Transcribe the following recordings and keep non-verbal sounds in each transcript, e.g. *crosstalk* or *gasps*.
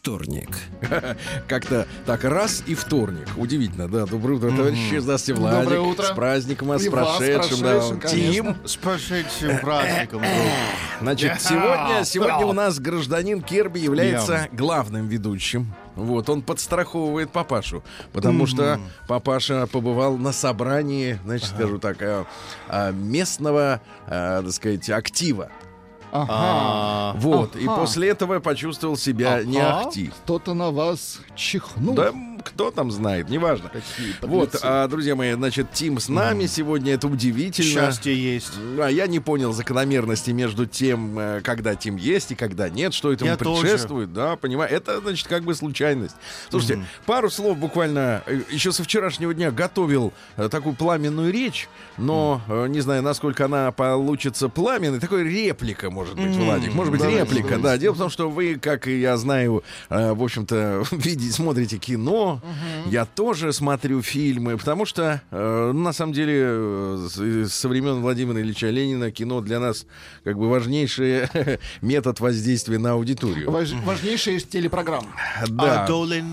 вторник. *laughs* Как-то так раз и вторник. Удивительно, да. Доброе утро, товарищи. Здравствуйте, Владик. Доброе утро. С праздником вас, с прошедшим. да. Тим. С прошедшим праздником. *laughs* Значит, сегодня, сегодня у нас гражданин Керби является главным ведущим. Вот, он подстраховывает папашу, потому что папаша побывал на собрании, значит, скажу так, э, э, местного, э, так сказать, актива. А, Вот, и Ага. после этого почувствовал себя не Ага. ахти. Кто-то на вас чихнул. Да, кто там знает, неважно. Вот, а, друзья мои, значит, Тим с нами сегодня, это удивительно. Счастье есть. А я не понял закономерности между тем, э, когда Тим есть и когда нет, что этому Я тоже. предшествует, да, понимаю. Это, значит, как бы случайность. Слушайте, пару слов буквально, э, еще со вчерашнего дня готовил э, такую пламенную речь, но э, не знаю, насколько она получится пламенной. Такой реплика, может быть, Владик. Может быть, Давайте, реплика, давайте. да. Дело в том, что вы, как и я знаю, в общем-то, *laughs* видите, смотрите кино. Я тоже смотрю фильмы, потому что, э, на самом деле, э, со времен Владимира Ильича Ленина кино для нас как бы важнейший *laughs* метод воздействия на аудиторию. Важ- Важнейшая из телепрограмм. Да, Адолин.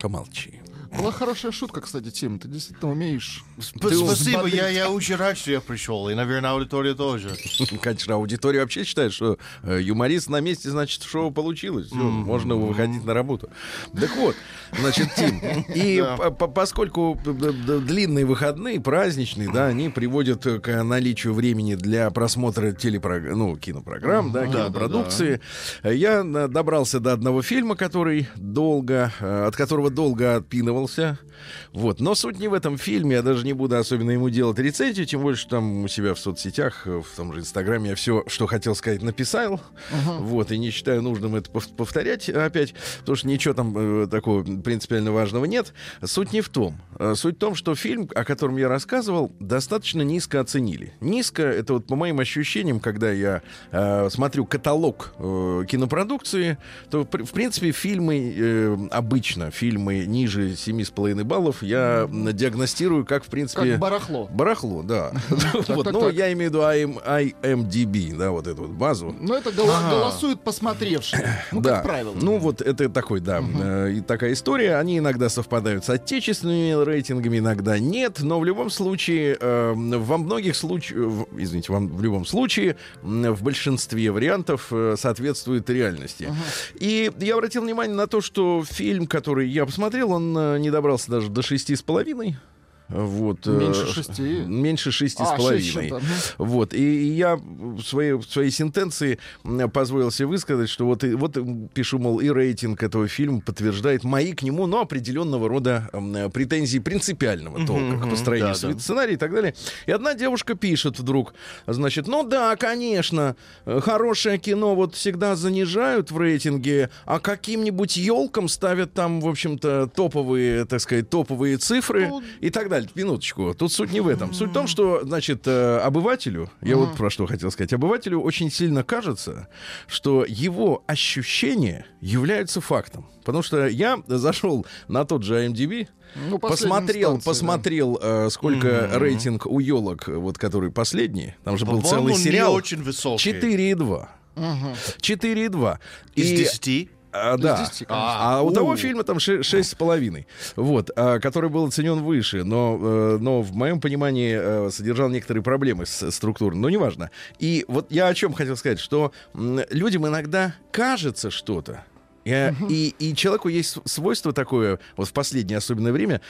помолчи. Была хорошая шутка, кстати, Тим. Ты действительно умеешь. Сп- Ты Спасибо, я, я очень рад, что я пришел. И, наверное, аудитория тоже. *laughs* Конечно, аудитория вообще считает, что э, юморист на месте, значит, шоу получилось. Всё, можно выходить на работу. Так вот, значит, Тим, *laughs* и по- по- поскольку д- длинные выходные, праздничные, да, они приводят к наличию времени для просмотра телепрограмм, ну, кинопрограмм, да, кинопродукции, я э, добрался до одного фильма, который долго, э, от которого долго отпинывался. Вот. Но суть не в этом фильме, я даже не буду особенно ему делать рецензию, тем более, что там у себя в соцсетях, э, в том же Инстаграме я все, что хотел сказать, написал. Вот, и не считаю нужным это пов- повторять опять, потому что ничего там э, такого принципиально важного нет. Суть не в том. Э, Суть в том, что фильм, о котором я рассказывал, достаточно низко оценили. Низко, это вот по моим ощущениям, когда я э, смотрю каталог э, кинопродукции, то, в принципе, фильмы э, обычно, фильмы ниже 7,5 баллов я диагностирую как, в принципе... Как барахло. Барахло, да. *laughs* Вот, Ну, я имею в виду IM IMDb, да, вот эту вот базу. Но это голо- голосуют посмотревшие. Ну, да. как правило. Ну, вот это такой, да, э, и такая история. Они иногда совпадают с отечественными рейтингами, иногда нет. Но в любом случае, э, во многих случаях, извините, вам в любом случае, в большинстве вариантов э, соответствует реальности. И я обратил внимание на то, что фильм, который я посмотрел, он э, не добрался даже до шести с половиной. Вот, э, Меньше шести? Меньше шести А, с половиной. ну. Вот, и я в своей, в своей сентенции позволил себе высказать, что вот, и, вот пишу, мол, и рейтинг этого фильма подтверждает мои к нему, но определенного рода претензии принципиального толка к построению да, да. сценария и так далее. И одна девушка пишет вдруг, значит, ну да, конечно, э, хорошее кино вот всегда занижают в рейтинге, а каким-нибудь елкам ставят там, в общем-то, топовые, так сказать, топовые цифры и так далее. Минуточку. Тут суть не в этом. Суть в том, что, значит, э, обывателю, я вот про что хотел сказать, обывателю очень сильно кажется, что его ощущения являются фактом. Потому что я зашел на тот же IMDb, Ну, посмотрел, инстанция, посмотрел, э, сколько рейтинг у елок, вот который последний. Там же был целый сериал. очень высокий. 4,2. 4,2. Из И- 10? А, да. 10, конечно. А, у того фильма там ше- шесть с половиной, вот, а, который был оценен выше, но, э, но в моем понимании э, содержал некоторые проблемы с структурой, но неважно. И вот я о чем хотел сказать, что людям иногда кажется что-то, и, и, и человеку есть свойство такое, вот в последнее особенное время,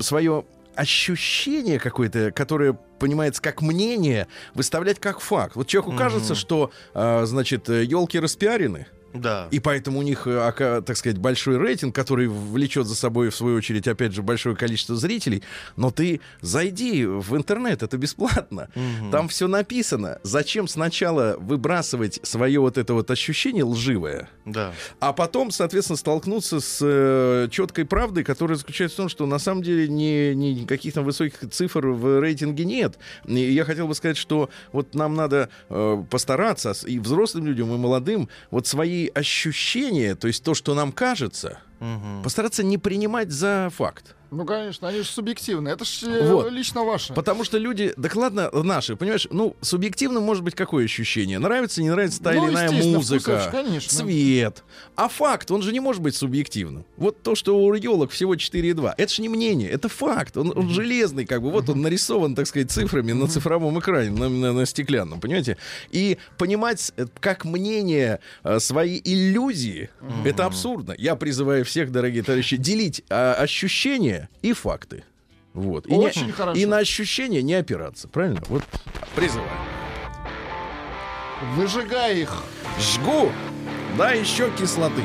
свое ощущение какое-то, которое понимается как мнение, выставлять как факт. Вот человеку кажется, что, а, значит, елки распиарены, Да. И поэтому у них, э, так сказать, большой рейтинг, который влечет за собой, в свою очередь, опять же, большое количество зрителей. Но ты зайди в интернет, это бесплатно. Там все написано. Зачем сначала выбрасывать свое вот это вот ощущение лживое, Да. а потом, соответственно, столкнуться с э, четкой правдой, которая заключается в том, что на самом деле ни, ни никаких там высоких цифр в рейтинге нет. И я хотел бы сказать, что вот нам надо э, постараться с- и взрослым людям, и молодым вот свои ощущения, то есть то, что нам кажется, постараться не принимать за факт. Ну, конечно, они же субъективные. Это же э, Вот. лично ваше. Потому что люди, да ладно, наши, понимаешь, ну, субъективно может быть какое ощущение? Нравится, не нравится та Ну, или иная музыка, вкусовщик, конечно. цвет. А факт, он же не может быть субъективным. Вот то, что у елок всего 4,2, это же не мнение, это факт. Он, он железный, как бы, вот он нарисован, так сказать, цифрами на цифровом экране, на, на- на стеклянном, понимаете? И понимать, э, как мнение э, свои иллюзии, это абсурдно. Я призываю всех, дорогие товарищи, делить а, ощущения и факты. Вот. И, не- Очень хорошо. и на ощущения не опираться, правильно? Вот призываю. Выжигай их. Жгу, да еще кислоты.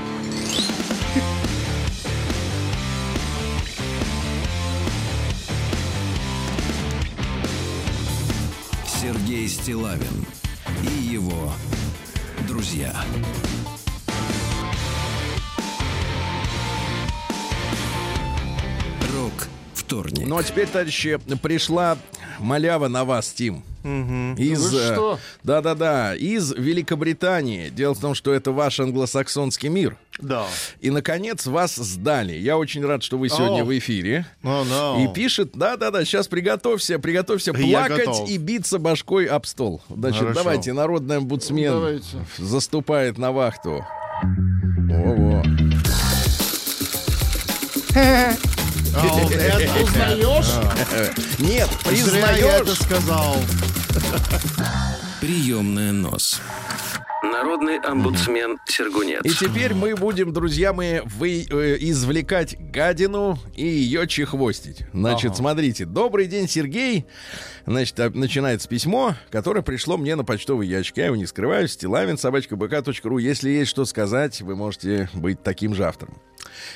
Сергей Стилавин и его друзья. Рок вторник. Ну а теперь, товарищи, пришла малява на вас, Тим. Из, Вы э? Да-да-да, из Великобритании. Дело в том, что это ваш англосаксонский мир. Да. И, наконец, вас сдали. Я очень рад, что вы сегодня О. в эфире. Oh, no. И пишет, да-да-да, сейчас приготовься, приготовься Я плакать готов. и биться башкой об стол. Значит, Хорошо. давайте, народный омбудсмен Давайте. заступает на вахту. Во-во. *laughs* Это- Узнаешь? Нет, Зря я это признаешь? сказал. Приемная нос. Народный омбудсмен Сергунец. И теперь мы будем, друзья мои, вы, э, извлекать гадину и ее чехвостить. Значит, смотрите. Добрый день, Сергей. Значит, а- начинается письмо, которое пришло мне на почтовый ящик. Я его не скрываю. Стилавин, собачка бк.ру. Если есть что сказать, вы можете быть таким же автором.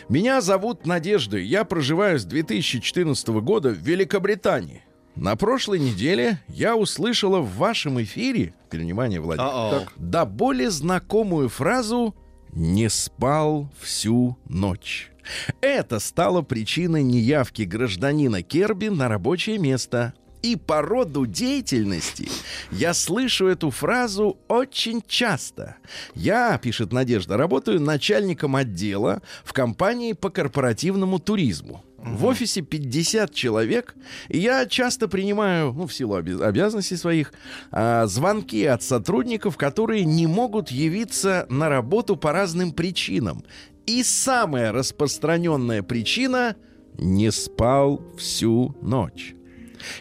Меня зовут Надежда. Я проживаю с 2014 года в Великобритании. На прошлой неделе я услышала в вашем эфире, внимание, Владимир, Uh-oh. да более знакомую фразу «не спал всю ночь». Это стало причиной неявки гражданина Керби на рабочее место. И по роду деятельности я слышу эту фразу очень часто. Я, пишет Надежда, работаю начальником отдела в компании по корпоративному туризму. В офисе 50 человек, и я часто принимаю, ну, в силу обязанностей своих, а, звонки от сотрудников, которые не могут явиться на работу по разным причинам. И самая распространенная причина — не спал всю ночь.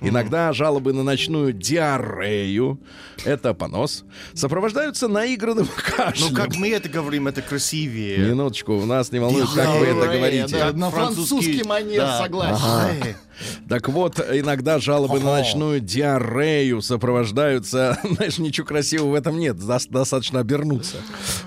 Иногда жалобы на ночную диарею, это понос, сопровождаются наигранным *laughs* кашлем. Ну, как мы это говорим, это красивее. Минуточку, у нас не волнует, как вы это Диарея, говорите. да, на французский манер, да. согласен. Так вот, иногда жалобы на ночную диарею сопровождаются, *laughs* знаешь, ничего красивого в этом нет, дос- достаточно обернуться.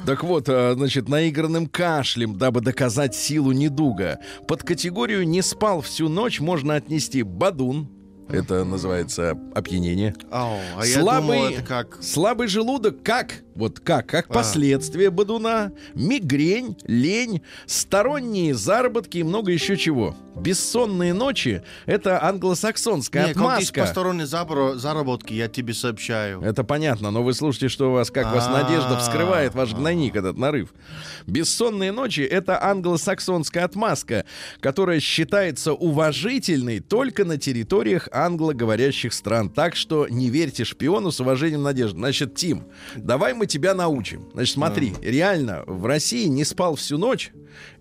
Так вот, э, значит, наигранным кашлем, дабы доказать силу недуга. Под категорию «не спал всю ночь» можно отнести бадун, это называется опьянение. Ау, а Слабый, думал, это как... слабый желудок, как? Вот как? Как А. последствие бадуна, мигрень, лень, сторонние заработки и много еще чего. Бессонные ночи — это англосаксонская Не, как есть отмазка. посторонние забро- заработки, я тебе сообщаю. Это понятно, но вы слушайте, что у вас, как вас А. надежда вскрывает ваш гнойник, этот нарыв. Бессонные ночи — это англосаксонская отмазка, которая считается уважительной только на территориях англоговорящих стран. Так что не верьте шпиону с уважением надежды. Значит, Тим, давай мы тебя научим. Значит, смотри, реально, в России не спал всю ночь,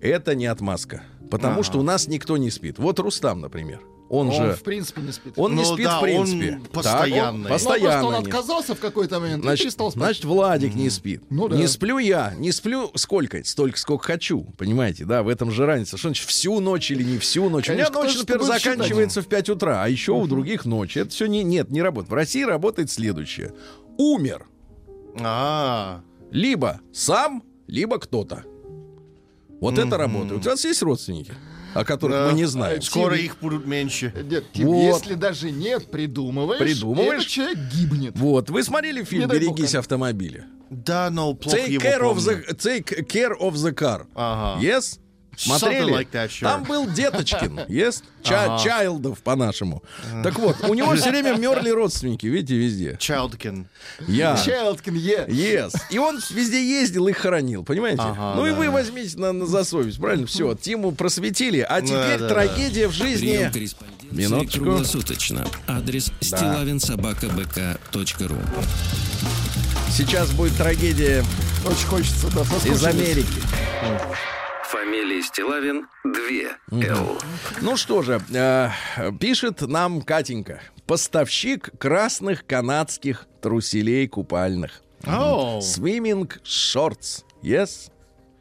это не отмазка. Потому что у нас никто не спит. Вот Рустам, например. Он, Он, же... в принципе, не спит. Он не Ну спит, да, в принципе. он Так, постоянный. Ну, постоянно просто он не отказался в какой-то момент и Значит, перестал спать. значит, Владик не спит. Ну да. Не сплю я, не сплю сколько? Столько, сколько хочу. Понимаете, да, в этом же разница. Что значит всю ночь или не всю ночь? Конечно, У меня ночь, например, будет считать? заканчивается в 5 утра, а еще у других ночь. Это все не, нет, не работает. В России работает следующее. Умер. А, Либо сам, либо кто-то. Вот это работает. У вас есть родственники, о которых мы не знаем? Скоро их будут меньше. Нет, Тим, Вот. если даже нет, придумываешь, Придумываешь? этот человек гибнет. Вот, вы смотрели фильм бог, «Берегись а. автомобиля»? Да, но плохо Take его care, of помню. the, take care of the car. Ага. Yes? Смотрели? like that, sure. Там был Деточкин. *laughs* Yes? Ча- Ага. Чайлдов по-нашему. Так вот, у него все время *laughs* мерли родственники, видите, везде. Childkin. Я. Чайлдкин Е. Yes. И он везде ездил и хоронил, понимаете? Ага, ну и да. вы возьмите на, на за совесть, правильно? Все, Тиму просветили, а теперь да, да. трагедия в жизни. Минуточку. круглосуточно. Адрес стилавинсобакабк.ру Сейчас будет трагедия Очень хочется, да, из. Америки. Фамилия Стилавин 2 Л. Ну что же, э, пишет нам Катенька. Поставщик красных канадских труселей купальных. Oh. Swimming shorts. Yes?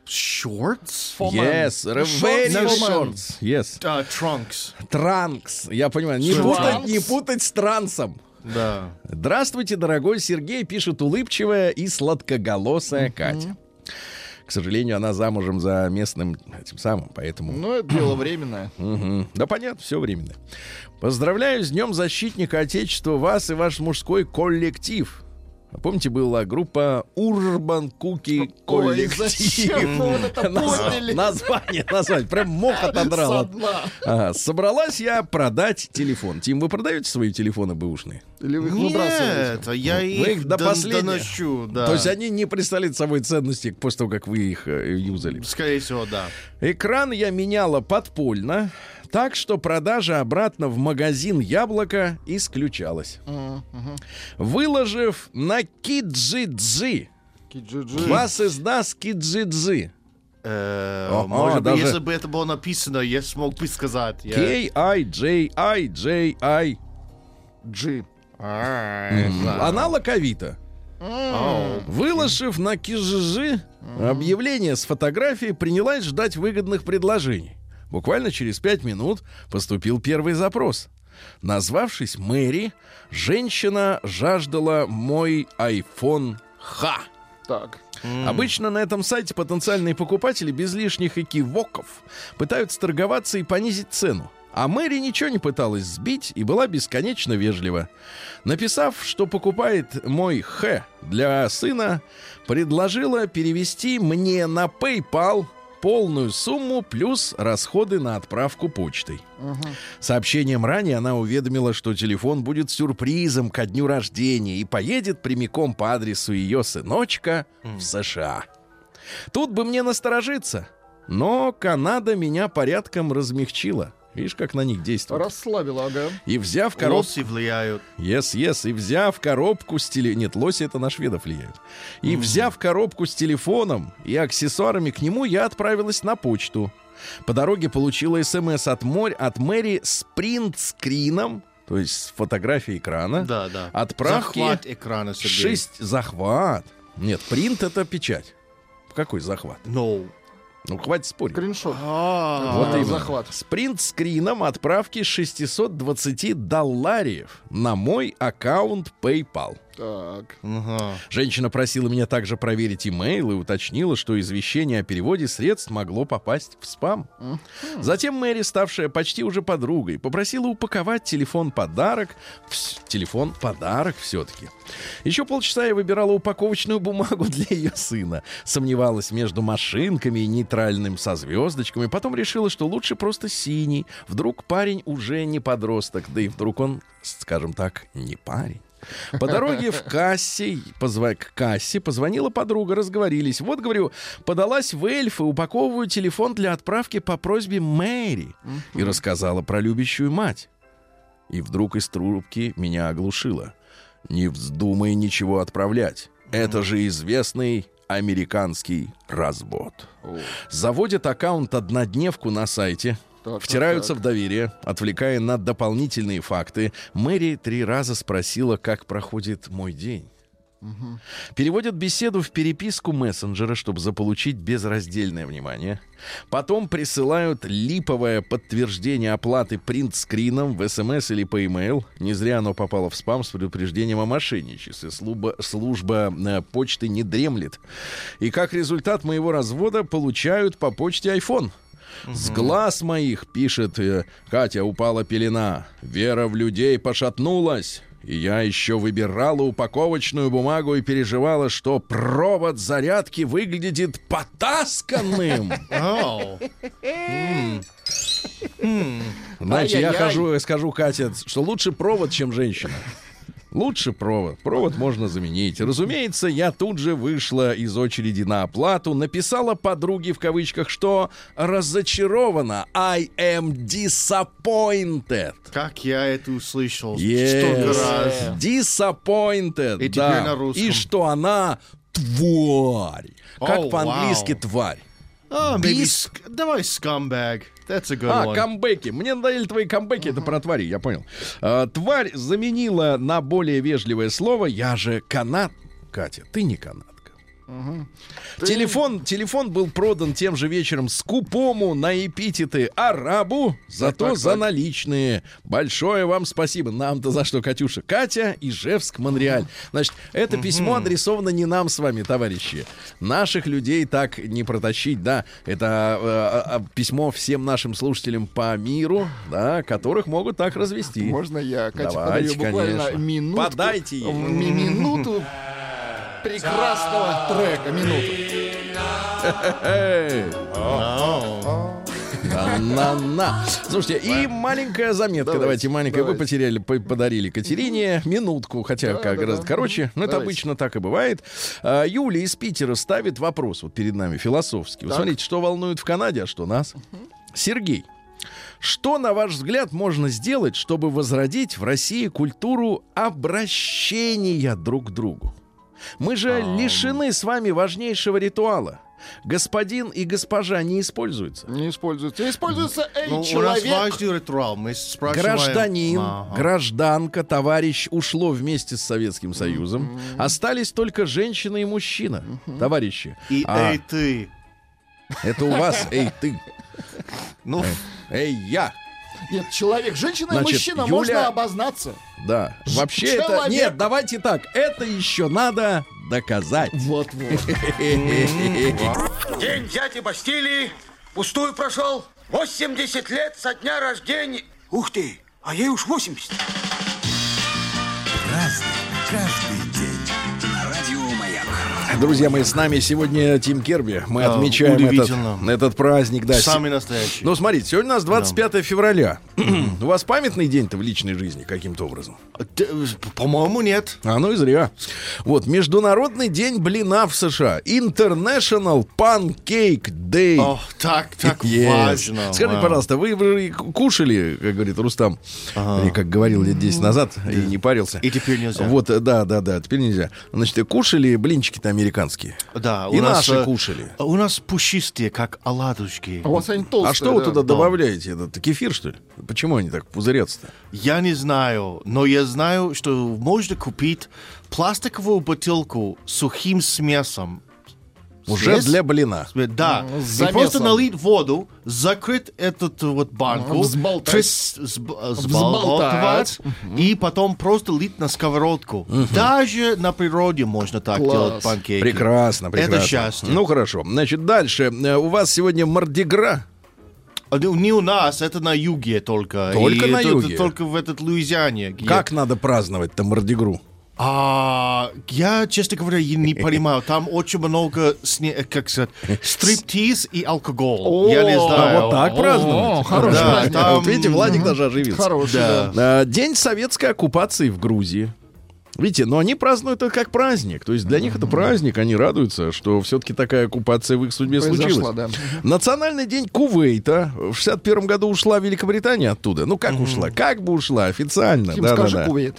Shorts? Yes. Very Shorts. shorts. Yes. Uh, trunks. Транкс. Я понимаю. Не путать, не путать с трансом. Да. Здравствуйте, дорогой Сергей, пишет улыбчивая и сладкоголосая Катя. К сожалению, она замужем за местным этим самым, поэтому... Ну, это дело временное. *clears throat* Мгм. Да понятно, все временно. Поздравляю с Днем Защитника Отечества вас и ваш мужской коллектив. Помните, была группа Урбан Куки Коллектив. *laughs* Название, название. Прям мох отодрал. Ага, собралась я продать телефон. Тим, вы продаете свои телефоны бэушные? Или вы их выбрасываете? Нет, а я их, Вы их до последнего. доношу, да. То есть они не представляют собой ценности после того, как вы их э, юзали. Скорее всего, да. Экран я меняла подпольно, так что продажа обратно в магазин «Яблоко» исключалась. Выложив на Kijiji. Kijiji. Was ist das Kijiji. Э, Ага, Может быть, даже- если бы это было написано, я смог бы сказать. Я- K-I-J-I-J-I. Джи. А, Аналог Авито. Ау. Выложив на Киджиджи объявление с фотографией, принялась ждать выгодных предложений. Буквально через пять минут поступил первый запрос. Назвавшись Мэри, женщина жаждала мой iPhone Х. Так. Обычно на этом сайте потенциальные покупатели без лишних экивоков пытаются торговаться и понизить цену. А Мэри ничего не пыталась сбить и была бесконечно вежлива. Написав, что покупает мой Х для сына, предложила перевести мне на PayPal полную сумму плюс расходы на отправку почтой. Сообщением ранее она уведомила, что телефон будет сюрпризом ко дню рождения и поедет прямиком по адресу ее сыночка в США. Тут бы мне насторожиться, но Канада меня порядком размягчила. Видишь, как на них действует. Расслабила, ага. И взяв коробку... Лоси влияют. Yes, yes. И взяв коробку с теле... Нет, лоси это на шведов влияют. И взяв коробку с телефоном и аксессуарами к нему, я отправилась на почту. По дороге получила смс от, морь... от Мэри с принт-скрином, то есть с фотографией экрана. Да, да. Отправки... Захват экрана, Сергей. Шесть... Захват. Нет, принт это печать. Какой захват? No. Ну, хватит спорить. Скриншот. А, Вот именно. захват. С принт-скрином отправки 620 долларов на мой аккаунт PayPal. Так. ага. Женщина просила меня также проверить имейл и уточнила, что извещение о переводе средств могло попасть в спам. Затем Мэри, ставшая почти уже подругой, попросила упаковать телефон-подарок. Вс- Телефон-подарок все-таки. Еще полчаса я выбирала упаковочную бумагу *laughs* для ее сына. Сомневалась между машинками и нейтральным со звездочками. Потом решила, что лучше просто синий. Вдруг парень уже не подросток, да и вдруг он, скажем так, не парень. По дороге в кассе, позва- к кассе позвонила подруга, разговорились. Вот, говорю, подалась в эльф и упаковываю телефон для отправки по просьбе Мэри. И рассказала про любящую мать. И вдруг из трубки меня оглушило. Не вздумай ничего отправлять. Это же известный американский развод. Заводят аккаунт-однодневку на сайте, Так, втираются так, в доверие, отвлекая на дополнительные факты. Мэри три раза спросила, как проходит мой день. Переводят беседу в переписку мессенджера, чтобы заполучить безраздельное внимание. Потом присылают липовое подтверждение оплаты принт-скрином в СМС или по e-mail. Не зря оно попало в спам с предупреждением о мошенничестве. Служба, служба э, почты не дремлет. И как результат моего развода получают по почте iPhone. С глаз моих, пишет э, Катя, упала пелена. Вера в людей пошатнулась. И я еще выбирала упаковочную бумагу и переживала, что провод зарядки выглядит потасканным. *laughs* Значит, я хожу и скажу Кате, что лучше провод, чем женщина. Лучше провод. Провод можно заменить. Разумеется, я тут же вышла из очереди на оплату, написала подруге в кавычках, что разочарована. I am disappointed. Как я это услышал Yes. столько раз. Disappointed. И да. на русском. И что она тварь. Как О, по-английски вау. тварь. А, maybe Давай scumbag. That's a good А, one. камбэки. Мне надоели твои камбэки, это про твари, я понял. А, тварь заменила на более вежливое слово «я же канат». Катя, ты не канатка. Телефон, телефон был продан тем же вечером скупому на эпитеты арабу, зато так, за так. наличные. Большое вам спасибо. Нам-то за что, Катюша? Катя, Ижевск, Монреаль. Значит, это письмо адресовано не нам с вами, товарищи. Наших людей так не протащить, да. Это э, э, письмо всем нашим слушателям по миру, да, которых могут так развести. Можно я, Катя, Давайте, подарю буквально конечно. минутку? Подайте ей. Ми- Минуту прекрасного трека. Oh. на-на-на. Слушайте, и маленькая заметка. Давайте, Давайте, маленькая. Вы давайте. потеряли, по- подарили Катерине минутку, хотя Да, как да, гораздо да. короче. Но это Давайте. обычно так и бывает. А, Юля из Питера ставит вопрос вот перед нами философский. Вот Так. смотрите, что волнует в Канаде, а что нас. Сергей. Что, на ваш взгляд, можно сделать, чтобы возродить в России культуру обращения друг к другу? Мы же лишены с вами важнейшего ритуала. Господин и госпожа не используются. Не используется. Не используется эй, Ну, у нас человек. важный ритуал. Мы спрашиваем... Гражданин, Ага. гражданка, товарищ ушло вместе с Советским Союзом. Остались только женщина и мужчина, товарищи. И А, эй ты. это у вас, эй ты, Ну, эй я. Нет, человек, женщина Значит, и мужчина, Юля- можно обознаться. Да, вообще это... человек. Нет, давайте так, это еще надо доказать. Вот-вот. День дяди Бастилии пустую прошел. 80 лет со дня рождения. Ух ты, а ей уж 80. Друзья мои, с нами сегодня Тим Керби. Мы Да, отмечаем этот, этот праздник. Да, самый настоящий. Ну, смотрите, сегодня у нас 25 февраля. *clears throat* у вас памятный день-то в личной жизни каким-то образом? Д- По-моему, нет. А ну и зря. Вот, Международный день блина в США. International Pancake Day. О, так, так Yes. важно. Скажите, Вау. пожалуйста, вы, вы кушали, как говорит Рустам, или как говорил лет 10 назад, и не парился. И теперь нельзя. Вот, э, да, да, да, теперь нельзя. Значит, кушали блинчики-то американские. Да, И нас, наши э, кушали. У нас пушистые, как оладушки. А у вас они толстые. А что вы да. туда да. добавляете? Это кефир, что ли? Почему они так пузырятся-то? Я не знаю, но я знаю, что можно купить пластиковую бутылку с сухим смесом. Уже Смесь? для блина. Да. М, с И просто налить воду, закрыть эту вот банку, Взболтать. тряс- сб- э, Взболтать. взболтать, и потом просто лить на сковородку. Даже на природе можно так Класс. делать панкейки. Прекрасно, прекрасно. Это счастье. Ну, хорошо. Значит, дальше. Э, У вас сегодня Мардигра. А, ну, Не у нас, это на юге только. Только И на это- юге? это Только в этот Луизиане. где- Как надо праздновать-то Мардигру? А, я, честно говоря, я не понимаю. Там очень много, сне- как сказать, стриптиз и алкоголь. я не О, знаю. А вот так праздновать? О, хороший Да, праздник. там- Вот видите, Владик даже оживился. Хороший, Да. да. А, День советской оккупации в Грузии. Видите, но они празднуют это как праздник. То есть для них это праздник, они радуются, что все-таки такая оккупация в их судьбе Произошла, случилась. да. Национальный день Кувейта. В 61 году ушла Великобритания оттуда. Ну как ушла? Как бы ушла официально? Тим, Да, да, скажи да. Кувейт.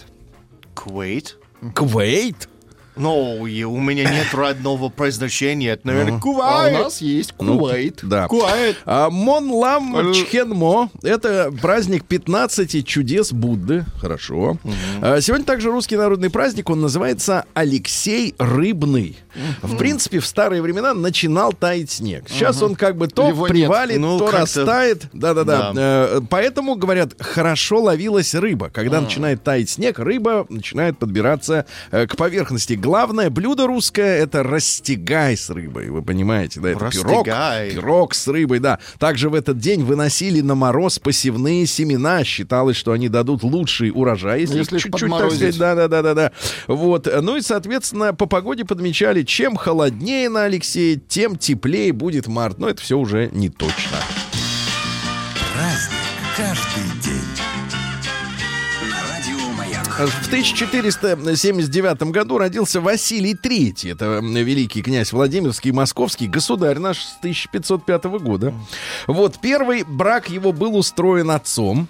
Кувейт. Кувейт? Ну, и у меня нет родного произношения. Это, наверное, А у Кувайт. нас есть Ну, Кувейт. Да. Кувайт. А, Монлам Чхенмо — это праздник 15 чудес Будды. Хорошо. А, Сегодня также русский народный праздник. Он называется Алексей Рыбный. В принципе, в старые времена начинал таять снег. Сейчас он как бы то Его нет. привалит, Ну, то растает. Да-да-да. Да. Э, Поэтому, говорят, хорошо ловилась рыба. Когда начинает таять снег, рыба начинает подбираться э, к поверхности. Главное блюдо русское — это растягай с рыбой. Вы понимаете, да? Это пирог. Растягай. Пирог с рыбой, да. Также в этот день выносили на мороз посевные семена. Считалось, что они дадут лучший урожай, если, чуть-чуть, так подморозить. сказать, да-да-да-да. Вот. Ну и, соответственно, по погоде подмечали, чем холоднее на Алексее, тем теплее будет март. Но это все уже не точно. Праздник каждый день. В 1479 году родился Василий III. Это великий князь Владимирский, московский, государь наш с 1505 года. Вот первый брак его был устроен отцом.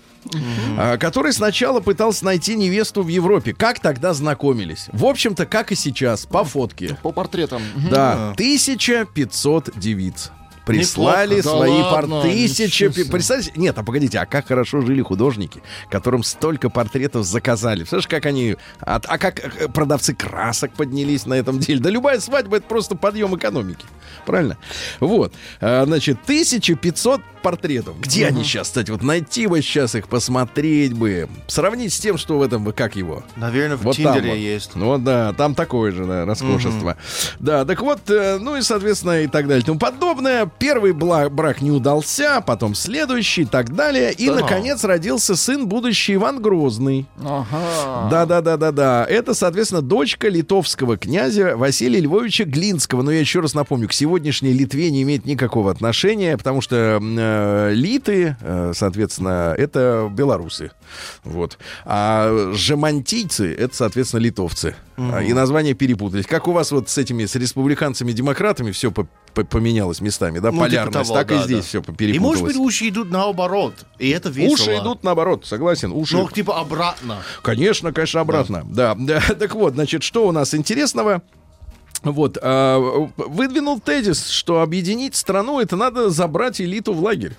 А, который сначала пытался найти невесту в Европе. Как тогда знакомились? В общем-то, как и сейчас, по фотке. По портретам. Да, 1500 девиц. Прислали Неплохо. Да свои ладно, пор... тысячи... Представьте, нет, а погодите, а как хорошо жили художники, которым столько портретов заказали. Представляешь, как они... А, а как э, продавцы красок поднялись на этом деле? Да любая свадьба — это просто подъем экономики. Правильно? Вот. А, значит, 1500 портретов. Где они сейчас, кстати? Вот найти бы сейчас их, посмотреть бы. Сравнить с тем, что в этом, как его? Наверное, в Вот Тиндере вот. есть. Ну вот да, там такое же, да, роскошество. Да, так вот, э, ну и, соответственно, и так далее. Тому подобное. Первый брак не удался, потом следующий и так далее. И, наконец, родился сын будущий Иван Грозный. Ага. Да, да, да, да, да. Это, соответственно, дочка литовского князя Василия Львовича Глинского. Но я еще раз напомню, к сегодняшней Литве не имеет никакого отношения, потому что э, литы, э, соответственно, это белорусы. Вот. А жемантийцы это, соответственно, литовцы. А, И названия перепутались. Как у вас вот с этими, с республиканцами-демократами все поменялось местами, да? Ну, типа Полярность. того, так да, и здесь да. все И перепуталось. может быть уши идут наоборот. И это весело. Уши идут наоборот, согласен. Уши Ну, типа обратно. Конечно, конечно, обратно. Да. *laughs* да. Так вот, значит, что у нас интересного? Вот, а, выдвинул тезис, что объединить страну это надо забрать элиту в лагерь.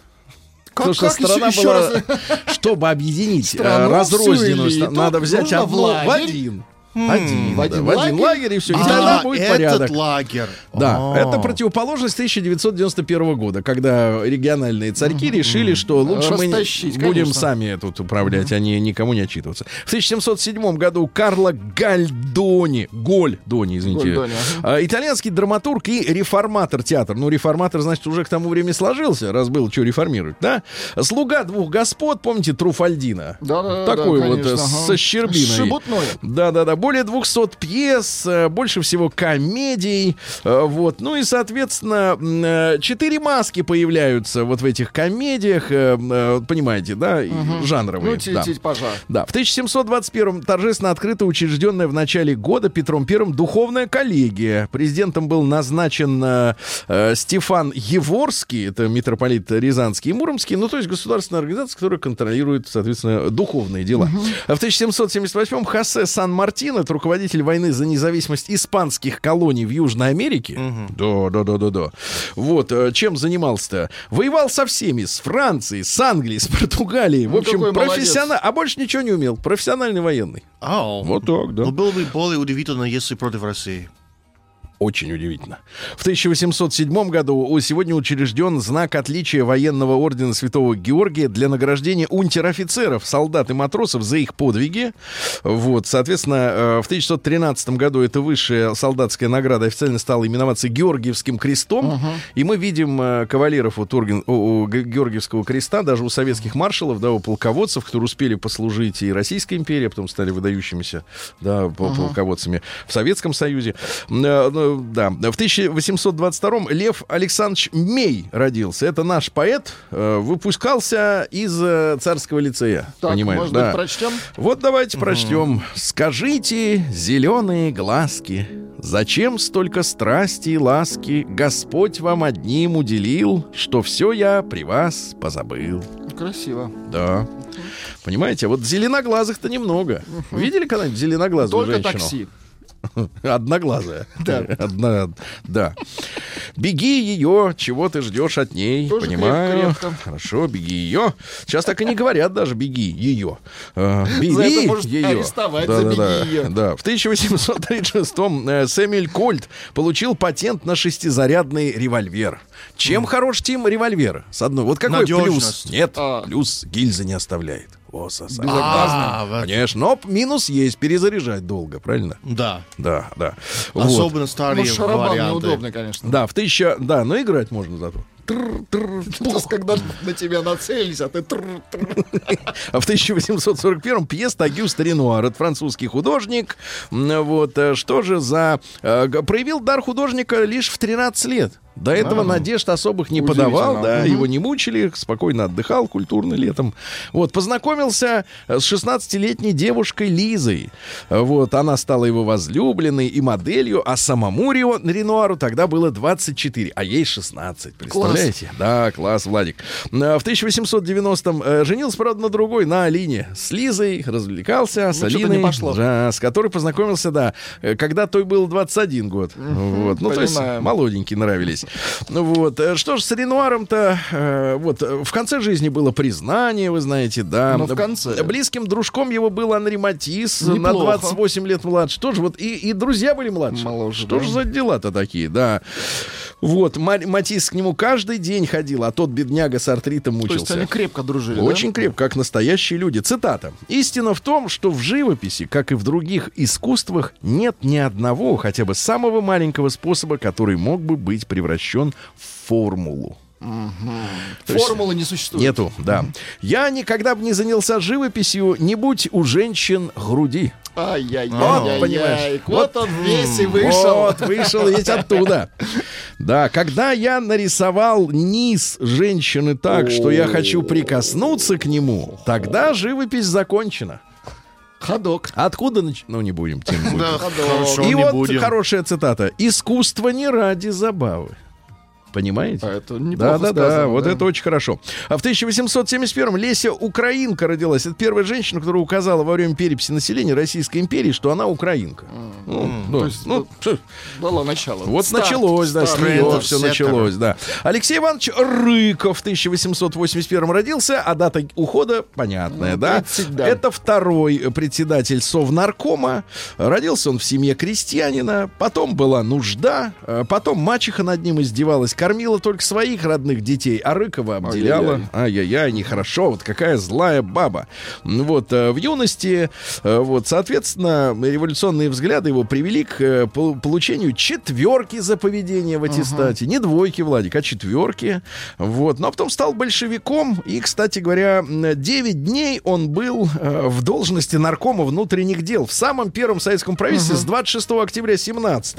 Потому что как еще- страна еще была, раз? *laughs* чтобы объединить э, Страну, разрозненную, надо взять нужно в один. Один, в да, один в один лагерь? и все. И А, тогда будет этот порядок. лагерь. Да, А. это противоположность 1991 года, когда региональные царьки решили, что лучше мы Растащить, будем конечно. сами тут управлять, а не никому не отчитываться. В 1707 году Карло Гальдони, Гольдони, извините, Гольдони, а, итальянский драматург и реформатор театра. Ну, реформатор, значит, уже к тому времени сложился, раз было что реформировать, да? Слуга двух господ, помните, Труфальдина? Да-да-да, Такой вот конечно, э, ага. со щербиной. Шебутной. Да-да-да, более 200 пьес, э, больше всего комедий, э, вот. Ну и, соответственно, э, четыре маски появляются вот в этих комедиях, понимаете, да, и жанровые. Ну, ти- да. пожар. Да, в 1721 торжественно открыто учрежденная в начале года Петром I духовная коллегия. Президентом был назначен э, Стефан Еворский, это митрополит Рязанский и Муромский, ну, то есть государственная организация, которая контролирует, соответственно, духовные дела. А В 1778 Хосе Сан-Мартин, это руководитель войны за независимость испанских колоний в Южной Америке. Да, да, да, да, да. Вот, э, чем занимался-то? Воевал со всеми, с Францией, с Англией, с Португалией. В Ну, общем, какой молодец. профессионал, а больше ничего не умел. Профессиональный военный. Ау. Вот так, да. Ну, было бы более удивительно, если против России. Очень удивительно. В 1807 году сегодня учрежден знак отличия военного ордена Святого Георгия для награждения унтер-офицеров, солдат и матросов за их подвиги. Вот, соответственно, э, в 1913 году эта высшая солдатская награда официально стала именоваться Георгиевским крестом. И мы видим э, кавалеров у, Турген- у- у Ге- Георгиевского креста, даже у советских маршалов, да, у полководцев, которые успели послужить и Российской империи, а потом стали выдающимися да, пол- полководцами в Советском Союзе. Да. В 1822 Лев Александрович Мей родился. Это наш поэт. э, Выпускался из э, царского лицея. Так, понимаешь, может да. быть, прочтем? Вот давайте прочтем. Скажите, зеленые глазки, зачем столько страсти и ласки Господь вам одним уделил, что все я при вас позабыл. Красиво. Да. Понимаете, вот зеленоглазых-то немного. Видели когда-нибудь зеленоглазую Только женщину? такси. *laughs* Одноглазая. *laughs* Да. *laughs* Одна, да. Беги ее, чего ты ждешь от ней, Тоже понимаю. крепко, крепко. Хорошо, беги ее. Сейчас так и не говорят даже беги ее. А, Беги За это может ее. арестовать, за «беги да, ее». Да. В 1836-м э, Сэмюэль Кольт получил патент на шестизарядный револьвер. Чем хорош Тим револьвер? С одной. Вот какой плюс? Надежность. Нет, А. плюс гильзы не оставляет. О, сосать. А. Конечно, но минус есть, перезаряжать долго, правильно? Да. Да, да. Вот. Особенно Ну, старые шарабан варианты. неудобный, конечно. Да, в тысяча... Да, но играть можно зато. Когда на тебя нацелились, а ты... *laughs* А в 1841-м пьеса Агюста Ренуар. Это французский художник. Вот, э, что же за... э, Проявил дар художника лишь в 13 лет. До этого надежд особых не подавал, да, его не мучили, спокойно отдыхал культурно летом. Вот, познакомился э, с 16-летней девушкой Лизой. Вот, она стала его возлюбленной и моделью, а самому Рио, Ренуару тогда было 24, а ей 16. Представляете? Да, класс, Владик. Э, В 1890-м э, женился, правда, на другой, на Алине. С Лизой развлекался, с что-то не Алиной, пошло. да, с которой познакомился, да, когда той был 21 год. Вот. Ну, то есть понимаем. молоденькие нравились. Ну вот. э, Что ж, с Ренуаром-то, э, вот, э, в конце жизни было признание, вы знаете, да. Ну, в конце. Близким дружком его был Анри Матис, на Неплохо. 28 лет младше. Тоже вот, и, и друзья были младше. Моложе, Что да. же за дела-то такие, да. Вот, Ма- Матис к нему каждый день ходил, а тот бедняга с артритом То есть мучился. они крепко дружили, да? Очень крепко, как настоящие люди. Цитата. «Истина в том, что в живописи, как и в других искусствах, нет ни одного, хотя бы самого маленького способа, который мог бы быть превращен в формулу». Есть Формулы не существует. Нету, да. «Я никогда бы не занялся живописью, не будь у женщин груди». Ай-яй-яй. понимаешь. Вот он весь и вышел. Вот, вышел ведь оттуда. Да, когда я нарисовал низ женщины так, что я хочу прикоснуться к нему, тогда живопись закончена. Ходок. Откуда нач... Ну, не будем, тем будем. Да, хорошо, И вот будем. хорошая цитата. «Искусство не ради забавы». Понимаете? А это Да, неплохо да, да, сказано, вот да. это очень хорошо. А в 1871-м Леся Украинка родилась. Это первая женщина, которая указала во время переписи населения Российской империи, что она украинка. Ну, ну, то есть ну, вот что- Дала начало. вот Старт, началось, да, с старт. нее Трендов, все началось, да. Алексей Иванович Рыков в 1881 родился, а дата ухода понятная, Ну, да? 30, да. Это второй председатель Совнаркома. Родился он в семье крестьянина, потом была нужда, э, потом мачеха над ним издевалась, кормила только своих родных детей, а Рыкова обделяла. Ай-яй-яй, нехорошо, вот какая злая баба. Ну Вот, э, в юности, э, вот, соответственно, революционные взгляды его привели к э, пол- получению четверки за поведение в аттестате. Не двойки, Владик, а четверки. Вот, но потом стал большевиком, и, кстати говоря, 9 дней он был в должности наркома внутренних дел в самом первом советском правительстве с 26 октября 17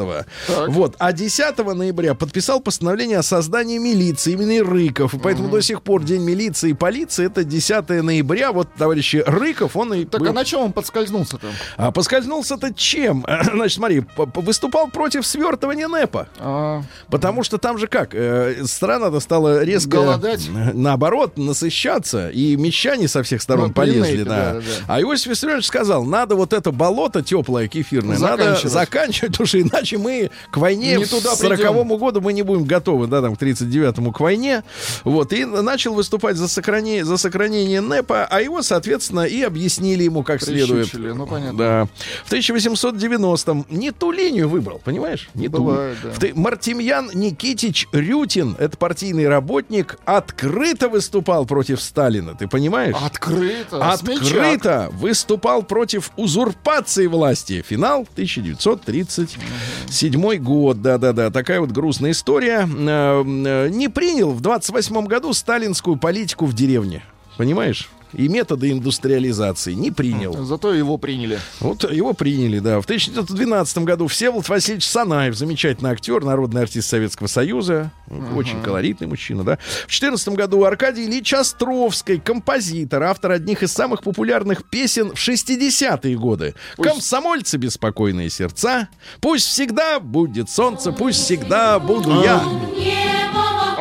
Вот, а 10 ноября подписал постановление о создании милиции имени Рыков. И поэтому до сих пор День милиции и полиции это 10 ноября. Вот, товарищи Рыков, он и Так был. а на чем он подскользнулся там? А поскользнулся-то чем? *clears throat* Значит, смотри, выступал против свертывания НЭПа. А, Потому что там же как, э, страна-то стала резко... Голодать. *clears throat* Наоборот, насыщаться. И мещане со всех сторон Ну, полезли, да. да, да. А Иосиф Виссарионович сказал, надо вот это болото теплое, кефирное, надо Заканчивать. потому что иначе мы к войне Не туда 40 году мы не будем готовы, да, там, к 39-му к войне. Вот, и начал выступать за сохранение, за сохранение НЭПа, а его, соответственно, и объяснили ему как следует. прищучили, ну понятно. Да. В 1890-м не ту линию выбрал, понимаешь? Не ту. Бывает, да. В ты- Мартемьян Никитич Рютин, это партийный работник, открыто выступал против Сталина, ты понимаешь? Открыто. смельчак. Открыто выступал против узурпации власти. Финал 1937 год. Да-да-да, такая вот грустная история. Э, э, Не принял в 28 году сталинскую политику в деревне. Понимаешь? И методы индустриализации не принял. Зато его приняли. Вот его приняли, да. В 1912 году Всеволод Васильевич Санаев, замечательный актер, народный артист Советского Союза, очень колоритный мужчина, да. В 14 году Аркадий Ильич Островский, композитор, автор одних из самых популярных песен в 60-е годы. «Комсомольцы беспокойные сердца», «Пусть всегда будет солнце», «Пусть всегда буду я».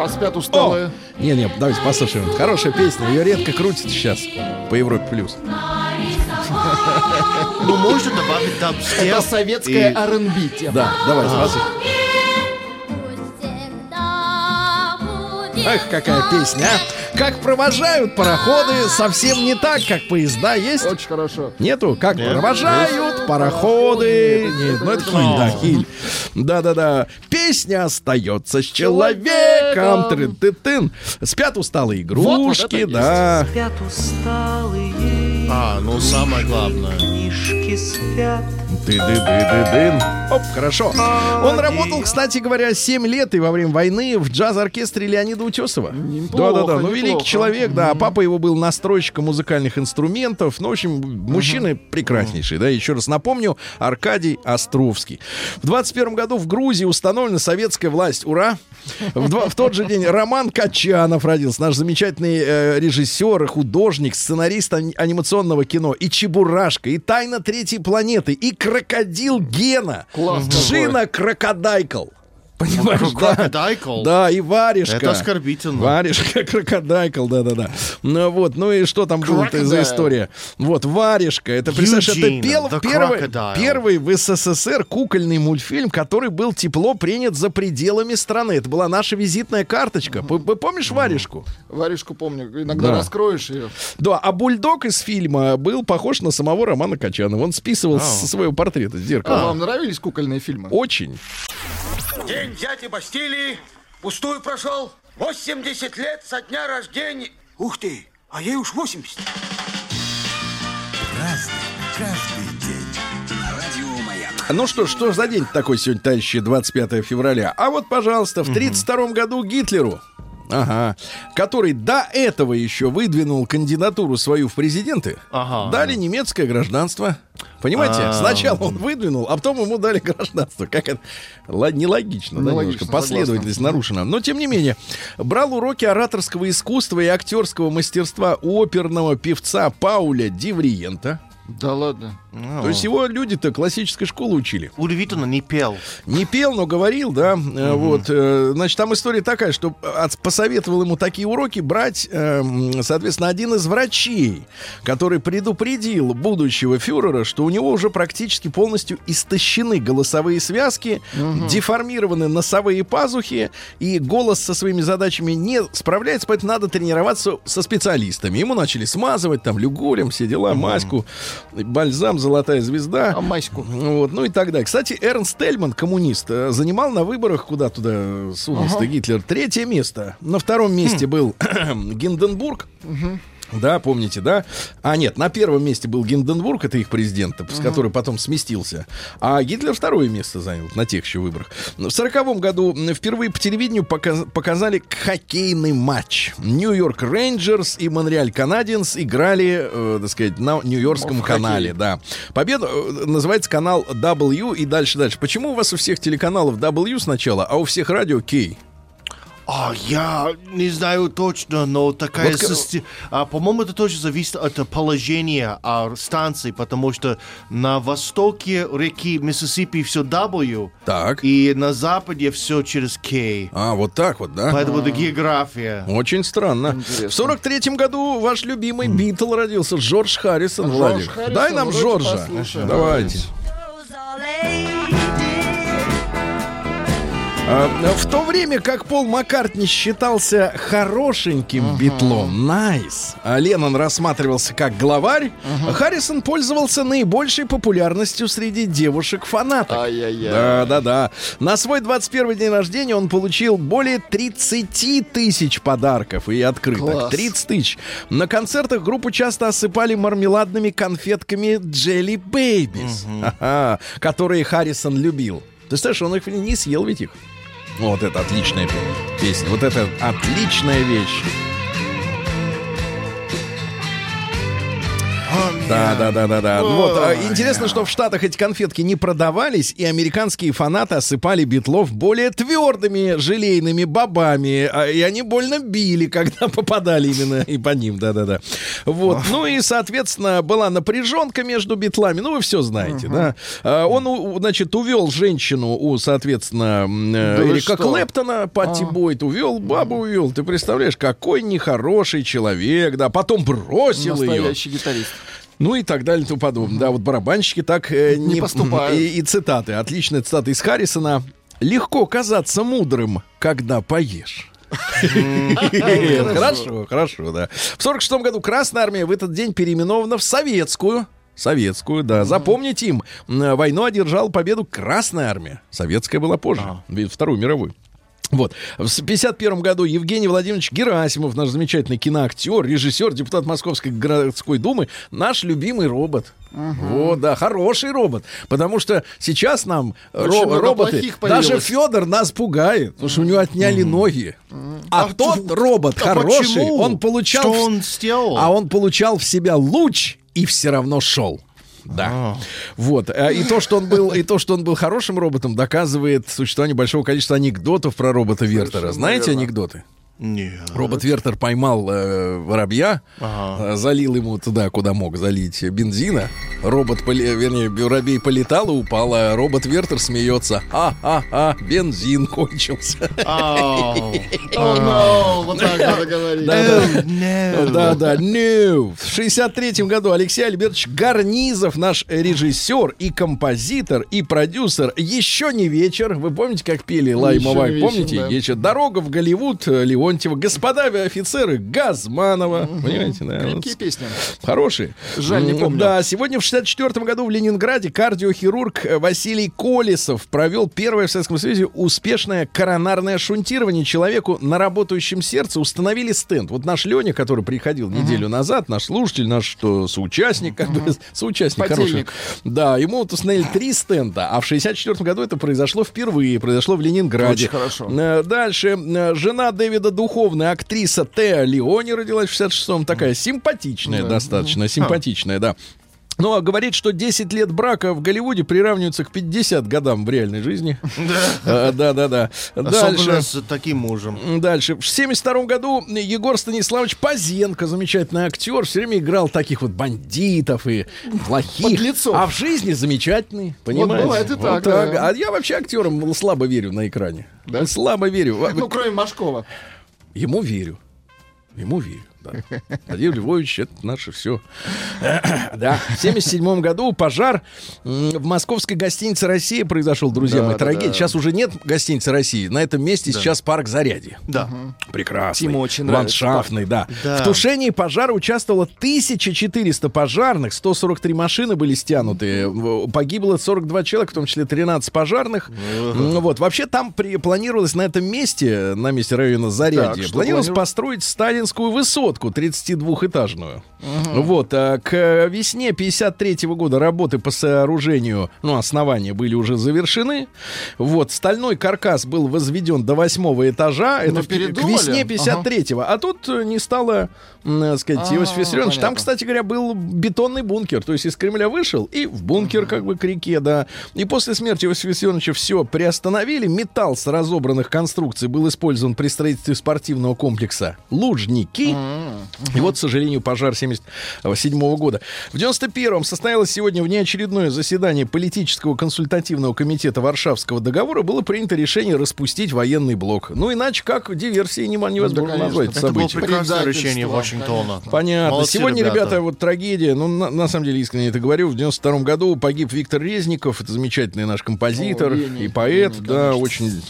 А спят усталые. Не-не, давайте послушаем. Хорошая песня, ее редко крутят сейчас по Европе+. плюс. Ну, можно добавить там Это советская R&B тема. Да, давай, смотри. Эх, какая песня, а? Как провожают пароходы, совсем не так, как поезда есть. Очень хорошо. Нету? Как провожают пароходы. Нет, ну это хиль, да, хиль. Да-да-да. Песня остается с человеком. Трын-ты-тын. Спят усталые Вот, вот игрушки, это да. Спят усталые, А, ну самое главное. книжки спят. Ты-ды-ды-ды-дын. Оп, хорошо. Он работал, кстати говоря, 7 лет и во время войны в джаз-оркестре Леонида Утесова. Да-да-да, ну великий неплохо. человек, да. А папа его был настройщиком музыкальных инструментов. Ну, в общем, мужчина прекраснейший, да. Еще раз напомню, Аркадий Островский. В 21 году в Грузии установлена советская власть. Ура! В, два- в тот же день Роман Качанов родился. Наш замечательный э, режиссер, художник, сценарист ани- анимационного кино. И Чебурашка, и Тайна третьей планеты, и Крокодил Гена. Класс. Джина Крокодайкл. Понимаешь, да? Крокодайкл? Да, и варежка. Это оскорбительно. Варежка, *laughs* крокодайкл, да-да-да. Ну вот, ну и что там было за история? Вот, варежка. Это, представляешь, это пел- первый, первый в СССР кукольный мультфильм, который был тепло принят за пределами страны. Это была наша визитная карточка. П- п- Помнишь варежку? Варежку помню. Иногда Да. раскроешь ее. Да, а бульдог из фильма был похож на самого Романа Качанова. Он списывал А. со своего портрета с А зеркала. вам нравились кукольные фильмы? Очень. День дяди Бастилии пустую прошел. 80 лет со дня рождения. Ух ты, а ей уж 80. Разный, каждый. Ну что, ж, что за день такой сегодня, товарищи, 25 февраля? А вот, пожалуйста, в 32 году Гитлеру, ага, который до этого еще выдвинул кандидатуру свою в президенты, Ага. дали немецкое гражданство. Понимаете? А. Сначала он выдвинул, а потом ему дали гражданство. Как это? Ла- Нелогично, да, немножко. Последовательность нарушена. Но, тем не менее, брал уроки ораторского искусства и актерского мастерства оперного певца Пауля Дивриента. Да ладно. То есть его люди-то классической школы учили. Удивительно, не пел. Не пел, но говорил, да. Э, Вот, э, значит, там история такая, что от- посоветовал ему такие уроки брать, э, соответственно, один из врачей, который предупредил будущего фюрера, что у него уже практически полностью истощены голосовые связки, деформированы носовые пазухи, и голос со своими задачами не справляется, поэтому надо тренироваться со специалистами. Ему начали смазывать там люгурем, все дела, маську, бальзам, золотая звезда. А маську? Вот, ну и так далее. Кстати, Эрнст Тельман, коммунист, э, занимал на выборах, куда туда сунулся Гитлер, третье место. На втором месте был *clears throat* Гинденбург. Да, помните, да? А нет, на первом месте был Гинденбург, это их президент, с который потом сместился. А Гитлер второе место занял на тех еще выборах. В сороковом году впервые по телевидению показ- показали хоккейный матч. Нью-Йорк Рейнджерс и Монреаль Канадиенс играли, э, так сказать, на Нью-Йоркском хоккей. канале, да. Победа э, называется канал W и дальше дальше. Почему у вас у всех телеканалов W сначала, а у всех радио K? А, я не знаю точно, но такая... Вот систе- а, по-моему, это тоже зависит от положения а, станции, потому что на востоке реки Миссисипи все W, Так. и на западе все через K. А, вот так вот, да? Поэтому это география. Очень странно. Интересно. В сорок третьем году ваш любимый Битл родился, Джордж Харрисон, Владик. Харрисон, Дай нам Джорджа. послушаем. Давайте. В то время как Пол Маккартни считался хорошеньким битлом, nice, а Леннон рассматривался как главарь, Харрисон пользовался наибольшей популярностью среди девушек-фанаток. Ай-яй-яй. Да, да, да. На свой 21 день рождения он получил более 30 тысяч подарков и открыток. Класс. 30 тысяч. На концертах группу часто осыпали мармеладными конфетками Jelly Babies, Ага, которые Харрисон любил. Ты знаешь, он их не съел ведь их. Вот это отличная пе- песня. Вот это отличная вещь. Да, да, да, да, да. Вот, а, интересно, что в Штатах эти конфетки не продавались, и американские фанаты осыпали битлов более твердыми желейными бобами, а, и они больно били, когда *laughs* попадали именно и по ним, да, да, да. Вот, ну и, соответственно, была напряженка между битлами, ну вы все знаете, да. А, Он, значит, увел женщину у, соответственно, э, Эрика? Клэптона, Патти Бойт, увел, бабу увел. Ты представляешь, какой нехороший человек, да, потом бросил ее. Настоящий гитарист. Ну и так далее и тому подобное. Да, вот барабанщики так э, Не поступают. И, и цитаты. Отличная цитата из Харрисона. Легко казаться мудрым, когда поешь. Хорошо, хорошо, да. В 46 году Красная Армия в этот день переименована в Советскую. Советскую, да. Запомните им, войну одержала победу Красная Армия. Советская была позже, Вторую мировую. Вот. В 51 году Евгений Владимирович Герасимов, наш замечательный киноактер, режиссер, депутат Московской городской думы, наш любимый робот. Вот, да, хороший робот. Потому что сейчас нам ро- Очень много роботы, даже. Федор нас пугает, потому что у него отняли ноги. А, тот робот А хороший, почему? он получал... Что он сделал? А он получал в себя луч и все равно шел. Да. Вот. А, И то, что он был, и то, что он был хорошим роботом, доказывает существование большого количества анекдотов про робота Вертера. Знаете анекдоты? Нет. Робот Вертер поймал э, воробья, э, залил ему туда, куда мог залить бензина. Робот, поле- вернее, воробей полетал и упал, а робот Вертер смеется. А-а-а, бензин кончился. Вот так надо говорить. Oh, no. Да, да, no. В 63 году Алексей Альбертович Гарнизов, наш режиссер и композитор и продюсер «Еще не вечер». Вы помните, как пели Лаймовай? Помните? Еще «Дорога в Голливуд» э, Леонтьева, «Господа офицеры» Газманова. Понимаете, да? Вот Какие песни? Хорошие. Жаль, не помню. Да, сегодня в 64 году в Ленинграде кардиохирург э, Василий Колесов провел первое в Советском Союзе успешное коронарное шунтирование человеку на работающем сердце. Установили стенд. Вот наш Леня, который приходил неделю назад, наш слушатель, наш что, соучастник, как бы, соучастник хороший. Подельник. Да, ему вот установили три стенда, а в 64 году это произошло впервые, произошло в Ленинграде. Очень хорошо. Э, Дальше. э, Жена Дэвида Духовная, актриса Теа Леони родилась в 66-м. Такая симпатичная достаточно, симпатичная, да. Ну, а говорит, что 10 лет брака в Голливуде приравниваются к 50 годам в реальной жизни. Да, да, да. да. Особенно Дальше. с таким мужем. Дальше. В 72 году Егор Станиславович Пазенко, замечательный актер, все время играл таких вот бандитов и плохих. Подлецов. А в жизни замечательный, понимаете? бывает и так, да. А я вообще актерам слабо верю на экране. Да? Слабо верю. Ну, кроме Машкова. Ему верю. Ему. Да. Владимир Львович, это наше все. Да. В 77 году пожар в московской гостинице «Россия» произошел, друзья Да, мои. да, Трагедия. да. Сейчас уже нет гостиницы «России». На этом месте сейчас парк «Зарядье». Да. Прекрасный. Тиму очень нравится Ландшафтный, да. Да. В тушении пожара участвовало 1400 пожарных, 143 машины были стянуты, погибло 42 человека, в том числе 13 пожарных. Ну Вот. Вообще там при- планировалось на этом месте, на месте района Зарядье, Так, планировалось планиров- построить сталинскую высотку 32-этажную. Вот. А к весне 53 года работы по сооружению, ну, основания были уже завершены. Вот. Стальной каркас был возведен до восьмого этажа. Это Но в- к передумали? весне 53-го. А тут э, не стало, так сказать, А, Иосиф Виссарионович. Там, кстати говоря, был бетонный бункер. То есть из Кремля вышел и в бункер как бы к реке, да. И после смерти Иосифа Виссарионовича все приостановили. Металл с разобранных конструкций был использован при строительстве спортивного комплекса «Лужники». И вот, к сожалению, пожар 77 года. В 91-м состоялось сегодня внеочередное заседание политического консультативного комитета Варшавского договора. Было принято решение распустить военный блок. Ну, иначе как диверсии не- невозможно конечно. назвать это Это было событие. прекрасное Предательство, решение Вашингтона. Понятно. Молодцы, Сегодня, ребята. вот трагедия. Ну, на, на самом деле, искренне это говорю. В 92 году погиб Виктор Резников. Это замечательный наш композитор О, Леня, и поэт. Леня, да, конечно. очень...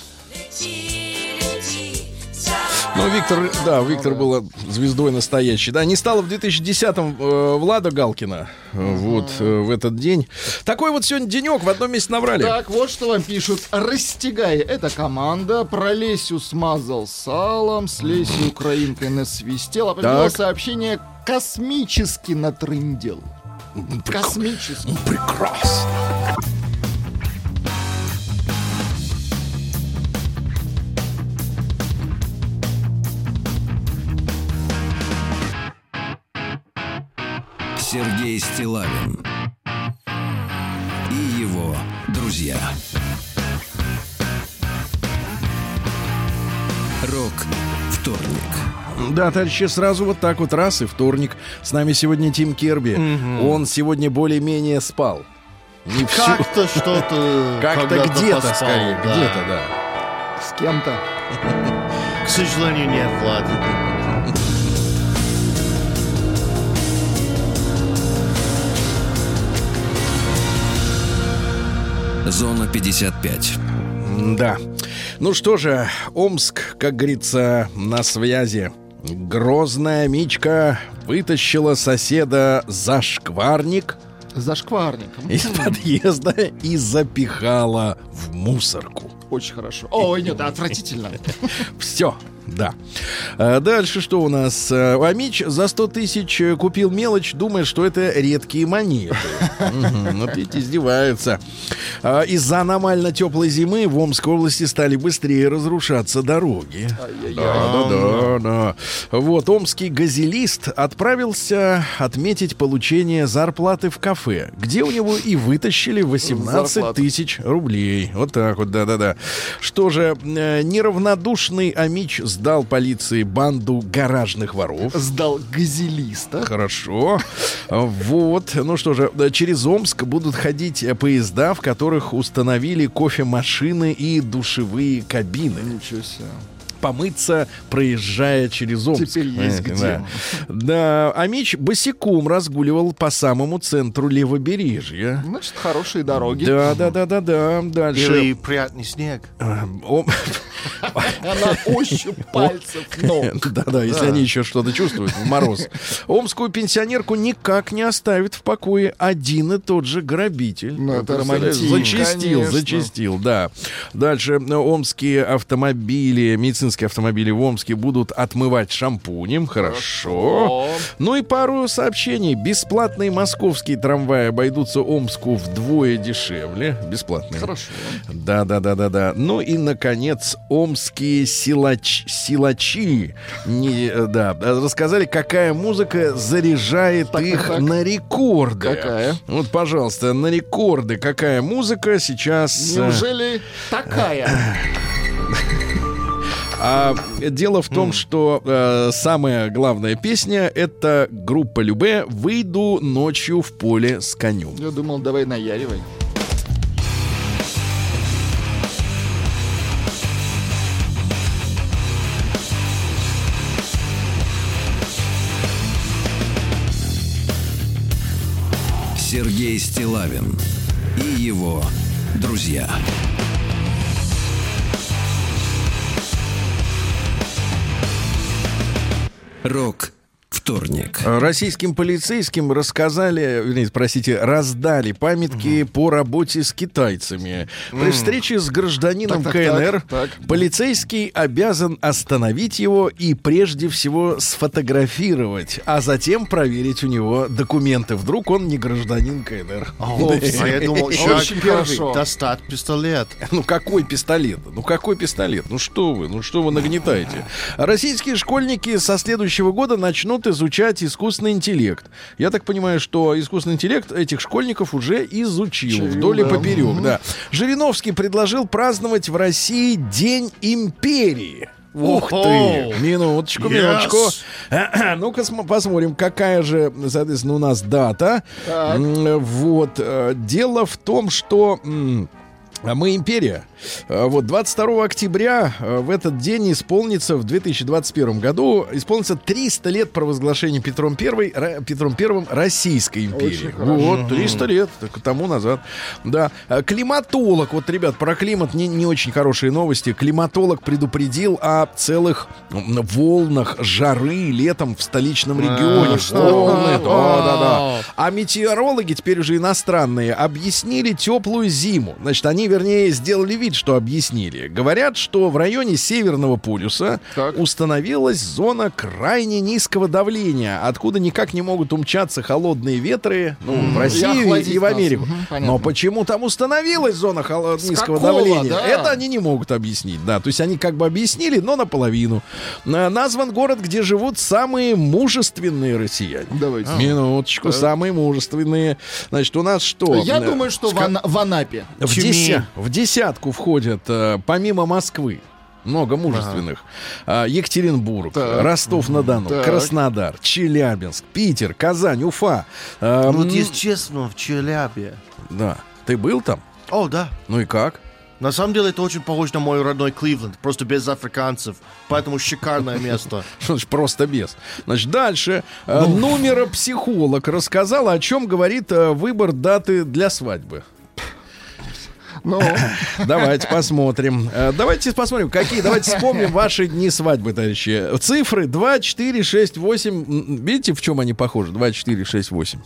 Ну, Виктор, да, Виктор был звездой настоящий. Да, не стало в 2010-м э, Влада Галкина. э, Вот э, в этот день. Такой вот сегодня денек в одном месте набрали. Так, вот что вам пишут. Растягай. Это команда. Про Лесю смазал салом, с Лесей украинкой насвистел. А Так. сообщение космически натрындел. Космически. Прекрасно. Сергей Стилавин и его друзья. Рок вторник. Да, товарищи, сразу вот так вот раз и вторник. С нами сегодня Тим Керби. Он сегодня более-менее спал. Не всю- Как-то что-то... *laughs* Как-то где-то, поспал, скорее, да. где-то, да. С кем-то. К сожалению, нет, Влад. Зона 55. Да. Ну что же, Омск, как говорится, на связи. Грозная Мичка вытащила соседа за шкварник За шкварником. *laughs* из подъезда и запихала в мусорку. Очень хорошо. Ой, нет, отвратительно. Все, да. А дальше что у нас? А, Амич за 100 тысяч э, купил мелочь, думая, что это редкие монеты. *laughs* Вот видите, издеваются. А, Из-за аномально теплой зимы в Омской области стали быстрее разрушаться дороги. Да, да, да. Вот, омский газелист отправился отметить получение зарплаты в кафе, где у него и вытащили 18 Зарплату. тысяч рублей. Вот так вот, да-да-да. Что же, э, неравнодушный Амич сдал полиции банду гаражных воров. Сдал газелиста. Хорошо. Вот. Ну что же, э, через Омск будут ходить э, поезда, в которых установили кофемашины и душевые кабины. Ничего себе. Помыться, проезжая через Омск. Теперь есть Понимаете, где. Да. Да, Амич босиком разгуливал по самому центру левобережья. Значит, хорошие дороги. Да, да, да, да, да. Дальше. Или приятный снег. Ом- *laughs* Она ощупь пальцев ног. *laughs* Да-да, если они еще что-то чувствуют в мороз. Омскую пенсионерку никак не оставит в покое один и тот же грабитель. Ну, это Представляешь, романтично, Зачистил, зачистил, да. Дальше э, омские автомобили, медицинские автомобили в Омске будут отмывать шампунем. Хорошо. Ну и пару сообщений. Бесплатные московские трамваи обойдутся Омску вдвое дешевле. Бесплатные. Хорошо. Да, да, да, да, да. Ну и, наконец, омские силач, силачи не, э, да, рассказали, какая музыка заряжает Так, их так, так. на рекорды. Какая? Вот, пожалуйста, на рекорды какая музыка сейчас... э, Неужели такая? *coughs* А дело в том, что э, самая главная песня это группа Любе «Выйду ночью в поле с конем». Я думал, давай наяривай. Сергей Стилавин и его друзья. Рок вторник. Российским полицейским рассказали, вернее, простите, раздали памятки по работе с китайцами. При встрече с гражданином Так, так, КНР так, так. полицейский обязан остановить его и прежде всего сфотографировать, а затем проверить у него документы. Вдруг он не гражданин КНР. *laughs* А я думал, Очень хорошо. Достать пистолет. *laughs* Ну какой пистолет? Ну какой пистолет? Ну что вы? Ну что вы нагнетаете? Российские школьники со следующего года начнут изучать искусственный интеллект. Я так понимаю, что искусственный интеллект этих школьников уже изучил Чаю, вдоль и да. поперек. Да. Жириновский предложил праздновать в России День империи. Ух ты! Минуточку, Yes. минуточку. *clears throat* Ну-ка см- посмотрим, какая же, соответственно, у нас дата. Так. Вот. э, Дело в том, что... а Мы империя. А Вот 22 октября э, в этот день исполнится в 2021 году исполнится 300 лет провозглашения Петром I, Петром Первым Российской империи. Очень. Вот 300 лет так, тому назад. Да. А, Климатолог, вот, ребят, про климат не, не очень хорошие новости. Климатолог предупредил о целых волнах жары летом в столичном регионе. что? Волны, да, А. да, да. А метеорологи, теперь уже иностранные, объяснили теплую зиму. Значит, они, вернее, сделали вид, что объяснили. Говорят, что в районе Северного полюса Так. установилась зона крайне низкого давления, откуда никак не могут умчаться холодные ветры ну, в Россию и, и в. Америку. Понятно. Но почему там установилась зона холо- низкого какого, давления? да? Это они не могут объяснить. Да, то есть они как бы объяснили, но наполовину. На- Назван город, где живут самые мужественные россияне. Давайте. Минуточку, самые мужественные. Значит, у нас что? Я Э, думаю, что в, Ана- в Анапе. в, Тюмень. В десятку входят, э, помимо Москвы, много мужественных. А, Екатеринбург. Ростов-на-Дону. Краснодар, Челябинск, Питер, Казань, Уфа. А, Вот м, если честно, в Челябе. Да. Ты был там? О, да. Ну и как? На самом деле это очень похоже на мой родной Кливленд, просто без африканцев. Поэтому шикарное *laughs* место. Что значит просто без? Значит, дальше. Э, Ну. Нумеропсихолог рассказал, о чем говорит э, выбор даты для свадьбы. Ну, *laughs* Давайте посмотрим. Э, Давайте посмотрим, какие. Давайте вспомним ваши дни свадьбы, товарищи. Цифры 2, 4, 6, 8. М, Видите, в чем они похожи? 2, 4, 6, 8.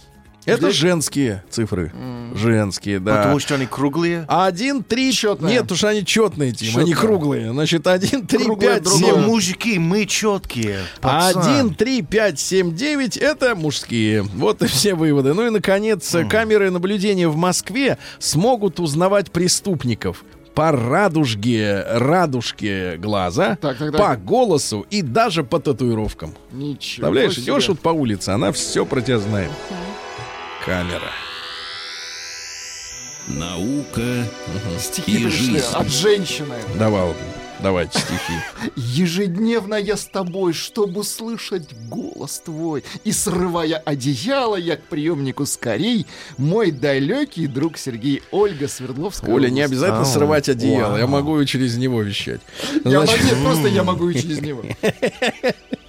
Это женские цифры. Женские, да. Потому что они круглые. Один, три... Четные. Нет, уж они четные, Тим, они Четные. круглые. Значит, один, три, Круглые пять, другое. Все семь. мужики, мы четкие. пацан. Один, три, пять, семь, девять — это мужские. Вот и все выводы. Ну и, наконец, камеры наблюдения в Москве смогут узнавать преступников по радужке, радужке глаза, Так, так, так. по голосу и даже по татуировкам. ничего Представляешь, себе. идешь вот по улице, она все про тебя знает. Камера. Наука Стихи и пришли жизнь. от женщины. Давай, давайте стихи. *laughs* Ежедневно я с тобой, чтобы услышать голос твой. И срывая одеяло, я к приемнику скорей. Мой далекий друг Сергей Ольга Свердловская. Оля, не обязательно Ау, срывать одеяло. Я могу и через него вещать. Я Значит, могу, просто я могу и через него. *laughs*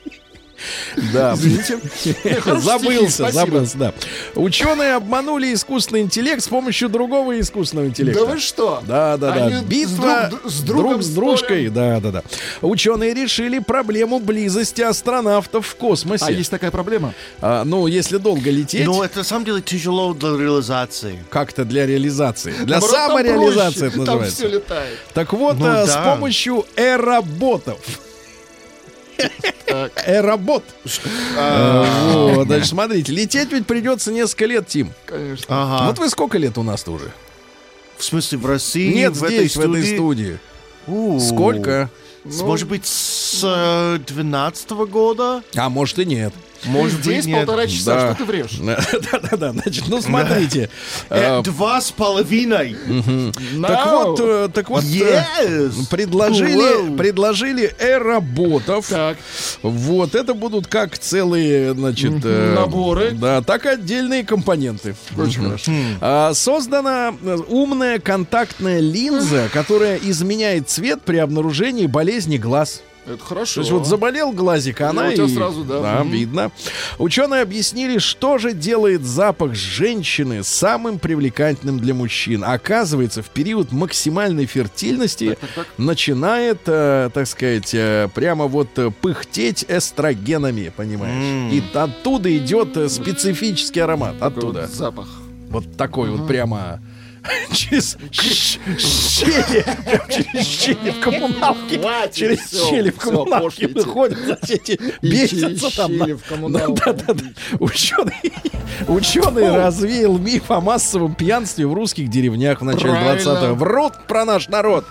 Да. *laughs* Извините. *laughs* Забылся, забылся, да. Ученые обманули искусственный интеллект с помощью другого искусственного интеллекта. Да вы что? Да, да, да. Битва с друг- с дружкой. Да, да, да. Ученые решили проблему близости астронавтов в космосе. А есть такая проблема? А, ну, если долго лететь, Но это на самом деле тяжело для реализации. как-то для реализации. Для самореализации это называется. Там все летает. Так вот, Ну а, с помощью эроботов. Эробот. А. Э, Вот, значит, смотрите, лететь ведь придется несколько лет, Тим. Конечно. Ага. Вот вы сколько лет у нас-то уже? В смысле, в России? Нет, в здесь, этой в этой студии? Сколько? С- Ну, Может быть, с э, 12 года? А может и нет. Может Здесь быть, нет. полтора часа, Да. что ты врешь? *laughs* Да-да-да, значит, ну смотрите. Э, Э, Два с половиной. Так вот, э, так вот, предложили, предложили эроботов. Так, Вот, это будут как целые, значит... Наборы. Да, так и отдельные компоненты. Очень хорошо. А, Создана умная контактная линза, которая изменяет цвет при обнаружении болезни глаз. Это хорошо. То есть вот заболел глазик, а И она тебя и... сразу, да. Мгм. видно. Ученые объяснили, что же делает запах женщины самым привлекательным для мужчин. Оказывается, в период максимальной фертильности начинает, э, так сказать, э, прямо вот э, пыхтеть эстрогенами, понимаешь? И оттуда идет э, специфический аромат. Такой Оттуда. вот запах. Вот такой вот прямо через щели, прям через щели в коммуналке, через щели в коммуналке выходят, значит, эти бесятся там. щели да. в коммуналке. Да, да, да. Ученый, ученый развеял миф о массовом пьянстве в русских деревнях в начале Правильно. 20-го. Врут про наш народ.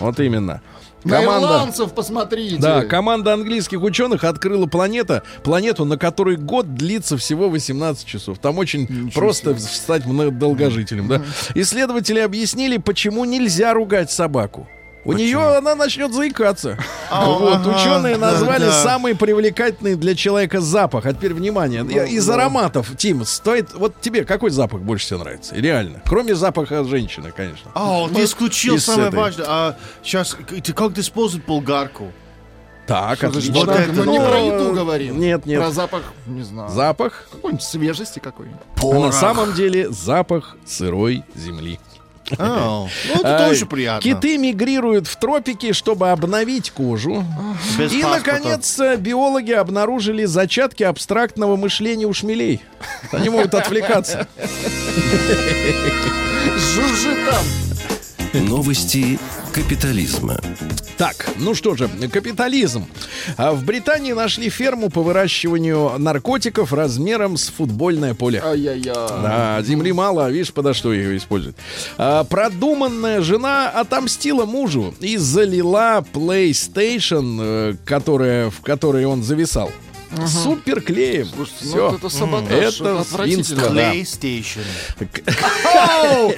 Вот именно. На Команда... ирландцев посмотрите. Да, команда английских ученых открыла планета, планету, на которой год длится всего 18 часов. Там очень просто стать мно- долгожителем. Да? Исследователи объяснили, почему нельзя ругать собаку. У нее она начнет заикаться. *laughs* вот, ага, ученые назвали самый привлекательный для человека запах. А теперь внимание. Я- Из ароматов, Тим, стоит. Вот тебе какой запах больше всего нравится? Реально. Кроме запаха женщины, конечно. О, ты исключил из самое важное. А сейчас, ты как использовать болгарку? Так, Что отлично. Вот это Мы не ну, про еду говорим. нет, нет. Про запах, не знаю. Запах Какой-нибудь свежести какой-нибудь. А на самом деле запах сырой земли. *laughs* О, ну это А, тоже приятно. Киты мигрируют в тропики, чтобы обновить кожу. Без И, паспорта. наконец, биологи обнаружили зачатки абстрактного мышления у шмелей. Они могут отвлекаться. Жужжи там. Новости капитализма. Так, ну что же, капитализм. А В Британии нашли ферму по выращиванию наркотиков размером с футбольное поле. Ай-яй-яй. Да, земли мало, а видишь, подо что ее используют. А, продуманная жена отомстила мужу и залила PlayStation, э, которая, в которой он зависал. Супер клеем. Слушайте, ну Все. вот это саботаж. Это свинство, да. PlayStation. *laughs*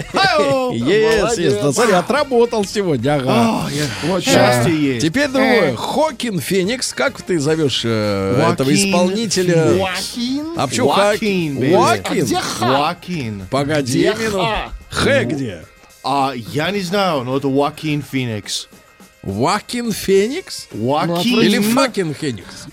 Yes, yes. Да, смотри, отработал сегодня. Ага. Вот Счастье есть. Теперь другое. Хокин Феникс. Как ты зовешь э, этого исполнителя? Феникс. Уакин? А почему где ха? Joaquin. Погоди минуту. Хэ где? А, я не знаю, но это Joaquin Phoenix. Вакин Феникс? Уакин. Или Факин Феникс?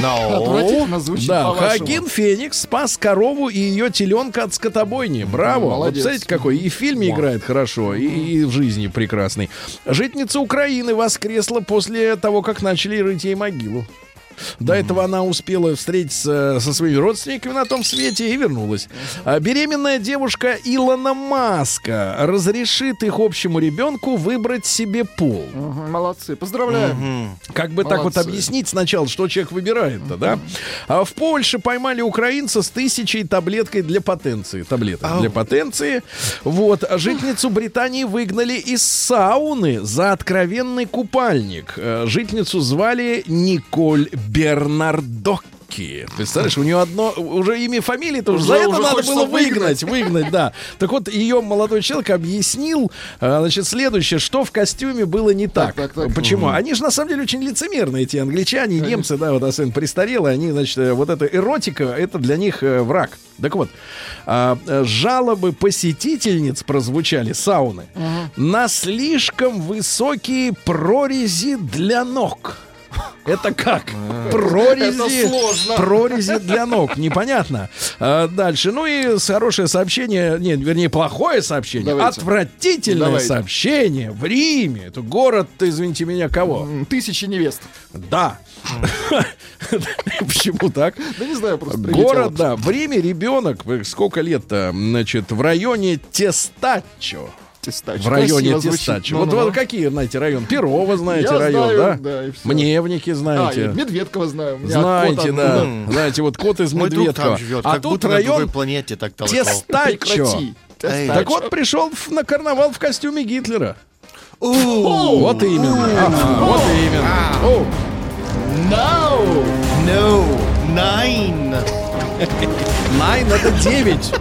No. Отвратительно звучит Да. Хакин Феникс спас корову и ее теленка от скотобойни. Браво. Вот представляете, какой и в фильме играет хорошо, и, и в жизни прекрасный. Житница Украины воскресла после того, как начали рыть ей могилу. До этого она успела встретиться со своими родственниками на том свете и вернулась. А беременная девушка Илона Маска разрешит их общему ребенку выбрать себе пол. Молодцы, поздравляем. Как бы так вот Молодцы. объяснить сначала, что человек выбирает-то, да? А в Польше поймали украинца с тысячей таблеткой для потенции. Таблеток для потенции. Вот. А Житницу Британии выгнали из сауны за откровенный купальник. Э, Житницу звали Николь Бернардокки. Представляешь, у нее одно уже имя и фамилия, то уже за это уже надо было выгнать. выгнать, выгнать, да. Так вот, ее молодой человек объяснил, э, значит, следующее, что в костюме было не так. так, так. Почему? Они же на самом деле очень лицемерные, эти англичане, и немцы, да, вот особенно престарелые, они, значит, э, вот эта эротика, это для них э, враг. Так вот, а, жалобы посетительниц прозвучали сауны на слишком высокие прорези для ног. Это как? Прорези, Это прорези для ног. Непонятно. А, дальше. Ну и хорошее сообщение, нет, вернее, плохое сообщение. Давайте. Отвратительное Давайте. сообщение в Риме. Это город, извините меня, кого? Тысячи невест. Да. Почему так? Да не знаю, просто. Город, да. В Риме ребенок, э, сколько лет-то, значит, в районе Тестачо. Тестач. В районе. Тестачо. Ну, Вот, ну, вот ну. какие, знаете, район? Перово, знаете, Я район, знаю, да? да, и всё. Мневники, А, знаете. Медведкова знаю. Знаете, кот да. Знаете, вот кот из Медведкова. живет, А тут район планете так. Тестачо. Так вот, пришел на карнавал в костюме Гитлера. Вот именно. Вот именно. No! No. Nine. *laughs* Nine это 9.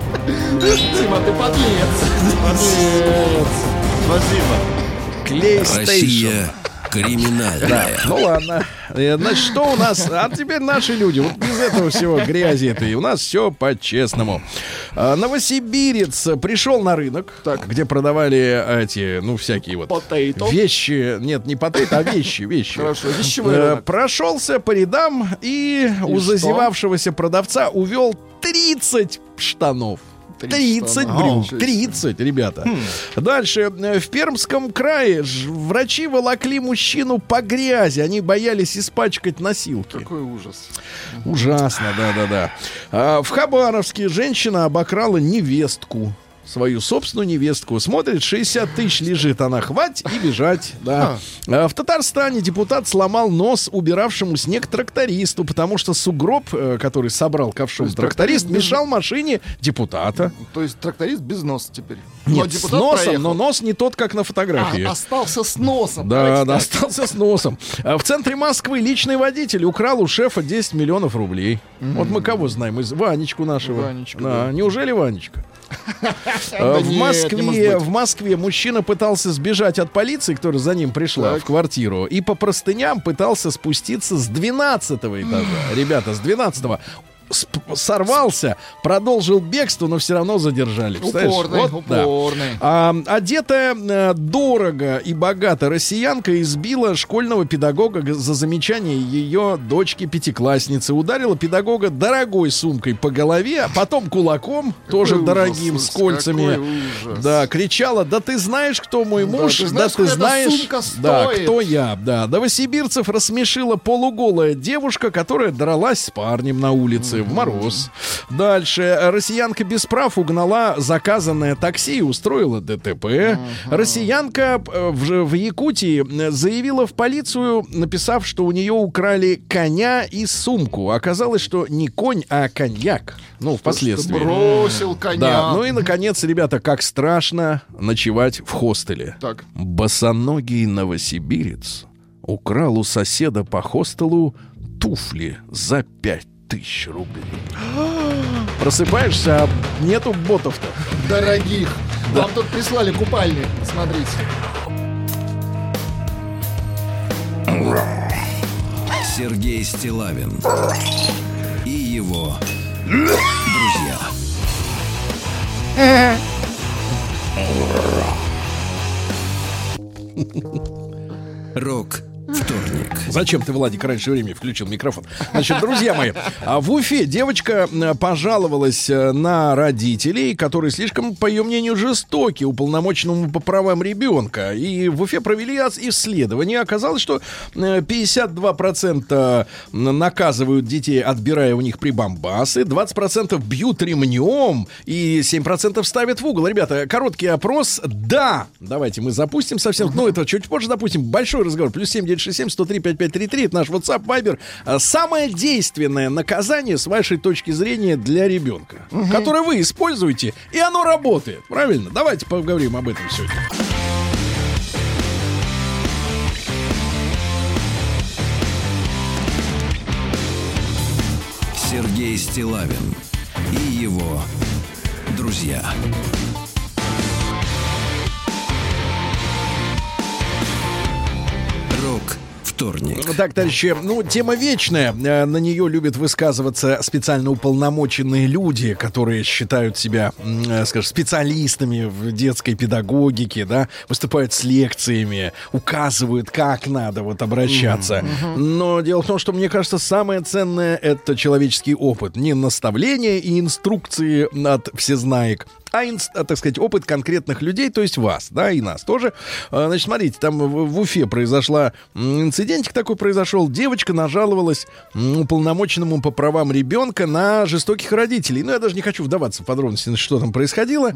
Дима, ты подлец. Подлец. Спасибо. PlayStation. Россия криминальная. Ну ладно. Э, Значит, что у нас? А теперь наши люди. Вот без этого всего грязи этой. У нас все по-честному. А, Новосибирец пришел на рынок, Так. где продавали эти, ну, всякие вот Potato. вещи. Нет, не potato, а вещи, вещи. Хорошо, вещевой Э, рынок. Прошелся по рядам и, у что? зазевавшегося продавца увел 30 штанов. 30 штана. брюк, Ау. 30, ребята. Дальше. э, В Пермском крае врачи волокли мужчину по грязи. Они боялись испачкать носилки. Какой ужас. Ужасно, да-да-да. А, в Хабаровске женщина обокрала невестку. Свою собственную невестку. Смотрит, 60 тысяч лежит она. Хвать и бежать. Да. А, в Татарстане депутат сломал нос убиравшему снег трактористу, потому что сугроб, э, который собрал ковшом есть тракторист, без- мешал машине депутата. То есть тракторист без носа теперь. Но Нет, с депутат носом, проехал. но нос не тот, как на фотографии. А, остался с носом. Да, да, остался с носом. А В центре Москвы личный водитель украл у шефа 10 миллионов рублей. Вот мы кого знаем? Из Ванечку нашего. Ванечку, да. да. Неужели Ванечка? Да в Москве, в Москве мужчина пытался сбежать от полиции, которая за ним пришла в квартиру, и по простыням пытался спуститься с 12 этажа. *gasps* Ребята, с 12 сорвался, продолжил бегство, но все равно задержали. Упорный, Вот, да. упорный. А, одетая э, дорого и богато россиянка избила школьного педагога за замечание ее дочки-пятиклассницы. Ударила педагога дорогой сумкой по голове, а потом кулаком, тоже ужас, дорогим, с кольцами. какой. Да, кричала, да ты знаешь, кто мой Да, муж, ты да знаешь, ты сколько эта знаешь, сумка да, стоит?» кто я, да. Новосибирцев рассмешила полуголая девушка, которая дралась с парнем на улице в мороз. Дальше. Россиянка без прав угнала заказанное такси и устроила ДТП. Россиянка э, в, в Якутии э, заявила в полицию, написав, что у нее украли коня и сумку. Оказалось, что не конь, а коньяк. Ну, впоследствии. Бросил коня. Да, ну и, наконец, ребята, как страшно ночевать в хостеле. Так. Босоногий новосибирец украл у соседа по хостелу туфли за пять тысяч рублей. Просыпаешься, а нету ботов-то. Дорогих. Вам тут прислали купальник. Смотрите. Сергей Стилавин и его друзья. Рок вторник. Зачем ты, Владик, раньше времени включил микрофон? Значит, друзья мои, а в Уфе девочка пожаловалась э, на родителей, которые слишком, по ее мнению, жестоки уполномоченному по правам ребенка. И в Уфе провели исследование. Оказалось, что э, 52% наказывают детей, отбирая у них прибамбасы, 20% бьют ремнем и 7% ставят в угол. Ребята, короткий опрос. Да, давайте мы запустим совсем. Ну, это чуть позже запустим. Большой разговор. Плюс 7967 103 5533. Это наш WhatsApp, Viber. А, Самое действенное наказание с вашей точки зрения для ребенка, которое вы используете, и оно работает. Правильно? Давайте поговорим об этом сегодня. Сергей Стилавин и его друзья. Рок вторник. Так, товарищи, ну, тема вечная. Э, На нее любят высказываться специально уполномоченные люди, которые считают себя, э, скажем, специалистами в детской педагогике, да, выступают с лекциями, указывают, как надо вот обращаться. Но дело в том, что мне кажется, самое ценное — это человеческий опыт. Не наставления и инструкции от всезнаек, а, так сказать, опыт конкретных людей, то есть вас, да, и нас тоже. А, Значит, смотрите, там в, Уфе произошла инцидентик такой произошел. Девочка нажаловалась уполномоченному по правам ребенка на жестоких родителей. Ну, я даже не хочу вдаваться в подробности, что там происходило.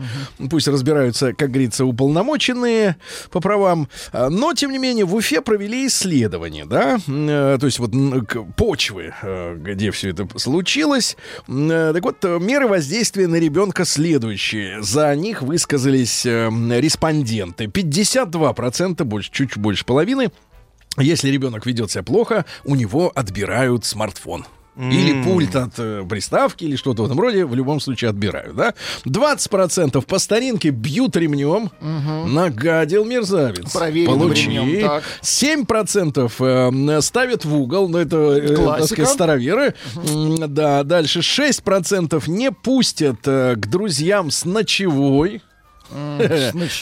Пусть разбираются, как говорится, уполномоченные по правам. А, Но, тем не менее, в Уфе провели исследование, да, э, то есть вот почвы, э, где все это случилось. Э, Так вот, меры воздействия на ребенка следующие. За них высказались э, респонденты. 52%, больше, чуть больше половины. Если ребенок ведет себя плохо, у него отбирают смартфон. Или пульт от э, приставки, или что-то в этом роде, в любом случае отбирают, да? 20% по старинке бьют ремнем. Нагадил мерзавец. Проверенным Получи. ремнем, так. 7% э, ставят в угол, но это, э, так сказать, староверы. Да, дальше 6% не пустят э, к друзьям с ночевой.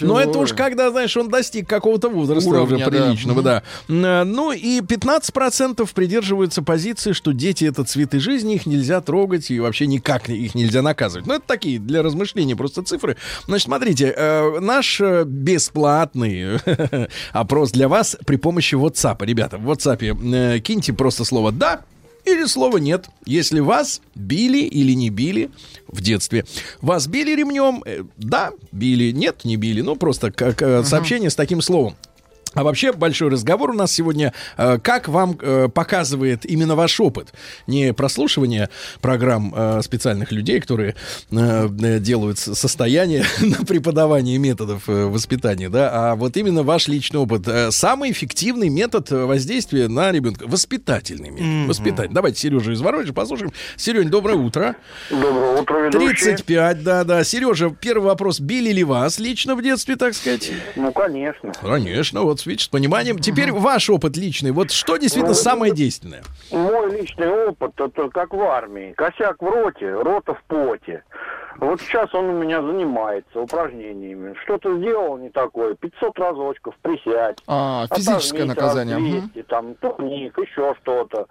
Но это уж когда, знаешь, он достиг какого-то возраста Уровня, уже да. приличного, да. М, Ну и 15% придерживаются позиции, что дети это цветы жизни, их нельзя трогать и вообще никак их нельзя наказывать. Ну это такие для размышлений просто цифры. Значит, смотрите, э, наш э, бесплатный *laughs* опрос для вас при помощи WhatsApp. Ребята, в WhatsApp э, киньте просто слово «да», или слово нет. Если вас били или не били в детстве. Вас били ремнем? Э, Да, били. Нет, не били. Ну, просто как э, сообщение с таким словом. А вообще большой разговор у нас сегодня. э, Как вам э, показывает именно ваш опыт? Не прослушивание программ э, специальных людей, которые делают состояние *laughs* на преподавании методов воспитания, да, а вот именно ваш личный опыт. Самый эффективный метод воздействия на ребенка. Воспитательный метод. Воспитательный. Давайте Сережу из Воронежа послушаем. Серень, доброе утро. Доброе утро, ведущий. 35, да, да. Сережа, первый вопрос. Били ли вас лично в детстве, так сказать? Ну, конечно. Конечно, вот видишь, с пониманием. Теперь ваш опыт личный. Вот что действительно Ну, самое действенное? Мой личный опыт, это как в армии. Косяк в роте, рота в поте. Вот сейчас он у меня занимается упражнениями. Что-то сделал не такое, 500 разочков, присядь. А, физическое наказание. раз мгм. 200, там, турник, еще что-то.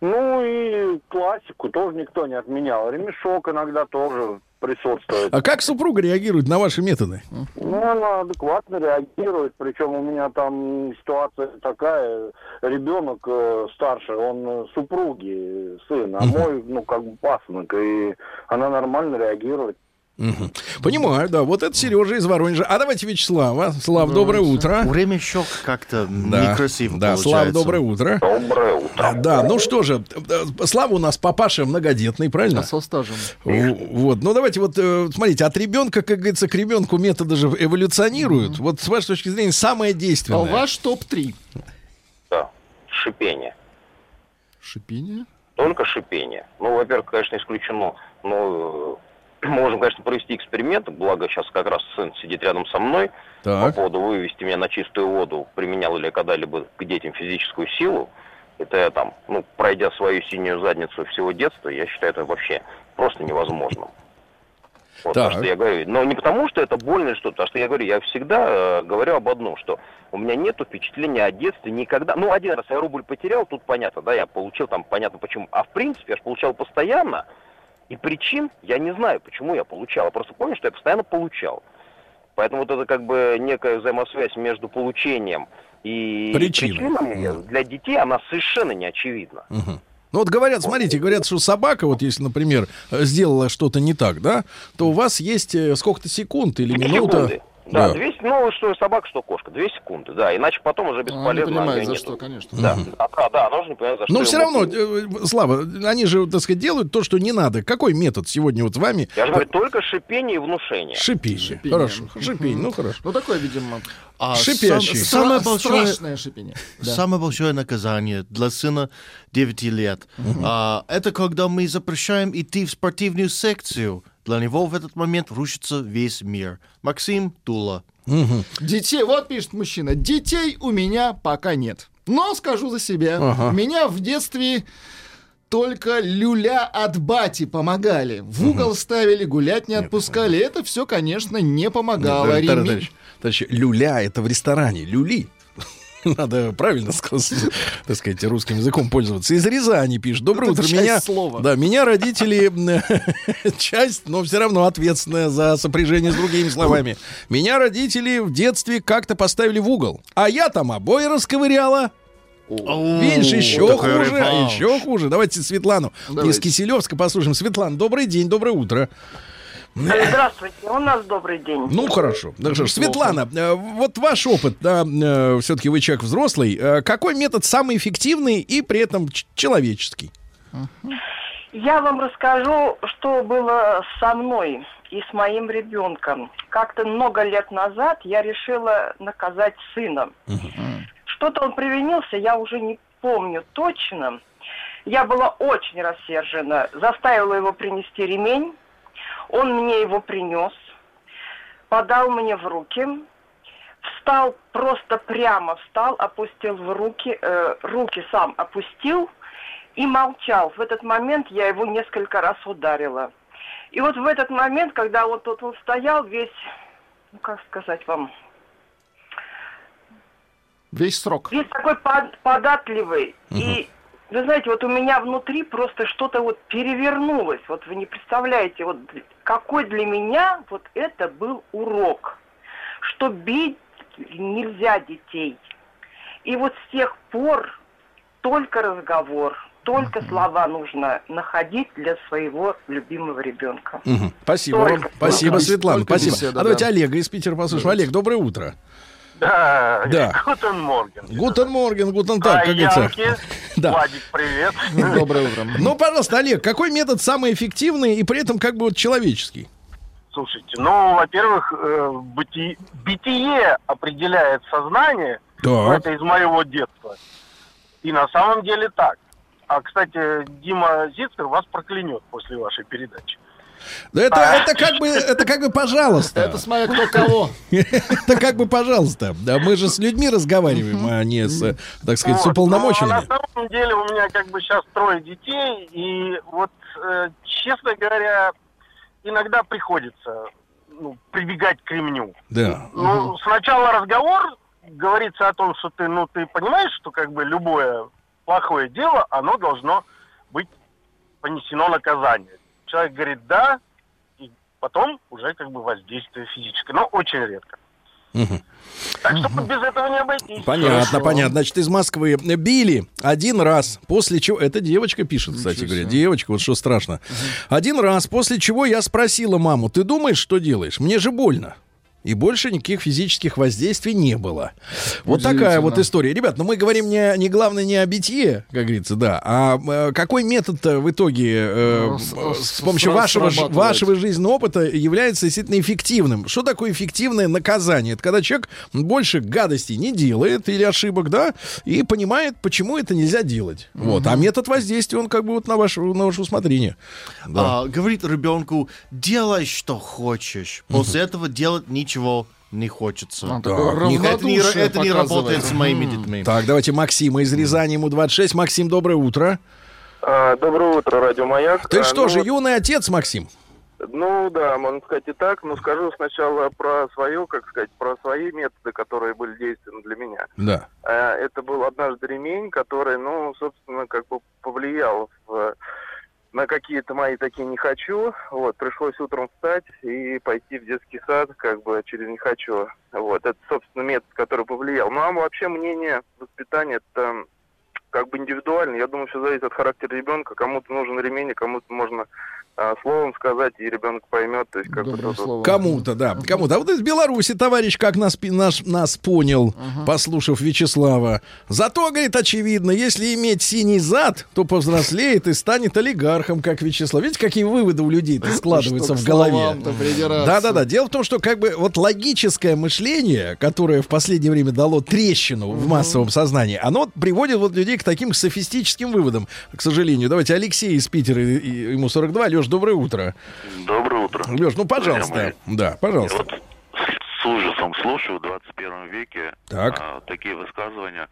Ну и классику тоже никто не отменял. Ремешок иногда тоже присутствует. А как супруга реагирует на ваши методы? Ну, она адекватно реагирует, причем у меня там ситуация такая, ребенок э, старше, он супруги, сын, а мой, ну, как бы пасынок, и она нормально реагирует. Мгм. Понимаю, да. Вот это Сережа из Воронежа. А давайте Вячеслава. Слав, доброе утро. Время щек как-то Да, некрасиво да, получается. Слав, доброе утро. Доброе утро. А, Да, ну что же, э, Слава у нас папаша многодетный, правильно? А со стажем. Вот, ну давайте вот, э, смотрите, от ребенка, как говорится, к ребенку методы же эволюционируют. Вот с вашей точки зрения самое А действенное. ваш топ-3. Да, шипение. Шипение? Только шипение. Ну, во-первых, конечно, исключено. Но э, можем, конечно, провести эксперимент. Благо, сейчас как раз сын сидит рядом со мной. По Так. поводу вывести меня на чистую воду, применял ли я когда-либо к детям физическую силу. Это я там, ну, пройдя свою синюю задницу всего детства, я считаю это вообще просто невозможным. Вот, Так. что я говорю, но не потому, что это больно или что-то, потому что я говорю, я всегда э, говорю об одном, что у меня нет впечатления о детстве никогда. Ну, один раз я рубль потерял, тут понятно, да, я получил там, понятно почему. А в принципе, я же получал постоянно, и причин я не знаю, почему я получал. Я просто помню, что я постоянно получал. Поэтому вот это как бы некая взаимосвязь между получением и Причиной. причинами для детей, она совершенно не очевидна. Мгм. Ну вот говорят, смотрите, говорят, что собака, вот если, например, э, сделала что-то не так, да, то у вас есть э, сколько-то секунд или минута. секунды. Да, Да. две с- ну что собака, что кошка, две секунды, да, иначе потом уже не бесполезно. понимает, за организм. что, конечно. Да, да, да, да, нужно не понять, за что. Но его все равно, можно- э, Слава, они же, так сказать, делают то, что не надо. Какой метод сегодня вот вами? Я же говорю, только шипение и внушение. Шипение. Шипение. Хорошо. Шипение, ну хорошо. Ну, такое, видимо, А Шипящий. сам- самое большое, страшное шипение. Да. Самое большое наказание для сына 9 лет а, это когда мы запрещаем идти в спортивную секцию. Для него в этот момент рушится весь мир. Максим Тула. Детей, вот пишет мужчина, детей у меня пока нет. Но скажу за себя, Ага. меня в детстве только люля от бати помогали. В угол ставили, гулять не отпускали. Это все, конечно, не помогало. Реми- товарищ, товарищ, люля это в ресторане. Люли. *laughs* Надо правильно *laughs* сказать, так сказать, русским языком пользоваться. Из Рязани пишет. Доброе Это утро. часть Меня, слова. да, меня родители *laughs* часть, но все равно ответственная за сопряжение с другими словами. Меня родители в детстве как-то поставили в угол, а я там обои расковыряла. Видишь, еще хуже, еще хуже. Давайте Светлану из. Киселевска послушаем. Светлана, добрый день, доброе утро. Здравствуйте, у нас добрый день. Ну хорошо. Ж, Светлана, э, вот ваш опыт, да, все-таки вы человек взрослый. э, Какой метод самый эффективный и при этом человеческий? Я вам расскажу, что было со мной и с моим ребенком. Как-то много лет назад я решила наказать сына. Что-то он привинился, я уже не помню точно. Я была очень рассержена, заставила его принести ремень. Он мне его принес, подал мне в руки, встал просто прямо, встал, опустил в руки, э, руки сам опустил и молчал. В этот момент я его несколько раз ударила. И вот в этот момент, когда вот тут он стоял весь, ну как сказать вам, Весь срок. весь такой под- податливый. И вы знаете, вот у меня внутри просто что-то вот перевернулось. Вот вы не представляете, вот какой для меня вот это был урок, что бить нельзя детей. И вот с тех пор только разговор, только слова нужно находить для своего любимого ребенка. Мгм. Спасибо Только- вам. Спасибо, только- Светлана. только Спасибо. беседа, а давайте да. Олега из Питера послушаем. Олег, доброе утро. Да, Да. Guten Morgen. Guten Morgen, guten Tag, как говорится. *laughs* Да. Владик, привет. *laughs* Доброе утро. Ну, пожалуйста, Олег, какой метод самый эффективный и при этом как бы вот человеческий? Слушайте, ну, во-первых, э, быти- бытие определяет сознание. Ну, Так. Это из моего детства. И на самом деле так. А, кстати, Дима Зицкер вас проклянет после вашей передачи. Это, это как бы, это как бы, пожалуйста. Это смотря кто кого. *laughs* Это как бы, пожалуйста. Да, мы же с людьми разговариваем, а не с, так сказать, с уполномоченными. но на самом деле у меня как бы сейчас трое детей, и вот, э, честно говоря, иногда приходится ну, прибегать к ремню. Да. Ну, сначала разговор говорится о том, что ты, ну, ты понимаешь, что как бы любое плохое дело, оно должно быть понесено наказание. Человек говорит да, и потом уже как бы воздействие физическое, но очень редко. Так что без этого не обойтись. Понятно, Хорошо. понятно. Значит, из Москвы били один раз, после чего... Это девочка пишет, кстати Ничего говоря. себе. Девочка, вот что страшно. Один раз, после чего я спросила маму, ты думаешь, что делаешь? Мне же больно. И больше никаких физических воздействий не было. Вот такая вот история. Ребят, ну мы говорим не, не главное не о битье, как говорится, да, а э, какой метод в итоге э, Ну, с- э, с- с помощью вашего, вашего жизненного опыта является действительно эффективным? Что такое эффективное наказание? Это когда человек больше гадостей не делает или ошибок, да, и понимает, почему это нельзя делать. Вот. А метод воздействия, он как бы вот на ваше, на ваше усмотрение. Да. А, говорит ребенку, делай, что хочешь. После этого делать ничего не хочется. Да. Не- это не, это не работает с моими детьми. Так, давайте Максима из Рязани, ему 26. Максим, доброе утро. Доброе утро, Радио Маяк. Ты А, что ну же, вот, юный отец, Максим? Ну да, можно сказать и так, но скажу сначала про свое, как сказать, про свои методы, которые были действенны для меня. Да. Э, Это был однажды ремень, который, ну, собственно, как бы повлиял в- на какие-то мои такие не хочу. Вот, пришлось утром встать и пойти в детский сад, как бы через не хочу. Вот, это, собственно, метод, который повлиял. Ну, а вообще мнение воспитания это как бы индивидуально. Я думаю, все зависит от характера ребенка. Кому-то нужен ремень, а кому-то можно а, словом сказать, и ребенок поймет. То есть, как вот- Кому-то, да, кому-то. А вот из Беларуси товарищ как нас, наш, нас понял, послушав Вячеслава. Зато, говорит, очевидно, если иметь синий зад, то повзрослеет и станет олигархом, как Вячеслав. Видите, какие выводы у людей складываются в голове? Да-да-да. Дело в том, что как бы вот логическое мышление, которое в последнее время дало трещину в массовом сознании, оно приводит вот людей к таким софистическим выводам, к сожалению. Давайте Алексей из Питера, ему 42. Леш, доброе утро. Доброе утро. Леш, ну, пожалуйста. Да, пожалуйста. Вот с ужасом слушаю в 21 веке Так. а, такие высказывания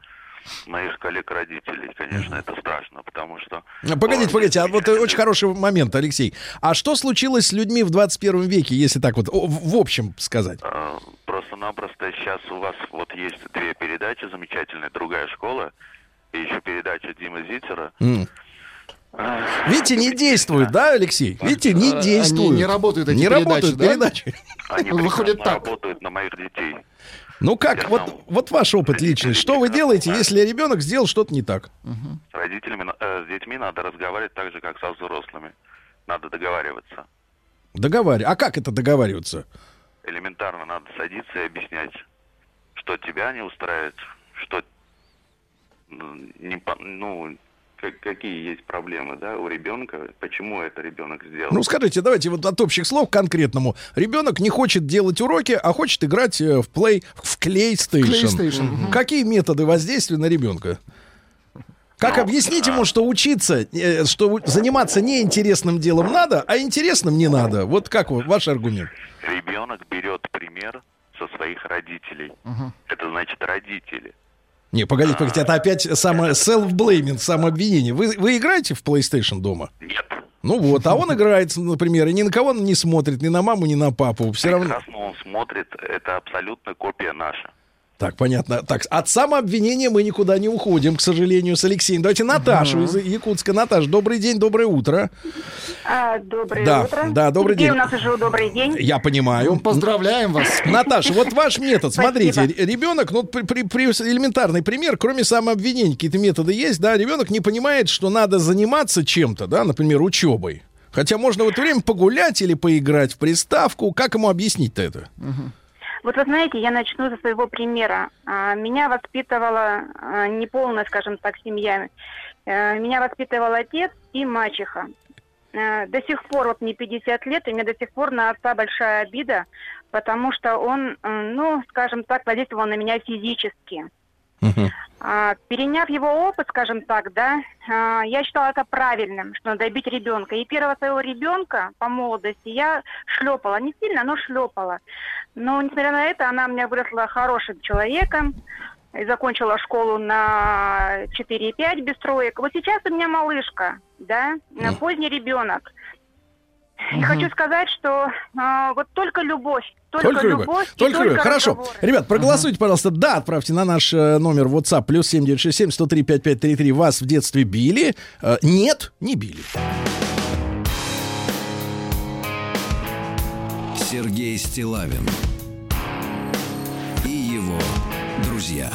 моих коллег-родителей. Конечно, это страшно, потому что... А, Погодите, погодите, а вот э, очень *laughs* хороший момент, Алексей. А что случилось с людьми в 21 веке, если так вот в общем сказать? а, Просто-напросто сейчас у вас вот есть две передачи замечательные. «Другая школа» и еще передача Димы Зитера. М. Видите, не действует, да, Алексей? Видите, не действует. не работают, эти Не передачи, работают да? передачи. Они Выходит так. работают на моих детей. Ну как, вот, вот ваш опыт личный. Что вы делаете, если ребенок сделал что-то не так? С родителями, э, с детьми надо разговаривать так же, как со взрослыми. Надо договариваться. Договаривай. А как это договариваться? элементарно надо садиться и объяснять, что тебя не устраивает, что не, ну, как- какие есть проблемы, да, у ребенка, почему это ребенок сделал. Ну скажите, давайте вот от общих слов к конкретному. Ребенок не хочет делать уроки, а хочет играть э, в плей, в клейстейшн. PlayStation, мгм. Какие методы воздействия на ребенка? Как Ну, объяснить ему, что учиться, э, что заниматься неинтересным делом надо, а интересным не надо? Вот как ваш аргумент? Ребенок берет пример со своих родителей. Это значит родители. Не, погодите, погодите, это опять самое self-blaming, самообвинение. Вы, вы играете в PlayStation дома? Нет. Ну вот, а он играет, например, и ни на кого он не смотрит, ни на маму, ни на папу. Все равно. Прекрасно он смотрит, это абсолютно копия наша. Так, понятно. Так, от самообвинения мы никуда не уходим, к сожалению, с Алексеем. Давайте Наташу из Якутска. Наташ, добрый день, доброе утро. А, доброе Да, утро. да, добрый Сергей, день. у нас уже добрый день. Я понимаю. Поздравляем вас. Наташа, вот ваш метод. Смотрите, ребенок, ну, при, при- при- элементарный пример, кроме самообвинений, какие-то методы есть, да, ребенок не понимает, что надо заниматься чем-то, да, например, учебой. Хотя можно в это время погулять или поиграть в приставку. Как ему объяснить-то это? Вот вы знаете, я начну со своего примера. А, Меня воспитывала а, неполная, скажем так, семья. Э, Меня воспитывал отец и мачеха. Э, До сих пор, вот мне 50 лет, и у меня до сих пор на отца большая обида, потому что он, ну, скажем так, воздействовал на меня физически. А, переняв его опыт, скажем так, да, я считала это правильным, что надо бить ребенка. И первого своего ребенка по молодости я шлепала. Не сильно, но шлепала. Но, несмотря на это, она меня выросла хорошим человеком. И закончила школу на 4,5 без троек. Вот сейчас у меня малышка, да, Мгм. поздний ребенок. И хочу сказать, что а, вот только любовь, только, Только любовь. любовь, и Только любовь. Хорошо. разговоры. Ребят, проголосуйте, пожалуйста. Да, отправьте на наш э, номер WhatsApp плюс 7967 103 5533. Вас в детстве били? Э, нет, не били. Сергей Стилавин и его друзья.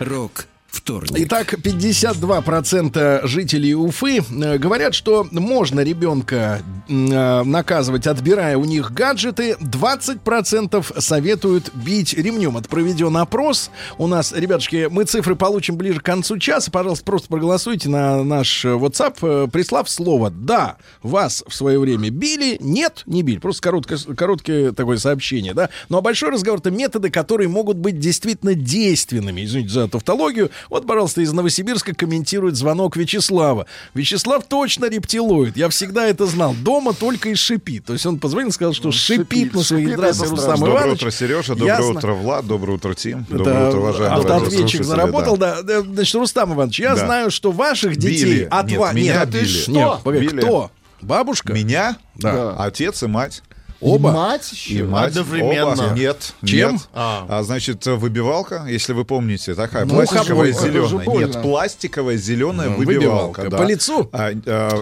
Рок вторник. Итак, 52% жителей Уфы э, говорят, что можно ребенка э, наказывать, отбирая у них гаджеты. 20% советуют бить ремнем. Это проведен опрос. У нас, ребятушки, мы цифры получим ближе к концу часа. Пожалуйста, просто проголосуйте на наш WhatsApp, э, прислав слово «Да». Вас в свое время били, нет, не били. Просто короткое, короткое такое сообщение, да. Ну а большой разговор — это методы, которые могут быть действительно действенными. Извините за тавтологию. Вот, пожалуйста, из Новосибирска комментирует звонок Вячеслава. Вячеслав точно рептилоид. Я всегда это знал. Дома только и шипит. То есть он позвонил и сказал, что шипит, на своих шипит, Здравствуйте, это Рустам Доброе Иванович. утро, Сережа. Доброе Ясно. утро, Влад. Доброе утро, Тим. Доброе утро, уважаемые автоответчик заработал, да. да. Да, Значит, Рустам Иванович, я Да. знаю, что ваших детей Били. от Нет, вас... меня Нет, били. что? Нет, погоди, Били. кто? Бабушка? Меня? Да. Отец и мать. Оба? Мать И еще? мать. Одновременно. Оба. Нет. Чем? Нет. А. значит, выбивалка, если вы помните, такая Ну, пластиковая зеленая. Нет, пластиковая зеленая Ну, выбивалка. выбивалка. да. По лицу? А,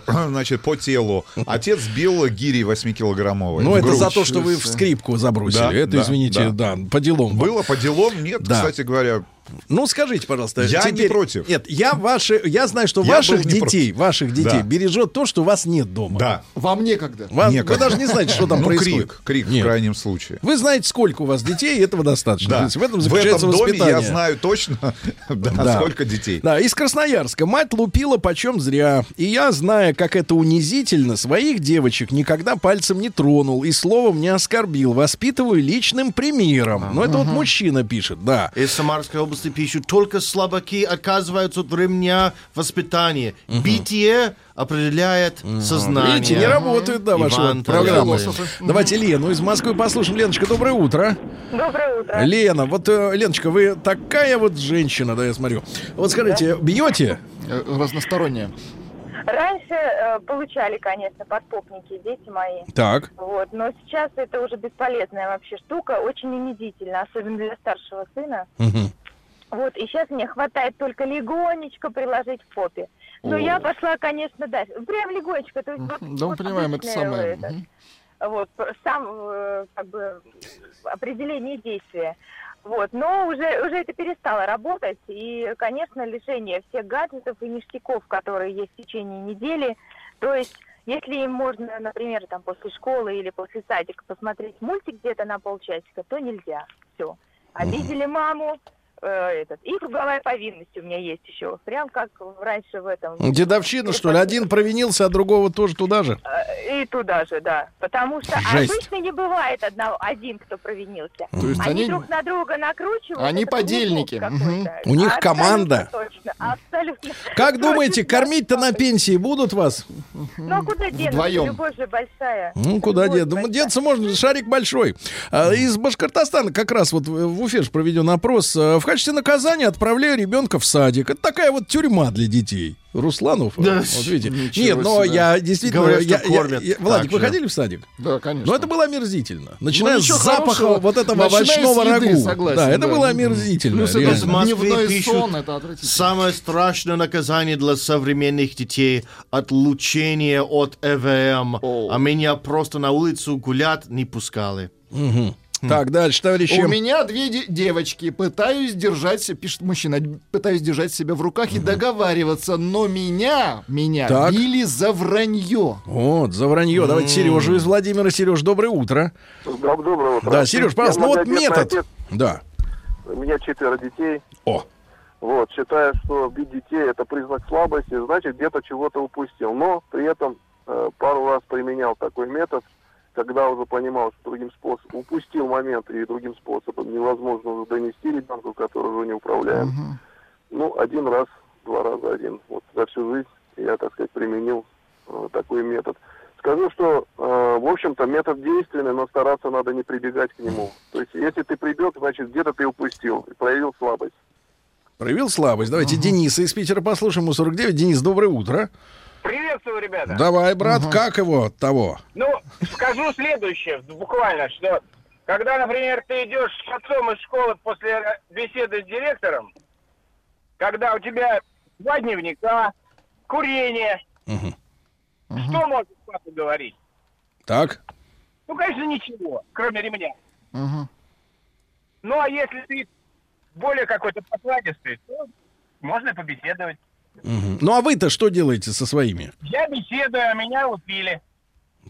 а, *clears throat* значит, по телу. Отец бил гири 8-килограммовой. Ну, это грудь. за то, что вы в скрипку забросили. Да, это, да, извините, да, по делам. Было по делам? Нет, Да. кстати говоря. Ну, скажите, пожалуйста. Я не против. Нет, я ваши, я знаю, что Я ваших детей, против. ваших детей Да. бережет то, что вас нет дома. Да. Вам некогда. Вам- вы Некогда. даже не знаете, что там ну, происходит. крик, крик Нет. в крайнем случае. Вы знаете, сколько у вас детей, и этого достаточно. Да. То есть в этом в заключается этом доме воспитание. я знаю точно, *laughs* да, Да. сколько детей. Да, из Красноярска. Мать лупила почем зря. И я, зная, как это унизительно, своих девочек никогда пальцем не тронул и словом не оскорбил. Воспитываю личным примером. Но это вот мужчина пишет, да. Из Самарской области пишут, только слабаки отказываются от ремня воспитания. Битие определяет сознание. Видите, не работают, да, ваши Иван программы. Давайте Лену из Москвы послушаем. Леночка, доброе утро. Доброе утро. Лена, вот, э, Леночка, вы такая вот женщина, да, я смотрю. Вот скажите, бьете? Э, Разносторонняя. Раньше э, получали, конечно, подпопники дети мои. Так. Вот, но сейчас это уже бесполезная вообще штука, очень унизительно, особенно для старшего сына. Вот, и сейчас мне хватает только легонечко приложить к попе. Но О. я пошла, конечно, дальше. Прям легонечко. То есть вот, Да, мы понимаем, это самое. это. Вот, сам, э, как бы, определение действия. Вот, но уже, уже это перестало работать, и, конечно, лишение всех гаджетов и ништяков, которые есть в течение недели. То есть, если им можно, например, там после школы или после садика посмотреть мультик где-то на полчасика, то нельзя. Все. Обидели маму, этот. И круговая повинность у меня есть еще. Прям как раньше в этом. Дедовщина, что ли? Один провинился, а другого тоже туда же? Э, И туда же, да. Потому что Жесть. обычно не бывает одного, один, кто провинился. То есть они, они- друг на друга накручивают. Они подельники. какой-то. У них команда. Точно, абсолютно. Как *laughs* думаете, кормить-то на пенсии будут вас? Ну, а куда денуться? Вдвоем. Любовь же большая. Ну, куда дед? Ну, деться можно, шарик большой. А, из Башкортостана как раз вот в Уфе ж проведен опрос. А, В качестве наказания отправляю ребенка в садик. Это такая вот тюрьма для детей. Русланов, Да, вот видите. Нет, но себе. я действительно... Говорят, что я- я- кормят я- Владик, так вы же. ходили в садик? Да, конечно. Но это было омерзительно. Начиная Ну, с запаха хорошего. вот этого Начиная овощного еды, рагу. согласен, да, это да. было омерзительно. Плюс это. Из Москвы Дневной пишут, сон, это самое страшное наказание для современных детей – отлучение от ЭВМ. А меня просто на улицу гулять не пускали. Мгм. Так, дальше, товарищи. У меня две де- девочки. Пытаюсь держать, пишет мужчина, пытаюсь держать себя в руках и договариваться, но меня, меня Так. били за вранье. Вот, за вранье. Давайте Сережу из Владимира. Сереж, доброе утро. Доброе утро. Да, Сереж, пожалуйста, ну вот метод. отец. Да. У меня четверо детей. О. Вот, считаю, что бить детей это признак слабости, значит где-то чего-то упустил. Но при этом э, пару раз применял такой метод, когда уже понимал, что другим способом упустил момент и другим способом невозможно уже донести ребенку, который уже не управляем. Ну, один раз, два раза один. Вот за всю жизнь я, так сказать, применил э, такой метод. Скажу, что, э, в общем-то, метод действенный, но стараться надо не прибегать к нему. То есть, если ты прибег, значит, где-то ты упустил, и проявил слабость. Проявил слабость. Давайте Дениса из Питера послушаем. Ему 49. Денис, доброе утро. Приветствую, ребята. Давай, брат, как его от того? Ну, скажу следующее, буквально, что когда, например, ты идешь с отцом из школы после беседы с директором, когда у тебя два дневника, курение, что может папа говорить? Так. Ну, конечно, ничего, кроме ремня. Ну, а если ты более какой-то покладистый, то можно побеседовать. Мгм. Ну а вы-то что делаете со своими? Я беседую, а меня убили.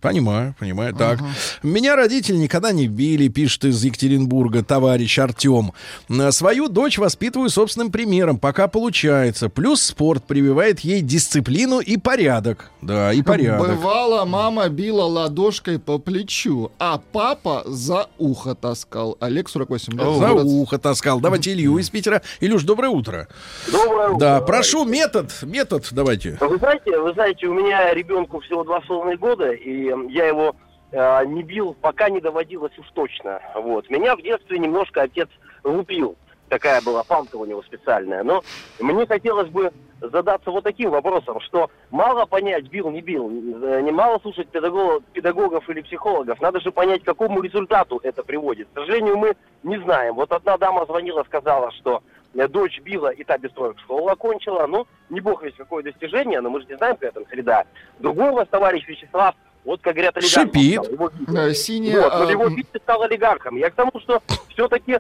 Понимаю, понимаю. Так. Меня родители никогда не били, пишет из Екатеринбурга товарищ Артем. Э, Свою дочь воспитываю собственным примером, пока получается. Плюс спорт прививает ей дисциплину и порядок. Да, и порядок. Бывало, мама била ладошкой по плечу, а папа за ухо таскал. Олег 48 лет. За ухо таскал. Давайте Илью из Питера. Илюш, доброе утро. Доброе утро. Да, прошу метод, метод давайте. Вы знаете, вы знаете, у меня ребенку всего два с половиной года, и э, я его э, не бил, пока не доводилось уж точно. Вот. Меня в детстве немножко отец лупил. Такая была палка у него специальная. Но мне хотелось бы задаться вот таким вопросом, что мало понять, бил, не бил, э, не мало слушать педагогов, педагогов или психологов, надо же понять, к какому результату это приводит. К сожалению, мы не знаем. Вот одна дама звонила, сказала, что э, дочь била, и та без троек школу окончила. Ну, не бог весь какое достижение, но мы же не знаем, какая там среда. Другой у вас товарищ Вячеслав, вот, как говорят, олигархом Шипит. стал. Его били. Э, Синяя... Вот, но а, его бить стал олигархом. Я к тому, что все-таки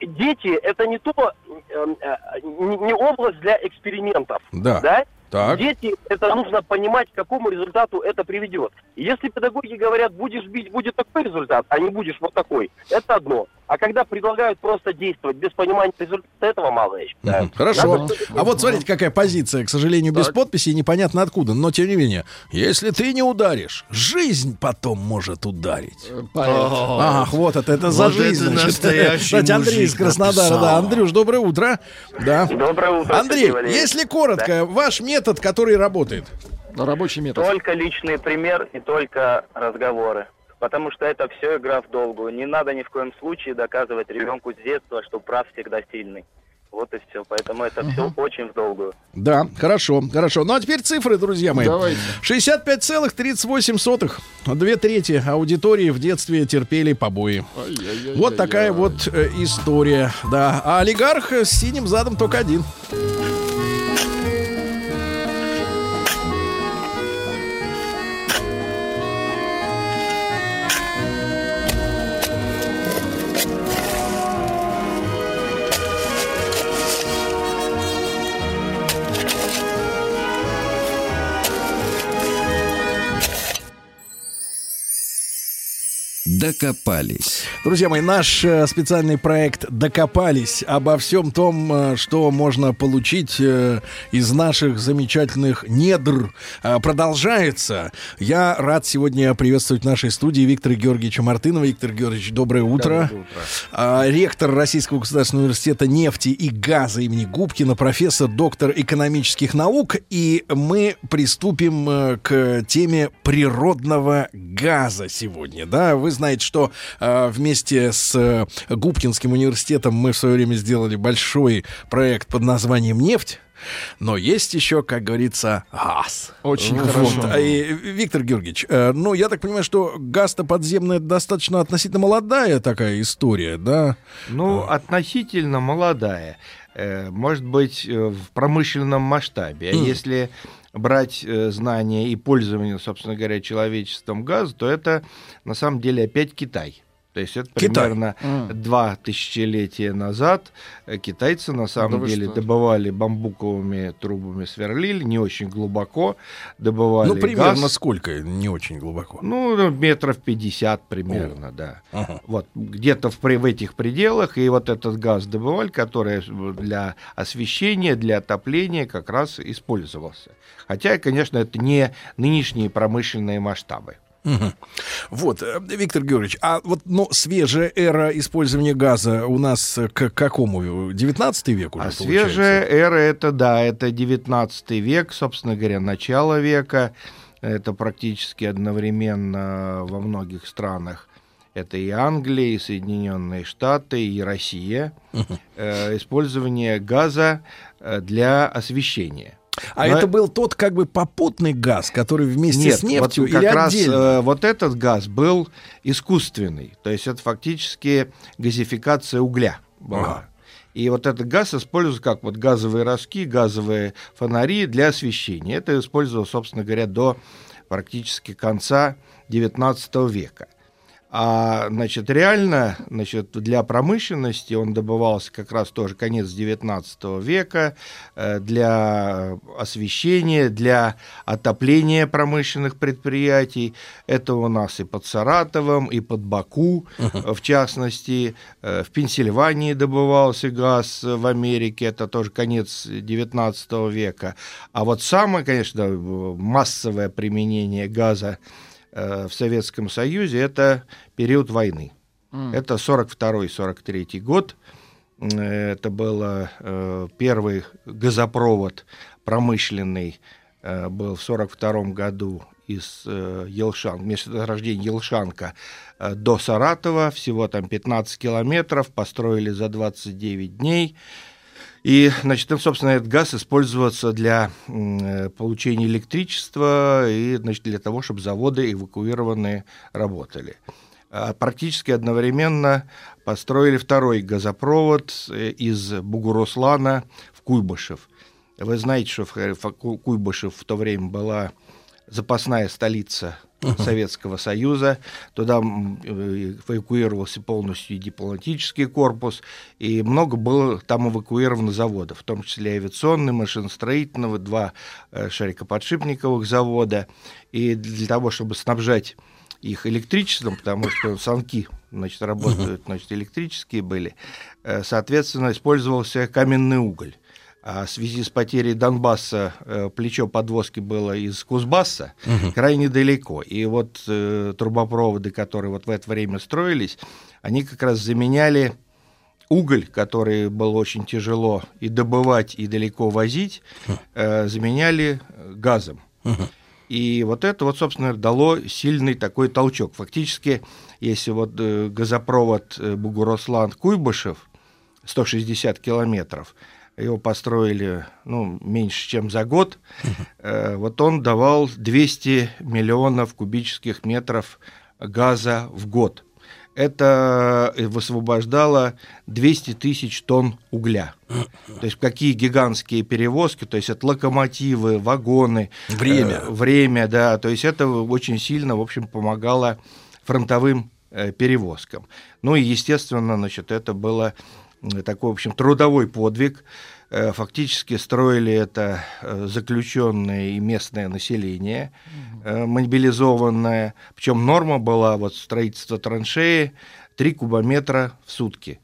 дети это не то, э, э, не область для экспериментов. Да. Так. Дети, это нужно понимать, к какому результату это приведет. И Если педагоги говорят, будешь бить, будет такой результат, а не будешь вот такой, это одно. А когда предлагают просто действовать без понимания результата, этого мало, я считаю. Мгм, Хорошо. Надо А вот смотрите, какая позиция, к сожалению, без подписи непонятно откуда. Но тем не менее, если ты не ударишь, жизнь потом может ударить. Ах, вот это, это за жизнь. это значит. настоящий Кстати, Андрей из Краснодара, да. Андрюш, доброе утро. Да. Доброе утро, Андрей, если коротко, ваш метод, который работает. Рабочий метод. Только личный пример и только разговоры. Потому что это все игра в долгую. Не надо ни в коем случае доказывать ребенку с детства, что прав всегда сильный. Вот и все. Поэтому это все очень в долгую. Да, хорошо, хорошо. Ну а теперь цифры, друзья мои. Давайте. 65,38. Две трети аудитории в детстве терпели побои. Вот такая вот э, история, да. А олигарх с синим задом только один. Докопались. Друзья мои, наш э, специальный проект «Докопались» обо всем том, э, что можно получить э, из наших замечательных недр, продолжается. Я рад сегодня приветствовать в нашей студии Виктора Георгиевича Мартынова. Виктор Георгиевич, доброе утро. А, Ректор Российского государственного университета нефти и газа имени Губкина, профессор, доктор экономических наук. И мы приступим к теме природного газа сегодня. Да, вы знаете, что э, вместе с э, Губкинским университетом мы в свое время сделали большой проект под названием «Нефть». Но есть еще, как говорится, газ. Очень Вот. хорошо. А, и, Виктор Георгиевич, э, ну, я так понимаю, что газ-то подземный это достаточно относительно молодая такая история, да? Ну, относительно молодая. Э, Может быть, э, в промышленном масштабе. А Мгм. если брать э, знания и пользование, собственно говоря, человечеством газа, то это на самом деле опять Китай. То есть это Китай. примерно два тысячелетия назад э, китайцы на самом вы деле что? добывали бамбуковыми трубами, сверлили, не очень глубоко добывали Ну, примерно газ. сколько, не очень глубоко. Ну, метров 50 примерно, да. Вот где-то в, при- в этих пределах, и вот этот газ добывали, который для освещения, для отопления как раз использовался. Хотя, конечно, это не нынешние промышленные масштабы. Мгм. Вот, э, Виктор Георгиевич, а вот ну, свежая эра использования газа у нас к какому? 19 век уже А получается? свежая эра это, да, это 19 век, собственно говоря, начало века. Это практически одновременно во многих странах. Это и Англия, и Соединенные Штаты, и Россия. Э, использование газа э, для освещения. А Но- это был тот как бы попутный газ, который вместе Нет, с нефтью вот как или раз отдельно? э, вот этот газ был искусственный, то есть это фактически газификация угля была. И вот этот газ используется как вот газовые рожки, газовые фонари для освещения. Это использовалось, собственно говоря, до практически конца XIX века. А, значит, реально, значит, для промышленности он добывался как раз тоже конец 19 века, э, для освещения, для отопления промышленных предприятий. Это у нас и под Саратовом, и под Баку, в частности. Э, в Пенсильвании добывался газ в Америке, это тоже конец 19 века. А вот самое, конечно, массовое применение газа в Советском Союзе, это период войны. Mm. Это 42-43 год. Это был э, первый газопровод промышленный, э, был в 42 году из Елшан, месторождения Елшанка до Саратова, всего там 15 километров, построили за 29 дней. И, значит, им, собственно, этот газ использовался для э, получения электричества и, значит, для того, чтобы заводы эвакуированные работали. А практически одновременно построили второй газопровод э, из Бугуруслана в Куйбышев. Вы знаете, что в Куйбышев в то время была запасная столица Советского Союза. Туда э, эвакуировался полностью дипломатический корпус, и много было там эвакуировано заводов, в том числе авиационный, машиностроительного, два э, шарикоподшипниковых завода. И для того, чтобы снабжать их электричеством, потому что станки значит, работают, значит, электрические были, э, соответственно, использовался каменный уголь. А в связи с потерей Донбасса э, плечо подвозки было из Кузбасса угу. крайне далеко. И вот э, трубопроводы, которые вот в это время строились, они как раз заменяли уголь, который было очень тяжело и добывать, и далеко возить, э, заменяли газом. Угу. И вот это вот, собственно, дало сильный такой толчок. Фактически, если вот э, газопровод э, Бугурослан-Куйбышев, 160 километров, его построили ну, меньше, чем за год, э, вот он давал 200 миллионов кубических метров газа в год. Это высвобождало 200 тысяч тонн угля. То есть какие гигантские перевозки, то есть это локомотивы, вагоны. Время. Э, время, да. То есть это очень сильно, в общем, помогало фронтовым э, перевозкам. Ну и, естественно, значит, это было такой, в общем, трудовой подвиг. Э, фактически строили это э, заключенное и местное население, мобилизованное. Причем норма была вот строительство траншеи 3 кубометра в сутки.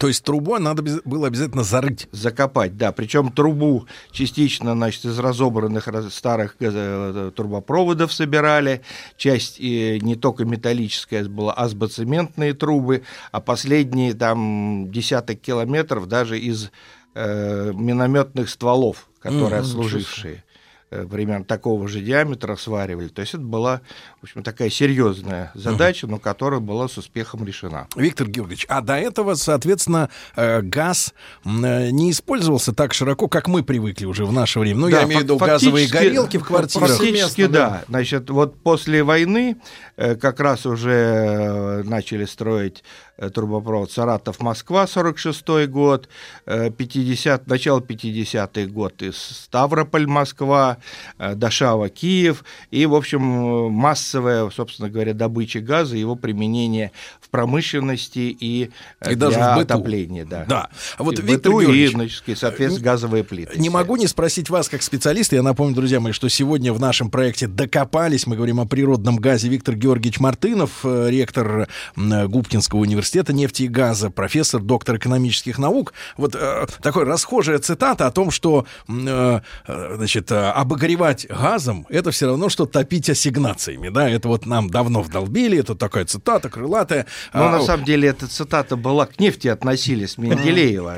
То есть трубу надо было обязательно зарыть. Закопать, да. Причем трубу частично, значит, из разобранных старых трубопроводов собирали. Часть и не только металлическая была, а асбоцементные трубы, а последние там десяток километров даже из э, минометных стволов, которые mm-hmm, отслужившие э, примерно такого же диаметра сваривали. То есть это была, в общем, такая серьезная задача, но которая была с успехом решена. Виктор Георгиевич, а до этого, соответственно, э, газ э, не использовался так широко, как мы привыкли уже в наше время. Ну, да, я имею в виду газовые горелки в квартирах. Фактически, да. да. Значит, вот после войны как раз уже начали строить Э, трубопровод Саратов-Москва, 46 год, 50, э, начало 50-й год из Ставрополь-Москва, э, Дашава, Киев, и, в общем, массовая, собственно говоря, добыча газа, его применение в промышленности и, и для даже отопления. Да, да. А вот, и Виктор быту и, значит, соответственно, газовые плиты. Не могу не спросить вас, как специалиста, я напомню, друзья мои, что сегодня в нашем проекте «Докопались», мы говорим о природном газе, Виктор Георгиевич Мартынов, ректор Губкинского университета, университета нефти и газа, профессор, доктор экономических наук. Вот э, такая расхожая цитата о том, что э, э значит, э, обогревать газом это все равно, что топить ассигнациями. Да? Это вот нам давно вдолбили, это такая цитата крылатая. Но а, на самом деле эта цитата была к нефти относились, Менделеева.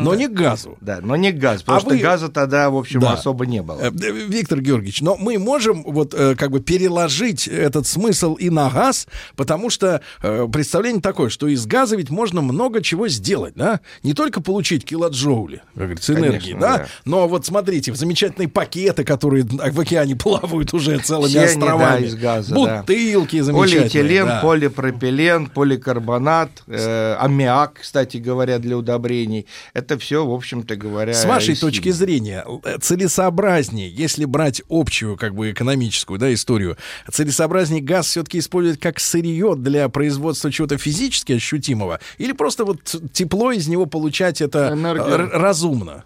Но не к газу. Да, но не к газу, потому а что вы... газа тогда, в общем, да. особо не было. Э, Виктор Георгиевич, но мы можем вот как бы переложить этот смысл и на газ, потому что представление такое, что что из газа ведь можно много чего сделать, да? Не только получить килоджоули, как говорится, энергии, Конечно, да? да. Но вот смотрите, замечательные пакеты, которые в океане плавают уже целыми Все они, да, островами. из газа, да. Бутылки замечательные. Полиэтилен, да. полипропилен, поликарбонат, э, аммиак, кстати говоря, для удобрений. Это все, в общем-то говоря... С вашей точки химии. зрения, э, целесообразнее, если брать общую, как бы экономическую, да, историю, целесообразнее газ все-таки использовать как сырье для производства чего-то физически ощутимого, или просто вот тепло из него получать это Энергию. р- разумно?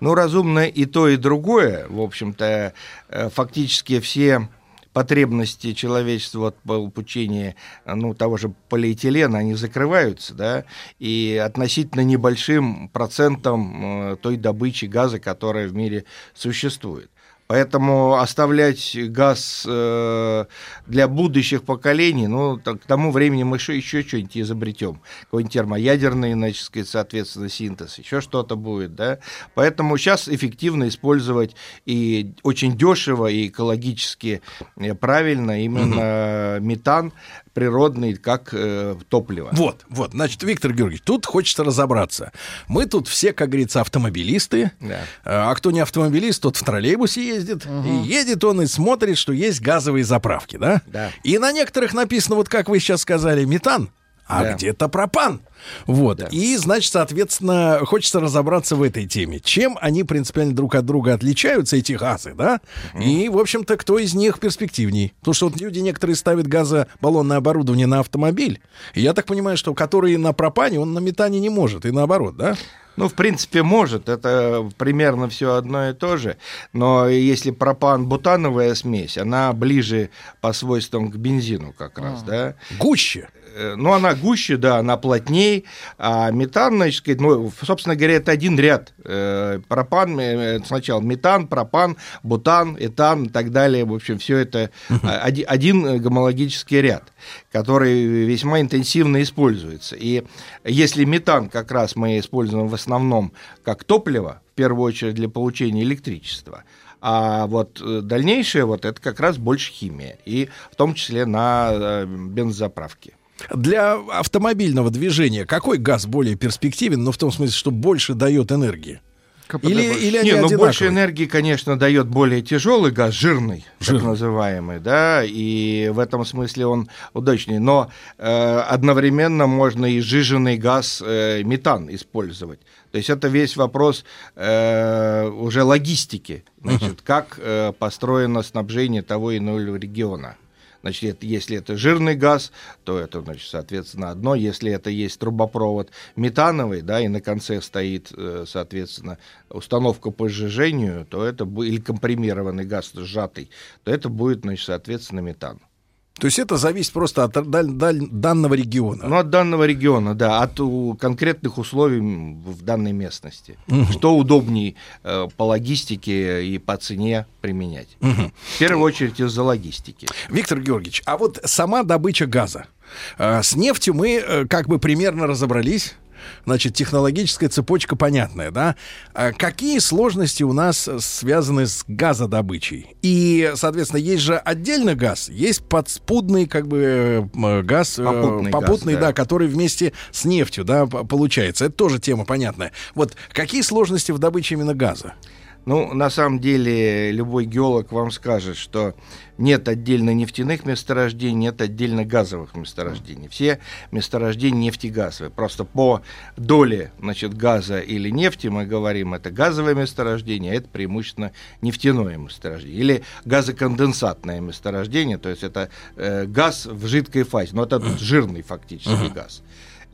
Ну, разумно и то, и другое. В общем-то, э, фактически все потребности человечества от получения ну, того же полиэтилена, они закрываются, да, и относительно небольшим процентом э, той добычи газа, которая в мире существует. Поэтому оставлять газ э, для будущих поколений, ну, так, к тому времени мы еще, еще что-нибудь изобретем. Какой-нибудь термоядерный, значит, сказать, соответственно, синтез, еще что-то будет, да. Поэтому сейчас эффективно использовать и очень дешево, и экологически э, правильно именно метан природный как э, топливо. Вот, вот, значит, Виктор Георгиевич, тут хочется разобраться. Мы тут все, как говорится, автомобилисты, Да. а кто не автомобилист, тот в троллейбусе ездит. И едет он и смотрит, что есть газовые заправки, да? Да. И на некоторых написано, вот как вы сейчас сказали, метан, а Да. где-то пропан. Вот. И, значит, соответственно, хочется разобраться в этой теме. Чем они принципиально друг от друга отличаются, эти газы, да? И, в общем-то, кто из них перспективней? Потому что вот люди некоторые ставят газобаллонное оборудование на автомобиль. И я так понимаю, что который на пропане, он на метане не может. И наоборот, да? Ну, в принципе, может. Это примерно все одно и то же. Но если пропан-бутановая смесь, она ближе по свойствам к бензину как раз, да? Гуще. Э, Ну, она гуще, да, она плотней, а метан, значит, сказать, ну, собственно говоря, это один ряд. Э, Пропан, э, сначала метан, пропан, бутан, этан и так далее. В общем, все это оди- один гомологический ряд, который весьма интенсивно используется. И если метан как раз мы используем в основном как топливо, в первую очередь для получения электричества, а вот дальнейшее вот это как раз больше химия, и в том числе на бензозаправке. Для автомобильного движения какой газ более перспективен, но в том смысле, что больше дает энергии? Или, или они Не, ну одинаковые? больше энергии, конечно, дает более тяжелый газ, жирный, Жирный. так называемый, да, и в этом смысле он удачнее. Но э, одновременно можно и сжиженный газ э, метан использовать. То есть это весь вопрос э, уже логистики, значит, как э, построено снабжение того или иного региона. Значит, это- если это жирный газ, то это, значит, соответственно, одно. Если это есть трубопровод метановый, да, и на конце стоит, э, соответственно, установка по сжижению, то это будет, или компримированный газ сжатый, то это будет, значит, соответственно, метан. То есть это зависит просто от данного региона. Ну, от данного региона, да, от конкретных условий в данной местности. Мгм. Что удобней э, по логистике и по цене применять. Мгм. В первую очередь из-за логистики. Виктор Георгиевич, а вот сама добыча газа. Э, С нефтью мы э, как бы примерно разобрались. Значит, технологическая цепочка понятная, да? А Какие сложности у нас э, связаны с газодобычей? И, соответственно, есть же отдельно газ, есть подспудный как бы э, м, газ, э, Попутный газ, попутный, да. да, который вместе с нефтью, да, получается. Это тоже тема понятная. Вот какие сложности в добыче именно газа? Ну, на самом деле, любой геолог вам скажет, что нет отдельно нефтяных месторождений, нет отдельно газовых месторождений. Все месторождения нефтегазовые. Просто по доле значит, газа или нефти мы говорим, это газовое месторождение, а это преимущественно нефтяное месторождение. Или газоконденсатное месторождение, то есть это э, газ в жидкой фазе, но это жирный фактически газ.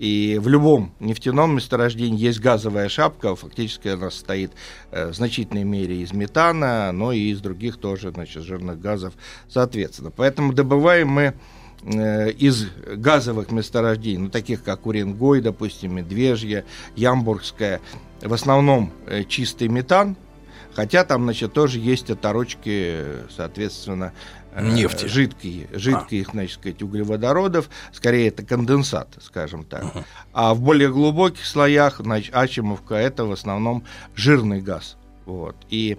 И в любом нефтяном месторождении есть газовая шапка, фактически она состоит э, в значительной мере из метана, но и из других тоже значит, жирных газов, соответственно. Поэтому добываем мы э, из газовых месторождений, ну, таких как Уренгой, допустим, Медвежье, Ямбургская, в основном э, чистый метан, хотя там, значит, тоже есть оторочки, соответственно, Нефти. жидкие, жидких, значит, сказать, углеводородов, скорее это конденсат, скажем так. А в более глубоких слоях, значит, Ачимовка это в основном жирный газ. Вот. И,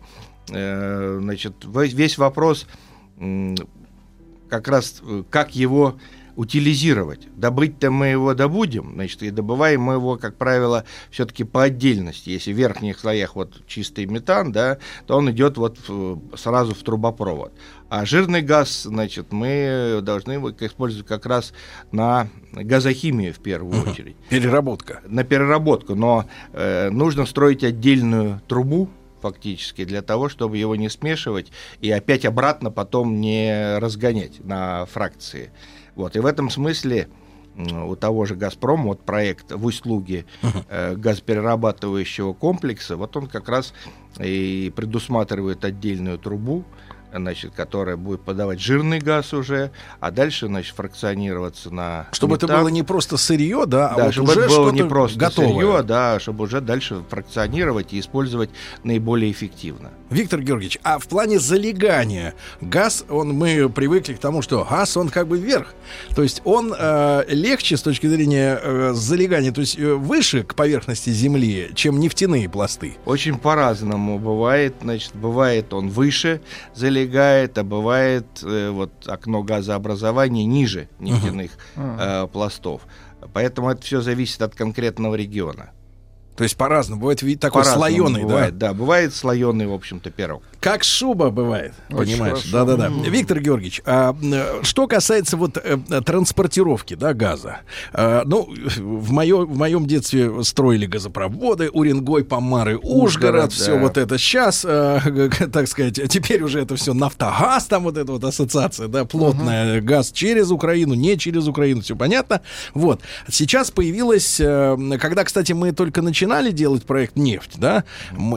э, значит, весь вопрос как раз, э, как его утилизировать. Добыть-то мы его добудем, значит, и добываем мы его, как правило, все-таки по отдельности. Если в верхних слоях вот чистый метан, да, то он идет вот в- сразу в трубопровод. А жирный газ, значит, мы должны его использовать как раз на газохимию в первую очередь. Переработка. На переработку, но э, нужно строить отдельную трубу, фактически, для того, чтобы его не смешивать и опять обратно потом не разгонять на фракции. Вот. И в этом смысле у того же «Газпрома» вот проект в услуге э, газоперерабатывающего комплекса, вот он как раз и предусматривает отдельную трубу, значит, которая будет подавать жирный газ уже, а дальше, значит, фракционироваться на Чтобы это метан. было не просто сырье, да, а Да, вот чтобы уже это было не просто готовое. сырье, да, чтобы уже дальше фракционировать и использовать наиболее эффективно. Виктор Георгиевич, а в плане залегания газ, он мы привыкли к тому, что газ он как бы вверх, то есть он э, легче с точки зрения э, залегания, то есть э, выше к поверхности Земли, чем нефтяные пласты. Очень по-разному бывает, значит, бывает он выше залегает, а бывает э, вот окно газообразования ниже нефтяных Мгм. э, пластов. Поэтому это все зависит от конкретного региона. То есть по-разному. Бывает ведь такой слоеный, да? бывает, да? Бывает слоеный, в общем-то, пирог. Как шуба бывает, Очень понимаешь? Да-да-да. Виктор Георгиевич, а, э, что касается вот э, транспортировки, да, газа. А, ну, в, моё, в моем детстве строили газопроводы, Уренгой, Помары, Ужгород, Ужгород, все да. вот это. Сейчас, так сказать, теперь уже это все Нафтогаз, там вот эта вот ассоциация, да, плотная, газ через Украину, не через Украину, все понятно. Вот. Сейчас появилась, э, когда, кстати, мы только начинали делать проект «Нефть», да,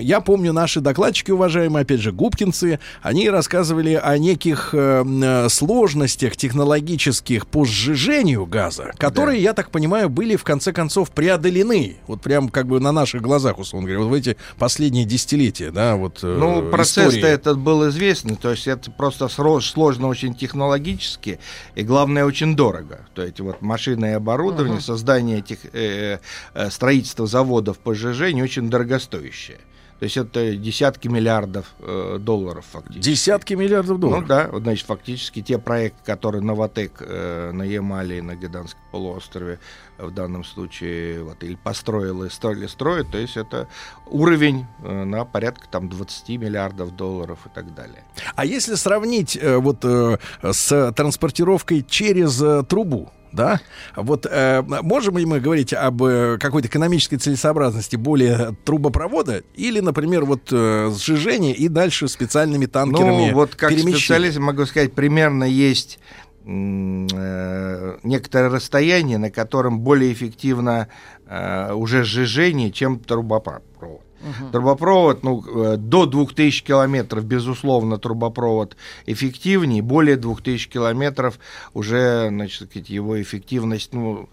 я помню, наши докладчики, уважаемые, опять же, губкинцы, они рассказывали о неких э, э, сложностях технологических по сжижению газа, которые, я так понимаю, были в конце концов преодолены. Вот прям как бы на наших глазах, условно говоря, вот в эти последние десятилетия, да, вот э, Ну, процесс-то этот был известный, то есть это просто сложно очень технологически и, главное, очень дорого. То есть вот машины и оборудование, Мгм. создание этих, э, э, строительство заводов по сжижению очень дорогостоящее. То есть это десятки миллиардов э, долларов фактически. Десятки миллиардов долларов? Ну да, вот, значит, фактически те проекты, которые Новотек э, на Ямале и на Гиданском полуострове в данном случае вот, или построил и строили, строят, то есть это уровень э, на порядка там 20 миллиардов долларов и так далее. А если сравнить э, вот э, с транспортировкой через э, трубу, да, вот э, можем ли мы говорить об э, какой-то экономической целесообразности более трубопровода или, например, вот э, сжижения и дальше специальными танкерами Ну, вот как специалист могу сказать, примерно есть э, некоторое расстояние, на котором более эффективно э, уже сжижение, чем трубопровод. Трубопровод, ну, э, до 2000 километров, безусловно, трубопровод эффективнее, более 2000 километров уже, значит, его эффективность, ну,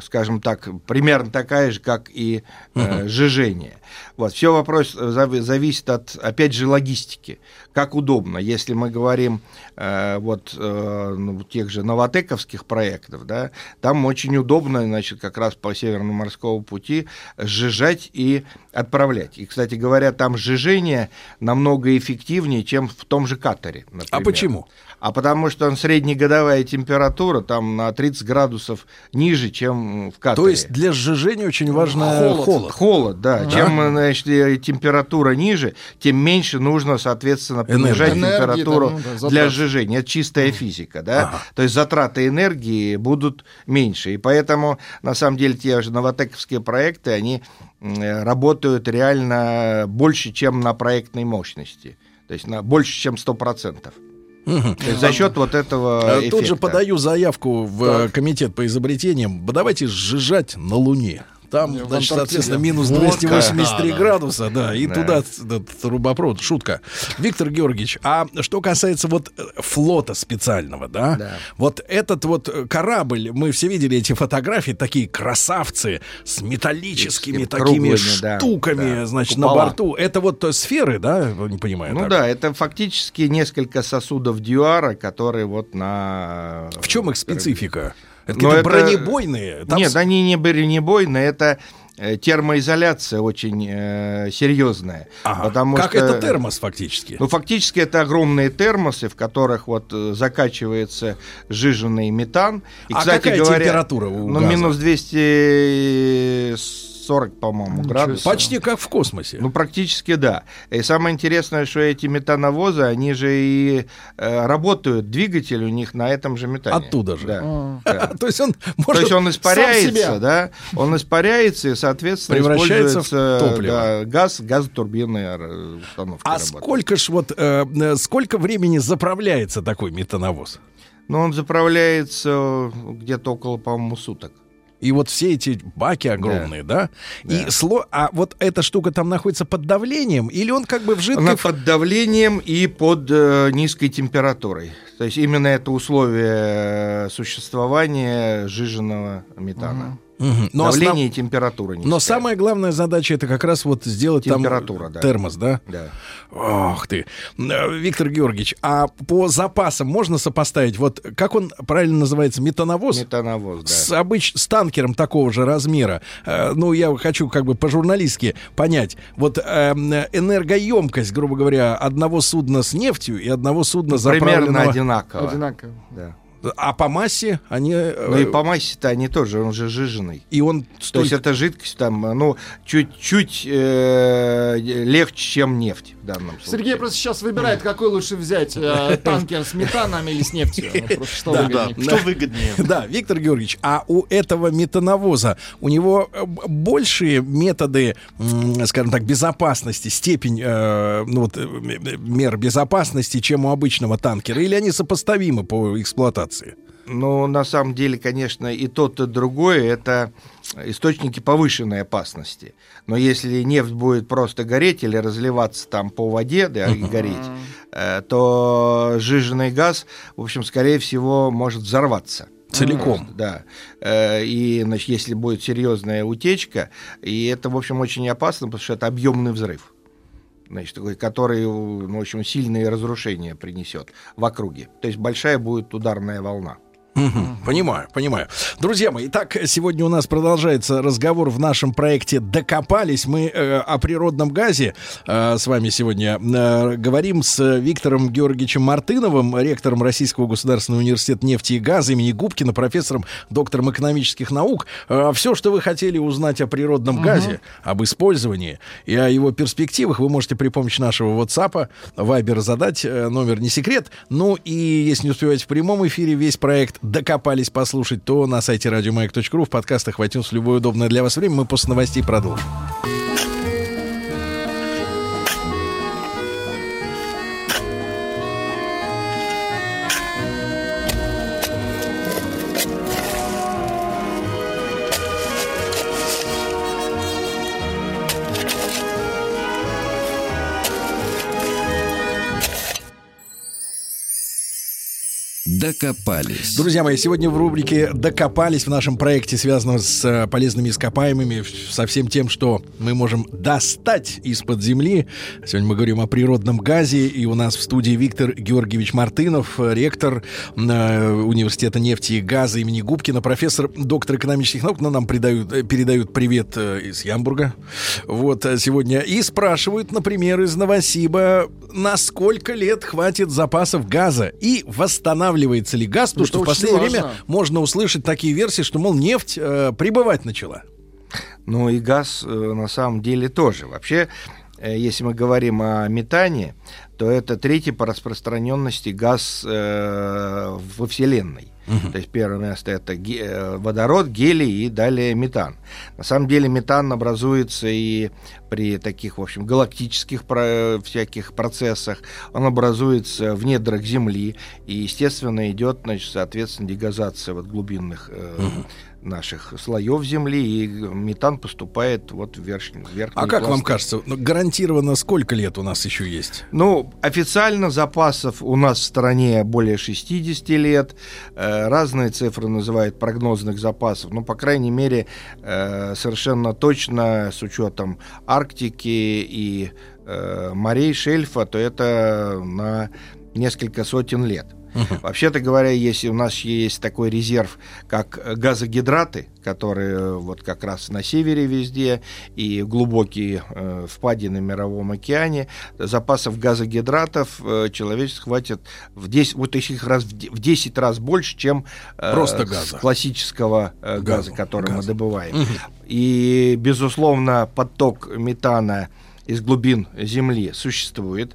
скажем так, примерно такая же, как и э, Мгм. сжижение. Вот, все вопрос э, зави- зависит от, опять же, логистики. Как удобно, если мы говорим э, вот э, ну, тех же новотековских проектов, да, там очень удобно, значит, как раз по Северному морскому пути сжижать и отправлять. И, кстати говоря, там сжижение намного эффективнее, чем в том же Катаре. А например. почему? А потому что он среднегодовая температура там на 30 градусов ниже, чем в Катаре. То есть для сжижения очень важно холод. Холод, да. Да. Чем значит, э, температура ниже, тем меньше нужно, соответственно, понижать Энергии, температуру да, ну да, для сжижения. Это чистая физика, да. То есть затраты энергии будут меньше. И поэтому, на самом деле, те же новотековские проекты, они м, работают реально больше, чем на проектной мощности. То есть на больше, чем 100%. Есть за счет вот этого Э, Тут же эффекта. подаю заявку в э, комитет по изобретениям. Давайте сжижать на Луне. Там, В значит, соответственно, минус Вот 283 как. градуса, да, и Да. туда т- трубопровод. Шутка. Виктор Георгиевич, а что касается вот э, флота специального, да, Да. вот этот вот э, корабль, мы все видели эти фотографии, такие красавцы с металлическими И с такими да, штуками, да, значит, на купола. борту. Это вот э, сферы, да, не понимаю. Ну так? да, это фактически несколько сосудов дюара, которые вот на... В чем их специфика? Это Но это- бронебойные? Там Нет, они не бронебойные, это э, термоизоляция очень э, серьезная. Ага. Потому Как что- это термос фактически? Ну, фактически это огромные термосы, в которых вот э, закачивается жиженный метан. И, А кстати какая говоря, температура у Ну, газа? минус 240, по-моему, градусов. Почти как в космосе. Ну, практически да. И самое интересное, что эти метановозы, они же и э, работают, двигатель у них на этом же метане. Оттуда же. Да. Да. *laughs* То есть он То может есть он испаряется, да? Он испаряется и, соответственно, Превращается в топливо. да, газ, газотурбинная э, установка А работает. сколько ж вот э, э, сколько времени заправляется такой метановоз? Ну, он заправляется где-то около, по-моему, суток. И вот все эти баки огромные, да? И сло... А вот эта штука там находится под давлением, или он как бы в жидкой... Она под давлением и под э, низкой температурой. То есть именно это условие э, существования жиженного метана. Но Давление основ- и температура. Но самая главная задача это как раз вот сделать Температура, там да. термос, да? Да. Ох ты. Э, Виктор Георгиевич, а по запасам можно сопоставить? Вот как он правильно называется? Метановоз? Метановоз, да. С, обыч... с танкером такого же размера. Э, ну, я хочу как бы по-журналистски понять. Вот эм, энергоемкость, грубо говоря, одного судна с нефтью и одного судна Примерно заправленного... одинаково. Одинаково. Да. А по массе они... э, Ну и по массе-то они тоже, он же жиженый. И он То есть это жидкость там, ну, чуть-чуть э, легче, чем нефть в данном случае. Сергей просто сейчас выбирает, какой лучше взять, э, *laughs* танкер с метаном или с нефтью. Просто Что Да, выгоднее. да. выгоднее? *laughs* Да, Виктор Георгиевич, а у этого метановоза у него э, большие методы, скажем так, безопасности, степень э, ну, вот, мер безопасности, чем у обычного танкера, или они сопоставимы по эксплуатации? Ну, на самом деле, конечно, и тот, и другое — это источники повышенной опасности. Но если нефть будет просто гореть или разливаться там по воде, да, и гореть, э, то жиженый газ, в общем, скорее всего, может взорваться. Целиком. Да. Э, И, значит, если будет серьезная утечка, и это, в общем, очень опасно, потому что это объемный взрыв. Значит, такой, который, ну, в общем, сильные разрушения принесет в округе. То есть большая будет ударная волна. Мгм. Понимаю, понимаю. Друзья мои, итак, сегодня у нас продолжается разговор в нашем проекте «Докопались». Мы э, о природном газе э, с вами сегодня э, говорим с Виктором Георгиевичем Мартыновым, ректором Российского государственного университета нефти и газа имени Губкина, профессором, доктором экономических наук. все, что вы хотели узнать о природном газе, об использовании и о его перспективах, вы можете при помощи нашего WhatsApp, Viber задать. э, Номер не секрет. Ну и если не успеваете в прямом эфире весь проект докопались послушать, то на сайте радиомаяк.ру в подкастах в iTunes в любое удобное для вас время мы после новостей продолжим. Докопались. Друзья мои, сегодня в рубрике «Докопались» в нашем проекте, связанном с э, полезными ископаемыми, со всем тем, что мы можем достать из-под земли. Сегодня мы говорим о природном газе, и у нас в студии Виктор Георгиевич Мартынов, ректор э, Университета нефти и газа имени Губкина, профессор, доктор экономических наук, но нам придают, э, передают привет из Ямбурга. Вот сегодня. И спрашивают, например, из Новосиба, на сколько лет хватит запасов газа и восстанавливается ли газ, потому Ну, что в последнее время важно. можно услышать такие версии, что, мол, нефть э, прибывать начала. Ну и газ э, на самом деле тоже. Вообще, э, если мы говорим о метане, то это третий по распространенности газ э, во Вселенной. То есть первое место это ге- э, водород, гелий и далее метан. На самом деле метан образуется и при таких, в общем, галактических про- всяких процессах. Он образуется в недрах Земли и, естественно, идет, значит, соответственно, дегазация вот глубинных э, наших слоев Земли, и метан поступает вот в верхний, в верхние А как вам пласты. кажется, ну, гарантированно сколько лет у нас еще есть? Ну, официально запасов у нас в стране более 60 лет. Э, Разные цифры называют прогнозных запасов. Но, по крайней мере, э, совершенно точно с учетом Арктики и э, морей, шельфа, то это на несколько сотен лет. Вообще-то говоря, если у нас есть такой резерв, как газогидраты, которые вот как раз на севере везде и глубокие э, впадины в Мировом океане, запасов газогидратов э, человечество хватит в 10, вот их раз, в 10 раз больше, чем э, Просто газа. классического э, газа, Газу, который газу. мы добываем. Мгм. И, безусловно, поток метана из глубин Земли существует.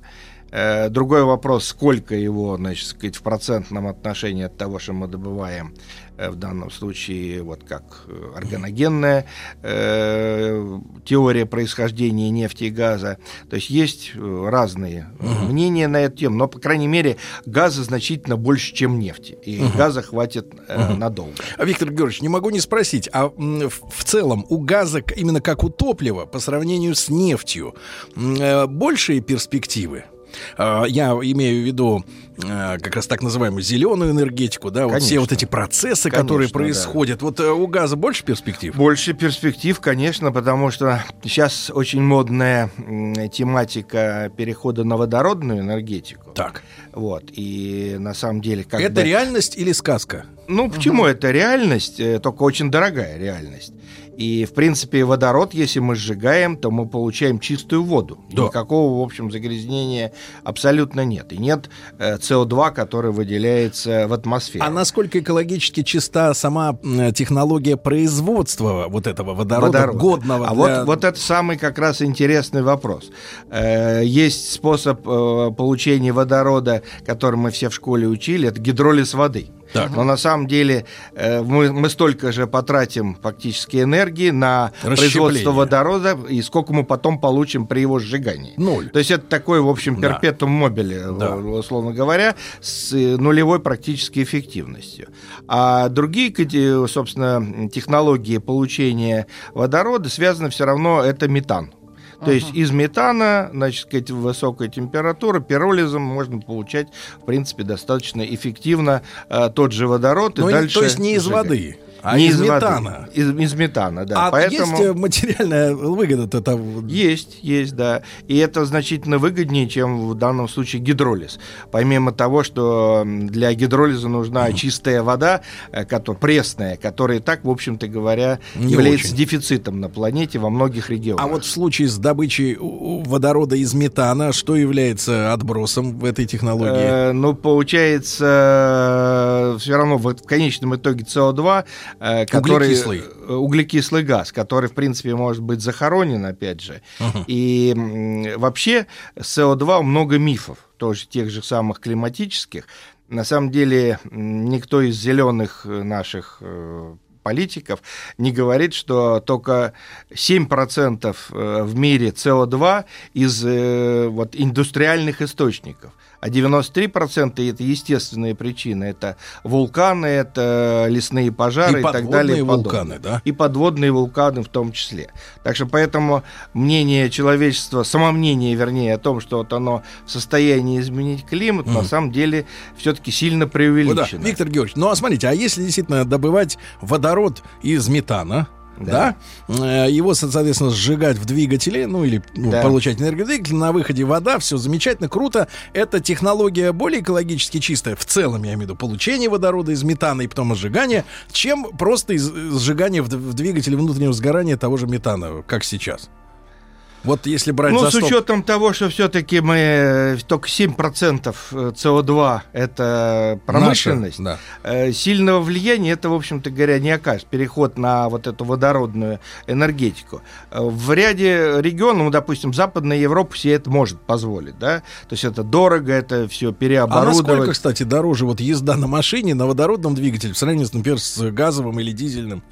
Э, Другой вопрос, сколько его, значит, сказать, в процентном отношении от того, что мы добываем, э, в данном случае, вот как э, органогенная э, теория происхождения нефти и газа. То есть есть разные э, мнения на эту тему, но, по крайней мере, газа значительно больше, чем нефти. И Мгм. газа хватит э, надолго. А, Виктор Георгиевич, не могу не спросить, а в целом у газа, именно как у топлива, по сравнению с нефтью, большие перспективы? А, Я имею в виду э, как раз так называемую зеленую энергетику, да, вот все Конечно. вот эти процессы, Конечно, которые да. происходят. Вот э, у газа больше перспектив? Больше перспектив, конечно, потому что сейчас очень модная тематика перехода на водородную энергетику. Так. Вот. И на самом деле как Это реальность или сказка? Ну, почему это реальность, э, только очень дорогая реальность. И, в принципе, водород, если мы сжигаем, то мы получаем чистую воду. Да. Никакого, в общем, загрязнения абсолютно нет. И нет э, СО2, который выделяется в атмосфере. А насколько экологически чиста сама технология производства вот этого водорода, водорода. годного А для- вот, вот это самый как раз интересный вопрос. Э, есть способ э, получения водорода, который мы все в школе учили, это гидролиз воды. Так. Но на самом деле э, мы, мы столько же потратим фактически энергии на производство водорода, и сколько мы потом получим при его сжигании. Ноль. То есть это такой, в общем, Да. перпетум мобиле, Да. э, условно говоря, с э, нулевой практически эффективностью. А другие, собственно, технологии получения водорода связаны все равно, это метан. То есть из метана, значит, сказать, высокая температура, пиролизом можно получать, в принципе, достаточно эффективно э, тот же водород. Ну, и и- дальше то есть не из сжигать. воды, а Не из воды, метана. Из, из метана, да. а Поэтому... есть э, материальная выгода-то там? Есть, есть, да. И это значительно выгоднее, чем в данном случае гидролиз. Помимо того, что для гидролиза нужна чистая вода, э, кото- пресная, которая и так, в общем-то говоря, Не является очень. дефицитом на планете во многих регионах. А вот в случае с добычей водорода из метана, что является отбросом в этой технологии? Э, ну, получается, все равно в, конечном итоге СО2, э, который... Углекислый. э, Углекислый газ, который, в принципе, может быть захоронен, опять же. Мгм. И вообще СО2 много мифов, тоже тех же самых климатических. На самом деле никто из зеленых э, наших э, политиков не говорит, что только 7% э, в мире СО2 из э, вот, индустриальных источников. А 93% это естественные причины. Это вулканы, это лесные пожары И и, так далее. подводные и подобное. вулканы, да? И подводные вулканы в том числе. Так что поэтому мнение человечества, самомнение, вернее, о том, что вот оно в состоянии изменить климат, на самом деле все-таки сильно Вот да. преувеличено. Виктор Георгиевич, ну а смотрите, а если действительно добывать водород из метана, да, э, его, соответственно, сжигать в двигателе, ну или ну, Да. получать энергию двигателя, на выходе вода, все замечательно, круто. Это технология более экологически чистая, в целом, я имею в виду, получение водорода из метана и потом сжигание, чем просто из, сжигание в двигателе внутреннего сгорания того же метана, как сейчас. Вот если брать Ну, за с стоп- учетом того, что все-таки мы э, только 7% СО2 это промышленность, Наша, э, сильного влияния это, в общем-то говоря, не окажет. Переход на вот эту водородную энергетику. Э, В ряде регионов, ну, допустим, Западная Европа себе это может позволить, да, то есть это дорого, это все А переоборудовать. насколько, кстати, дороже вот езда на машине на водородном двигателе в сравнении, с, например, с газовым или дизельным?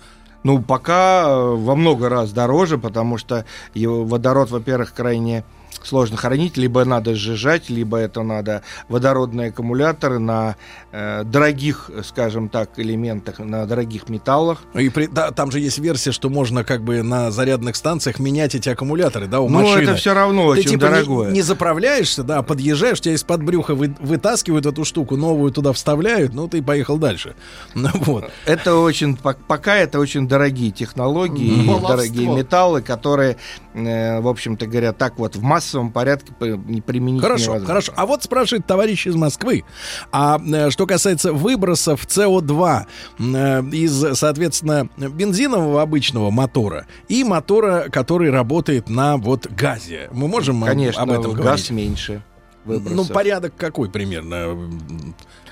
Ну, пока э, во много раз дороже, потому что водород, во-первых, крайне сложно хранить, либо надо сжижать, либо это надо водородные аккумуляторы на э, дорогих, скажем так, элементах, на дорогих металлах. И при- да, там же есть версия, что можно как бы на зарядных станциях менять эти аккумуляторы, да, у Ну, машины. это всё равно Ты, очень типа, не- дорогое. Не, заправляешься, да, подъезжаешь, тебя из-под брюха вы- вытаскивают эту штуку, новую туда вставляют, ну ты поехал дальше. *laughs* Ну, вот. Это очень, пок- пока это очень дорогие технологии, и дорогие Баловство. металлы, которые, э, в общем-то говоря, так вот в массовом порядке не применить Хорошо, невозможно. хорошо. А вот спрашивает товарищ из Москвы. А э, что касается выбросов СО2 э, из, соответственно, бензинового обычного мотора и мотора, который работает на вот газе, мы можем Конечно, об этом газ говорить? меньше. Ну, выбросов. порядок какой примерно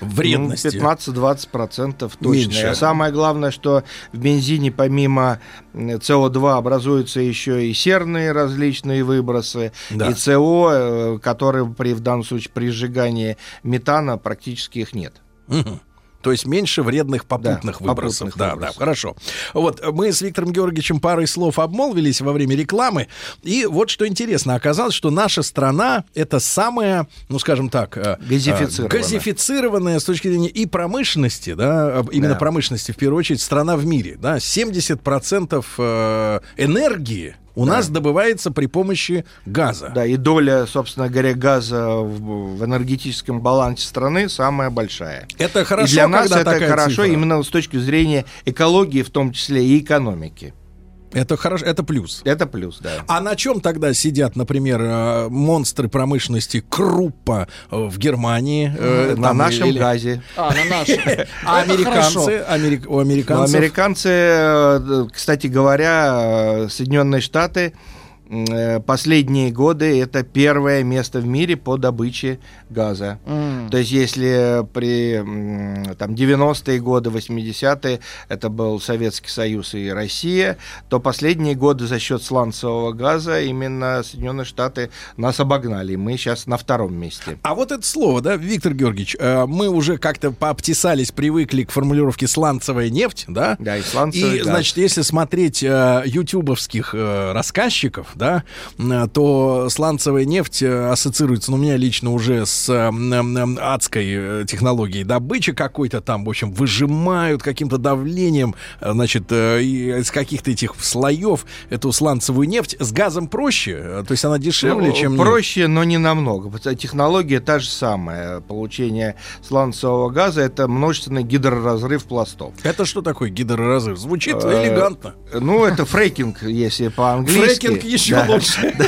вредности? Ну, 15-20% точно. Меньше. А самое главное, что в бензине помимо м, СО2 образуются еще и серные различные выбросы, Да. и СО, э, которые при, в данном случае при сжигании метана практически их нет. Мгм. То есть меньше вредных попутных Да, выбросов. попутных да, выбросов. да, хорошо. Вот мы с Виктором Георгиевичем парой слов обмолвились во время рекламы. И вот что интересно, оказалось, что наша страна это самая, ну скажем так, э, Газифицированная. э, газифицированная с точки зрения и промышленности, да, э, именно Да. промышленности в первую очередь, страна в мире. Да, 70% э, энергии у нас добывается при помощи газа. Да, и доля, собственно говоря, газа в, в энергетическом балансе страны самая большая. Это хорошо, и для нас это хорошо цифра. именно с точки зрения экологии, в том числе и экономики. Это хорошо, это плюс. Это плюс, да. А на чем тогда сидят, например, э, монстры промышленности Круппа э, в Германии? э, На нашем или- газе. А, на нашем. *laughs* А американцы? Америк- У американцев? американцы, э, кстати говоря, Соединенные Штаты последние годы это первое место в мире по добыче газа. М. То есть если при там 90-е годы, 80-е это был Советский Союз и Россия, то последние годы за счет сланцевого газа именно Соединенные Штаты нас обогнали. Мы сейчас на втором месте. А вот это слово, да, Виктор Георгиевич, э, мы уже как-то пообтесались, привыкли к формулировке сланцевая нефть, да? Да, и сланцевый И, газ. значит, если смотреть э, ютубовских э, рассказчиков, да, м, то сланцевая нефть э, ассоциируется, ну, у меня лично уже с э, адской э, технологией добычи какой-то там, в общем, выжимают каким-то давлением, э, значит, э, из каких-то этих слоев эту сланцевую нефть. С газом проще, э, то есть она дешевле, Ну, чем... проще, но не намного. Технология та же самая. Получение сланцевого газа это множественный гидроразрыв пластов. Это что такое гидроразрыв? Звучит Э, элегантно. Ну, это фрейкинг, если по-английски. Фрекинг еще Да. лучше. *laughs*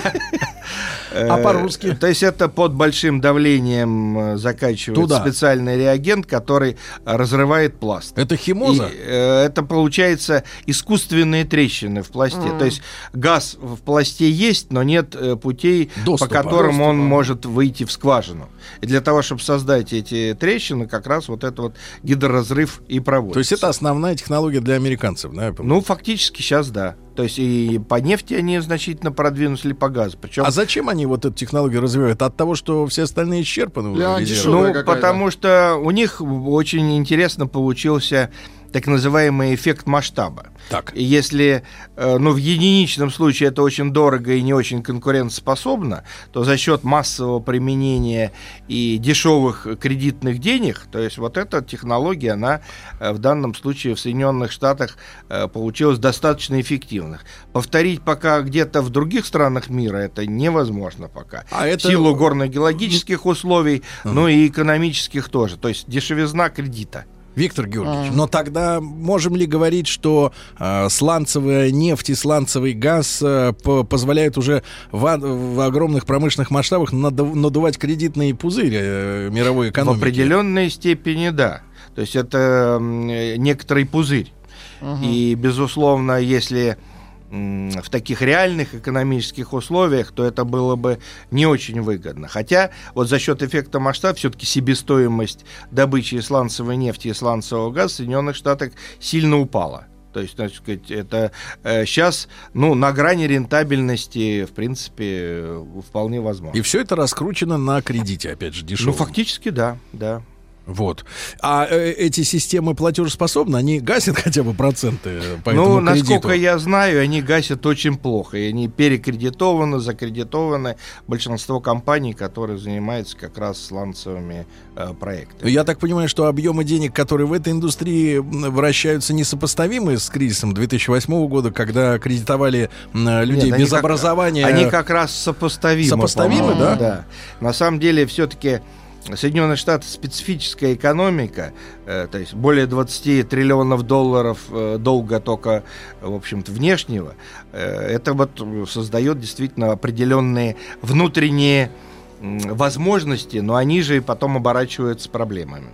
А Э, по-русски? То есть это под большим давлением э, закачивают Туда. специальный реагент, который разрывает пласт. Это химоза? И, э, это получается искусственные трещины в пласте. То есть газ в пласте есть, но нет э, путей, Доступа. по которым он может выйти в скважину. И для того, чтобы создать эти трещины, как раз вот это вот гидроразрыв и проводится. То есть это основная технология для американцев, да? Ну, фактически сейчас да. То есть и по нефти они значительно продвинулись, или по газу. Причем А зачем они вот эту технологию развивают? От того, что все остальные исчерпаны уже Ну, потому что у них очень интересно получился так называемый эффект масштаба. Так. И если, э, ну, в единичном случае это очень дорого и не очень конкурентоспособно, то за счет массового применения и дешевых кредитных денег, то есть вот эта технология, она э, в данном случае в Соединенных Штатах э, получилась достаточно эффективных. Повторить пока где-то в других странах мира это невозможно пока. А В это- силу горно-геологических условий, ну и экономических тоже. То есть дешевизна кредита. Виктор Георгиевич, но тогда можем ли говорить, что э, сланцевая нефть и сланцевый газ э, по- позволяют уже в, в огромных промышленных масштабах надув- надувать кредитные пузыри э, мировой экономики? В определенной степени да. То есть это э, некоторый пузырь. И, безусловно, если в таких реальных экономических условиях, то это было бы не очень выгодно. Хотя вот за счет эффекта масштаба все-таки себестоимость добычи сланцевой нефти и сланцевого газа в Соединенных Штатах сильно упала. То есть, так сказать, это сейчас, ну, на грани рентабельности, в принципе, э, вполне возможно. И все это раскручено на кредите, опять же, Ну, дешевом. фактически, да, да. Вот. А э, эти системы платежеспособны? Они гасят *laughs* хотя бы проценты э, по этому ну, насколько кредиту? я знаю, они гасят очень плохо. И они перекредитованы, закредитованы. Большинство компаний, которые занимаются как раз сланцевыми э, проектами. Я так понимаю, что объемы денег, которые в этой индустрии вращаются, несопоставимы с кризисом 2008 года, когда кредитовали м, людей Нет, они без как- образования. Они как раз сопоставимы. Сопоставимы, да? Да. На самом деле, все-таки Соединенные Штаты специфическая экономика, э, то есть более 20 триллионов долларов э, долга только, в общем-то, внешнего, э, это вот создает действительно определенные внутренние возможности, но они же и потом оборачиваются проблемами.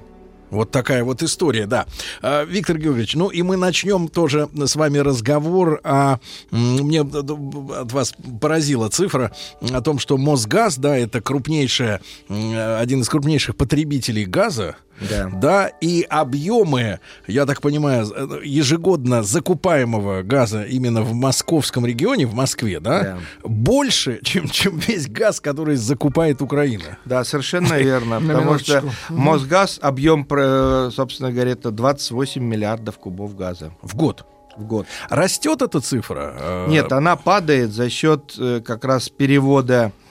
Вот такая вот история, да. А, Виктор Георгиевич, ну и мы начнем тоже с вами разговор о... Мне от вас поразила цифра о том, что Мосгаз, да, это крупнейшая, один из крупнейших потребителей газа, Да. да, и объемы, я так понимаю, э, ежегодно закупаемого газа именно в московском регионе, в Москве, да, больше, чем, чем весь газ, который закупает Украина. Да, совершенно верно. *laughs* Потому что. Мосгаз, объем, про- собственно говоря, это 28 миллиардов кубов газа. В год? В год. Растет эта цифра? Э, Нет, она падает за счет э, как раз перевода э,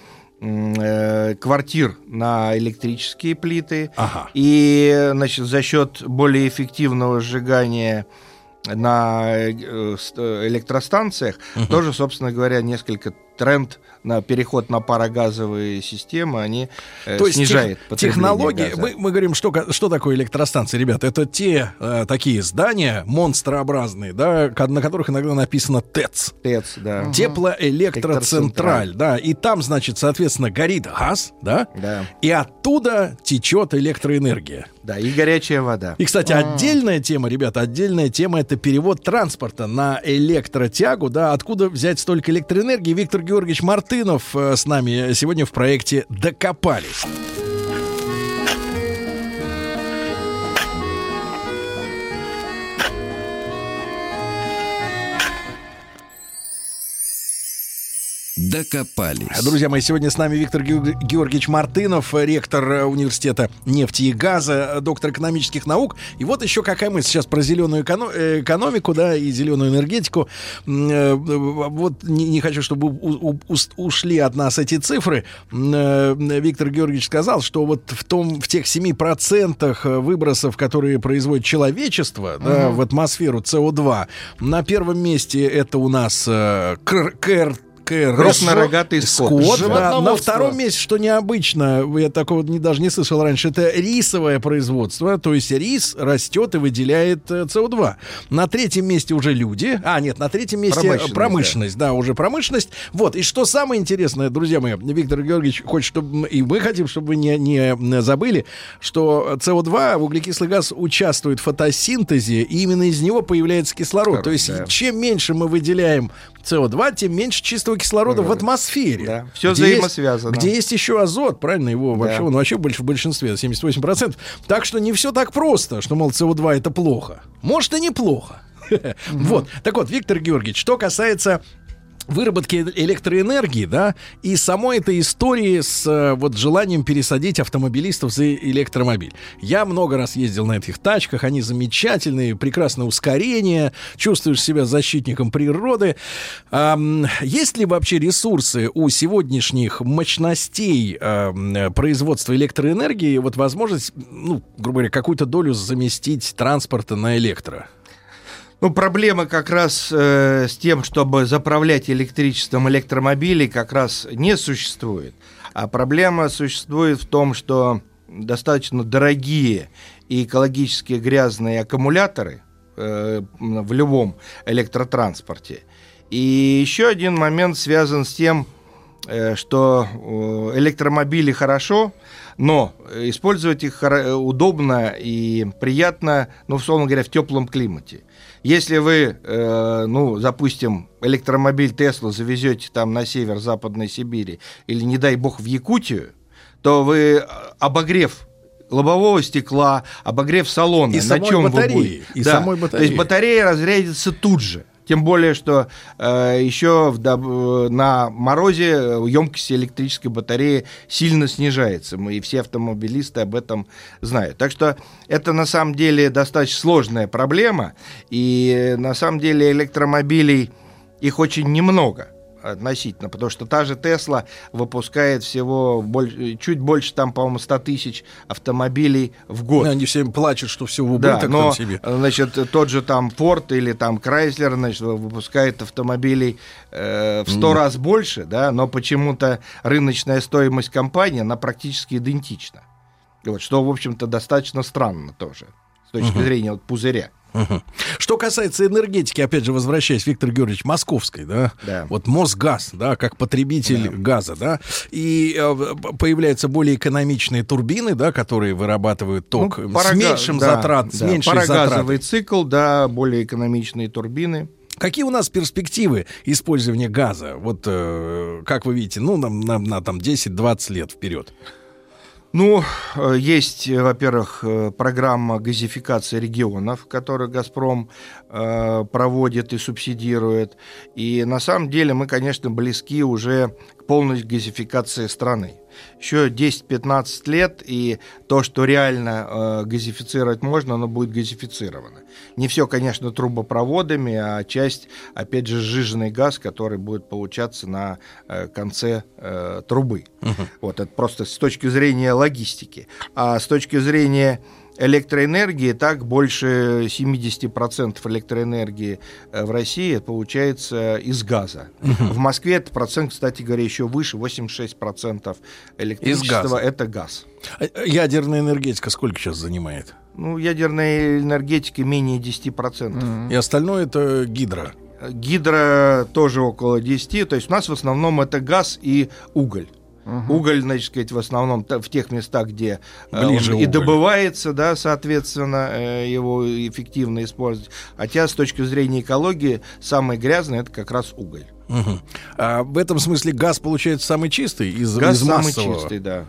квартир на электрические плиты. И значит, за счет более эффективного сжигания на э, ст- электростанциях тоже, собственно говоря, несколько тренд на переход на парогазовые системы, они э, То есть снижает тех- потребление технологии, газа. мы, мы говорим, что, что такое электростанции, ребята, это те э, такие здания монстрообразные, да, на которых иногда написано ТЭЦ. ТЭЦ, да. Теплоэлектроцентраль, да, и там, значит, соответственно, горит газ, да, Да. и оттуда течет электроэнергия. Да, и горячая вода. И, кстати, отдельная тема, ребята, отдельная тема это перевод транспорта на электротягу, да, откуда взять столько электроэнергии. Виктор Георгиевич Мартынов э, с нами сегодня в проекте «Докопались». Докопались. Друзья мои, сегодня с нами Виктор Георг- Георгиевич Мартынов, ректор э, университета нефти и газа, э, доктор экономических наук. И вот еще какая мысль сейчас про зеленую э, экономику, да, и зеленую энергетику. Вот не, не хочу, чтобы у- у- ус- ушли от нас эти цифры. Виктор Георгиевич сказал, что вот в том, в тех 7% выбросов, которые производит человечество, да, Мгм. в атмосферу СО2, на первом месте это у нас э, кр- КР КР. Краснорогатый скот. Скот, да. На втором месте, что необычно, я такого не, даже не слышал раньше, это рисовое производство. То есть рис растет и выделяет э, СО2. На третьем месте уже люди. А, нет, на третьем месте Промышленность, промышленность. да. уже промышленность. Вот. И что самое интересное, друзья мои, Виктор Георгиевич хочет, чтобы и мы хотим, чтобы вы не, не забыли, что СО2, углекислый газ, участвует в фотосинтезе, и именно из него появляется кислород. То есть да. чем меньше мы выделяем СО2, тем меньше чистого кислорода в атмосфере. Где есть- взаимосвязано. Где есть еще азот, правильно, его вообще, Да. он вообще больше в большинстве, 78%. Так что не все так просто, что, мол, СО2 это плохо. Может, и неплохо. *laughs* Вот. Так вот, Виктор Георгиевич, что касается выработки электроэнергии, да, и самой этой истории с э, вот желанием пересадить автомобилистов за электромобиль. Я много раз ездил на этих тачках, они замечательные, прекрасное ускорение, чувствуешь себя защитником природы. Ам, есть ли вообще ресурсы у сегодняшних мощностей э, производства электроэнергии, вот возможность, ну, грубо говоря, какую-то долю заместить транспорта на электро? Ну, проблема как раз э, с тем, чтобы заправлять электричеством электромобилей, как раз не существует. А проблема существует в том, что достаточно дорогие и экологически грязные аккумуляторы э, в любом электротранспорте. И еще один момент связан с тем, э, что э, электромобили хорошо, но использовать их удобно и приятно, ну, условно говоря, в теплом климате. Если вы, э, ну, допустим, электромобиль Тесла завезете там на север Западной Сибири или, не дай бог, в Якутию, то вы, э, обогрев лобового стекла, обогрев салона, И на чем батареи, вы будете? и Да. самой То есть батареи. батарея разрядится тут же. Тем более, что э, еще в э, на морозе емкость электрической батареи сильно снижается. Мы и все автомобилисты об этом знают. Так что это на самом деле достаточно сложная проблема. И э, на самом деле электромобилей их очень немного относительно, потому что та же Тесла выпускает всего боль- чуть больше, там, по-моему, 100 тысяч автомобилей в год. Они все плачут, что все в Да, убыток но, там себе. значит, тот же там Ford или там Chrysler, значит, выпускает автомобилей э, в 100 Мгм. раз больше, да, но почему-то рыночная стоимость компании, она практически идентична. Вот, что, в общем-то, достаточно странно тоже с точки Мгм. зрения вот, пузыря. Что касается энергетики, опять же, возвращаясь, Виктор Георгиевич, московской, да, Да. вот Мосгаз, да, как потребитель газа, да, и э, появляются более экономичные турбины, да, которые вырабатывают ток Ну, с парага- меньшим да, затрат, с да, меньшей парагазовый затратой. цикл, да, более экономичные турбины. Какие у нас перспективы использования газа? Вот э, как вы видите, ну, на, на- на там 10-20 лет вперед. Ну, э, есть, э, во-первых, э, программа газификации регионов, которую «Газпром» проводит и субсидирует. И на самом деле мы, конечно, близки уже к полной газификации страны. Еще 10-15 лет, и то, что реально э, газифицировать можно, оно будет газифицировано. Не все, конечно, трубопроводами, а часть, опять же, сжиженный газ, который будет получаться на э, конце э, трубы. Вот это просто с точки зрения логистики. А с точки зрения электроэнергии, так больше 70% электроэнергии э, в России получается из газа. В Москве этот процент, кстати говоря, еще выше, 86% электричества газа. это газ. А, э, Ядерная энергетика сколько сейчас занимает? Ну, ядерной энергетики менее 10%. И остальное это гидро. Гидро тоже около 10, то есть у нас в основном это газ и уголь. Уголь, значит сказать, в основном в тех местах, где э, Ближе он и добывается, да, соответственно, э, его эффективно использовать. Хотя с точки зрения экологии самое грязное это как раз уголь. Мгм. А в этом смысле газ получается самый чистый из, Газ из самый массового? чистый, да.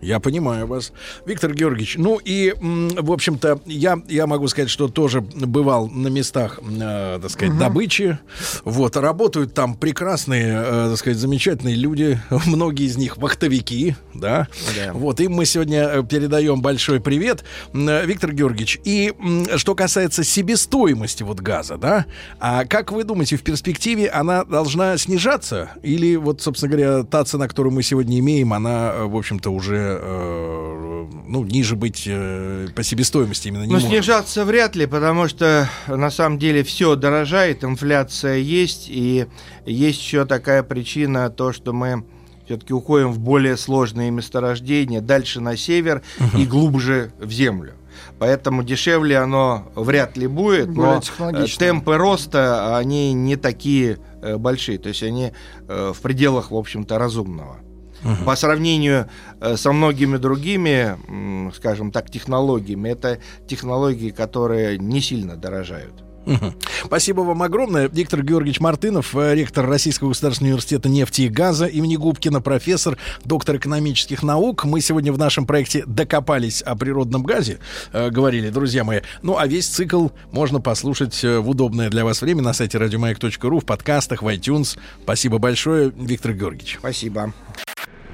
Я понимаю вас. Виктор Георгиевич, ну и, в общем-то, я, я могу сказать, что тоже бывал на местах, э, так сказать, добычи. Вот, работают там прекрасные, э, так сказать, замечательные люди. *laughs* Многие из них вахтовики, да. Да. Вот, им мы сегодня э, передаем большой привет. Э, Виктор Георгиевич, и что касается себестоимости вот газа, да, а как вы думаете, в перспективе она должна снижаться? Или вот, собственно говоря, та цена, которую мы сегодня имеем, она, э, в общем-то, уже, ну, ниже быть э, по себестоимости именно не Ну, может? снижаться вряд ли, потому что на самом деле все дорожает, инфляция есть, и есть еще такая причина, то, что мы все-таки уходим в более сложные месторождения, дальше на север и глубже в землю. Поэтому дешевле оно вряд ли будет, Более но э, темпы роста, они не такие э, большие, то есть они э, в пределах, в общем-то, разумного. По сравнению э, со многими другими, скажем так, технологиями, это технологии, которые не сильно дорожают. Спасибо вам огромное. Виктор Георгиевич Мартынов, э, ректор Российского государственного университета нефти и газа имени Губкина, профессор, доктор экономических наук. Мы сегодня в нашем проекте докопались о природном газе, э, говорили, друзья мои. Ну, а весь цикл можно послушать в удобное для вас время на сайте радиомаяк.ру, в подкастах, в iTunes. Спасибо большое, Виктор Георгиевич. Спасибо.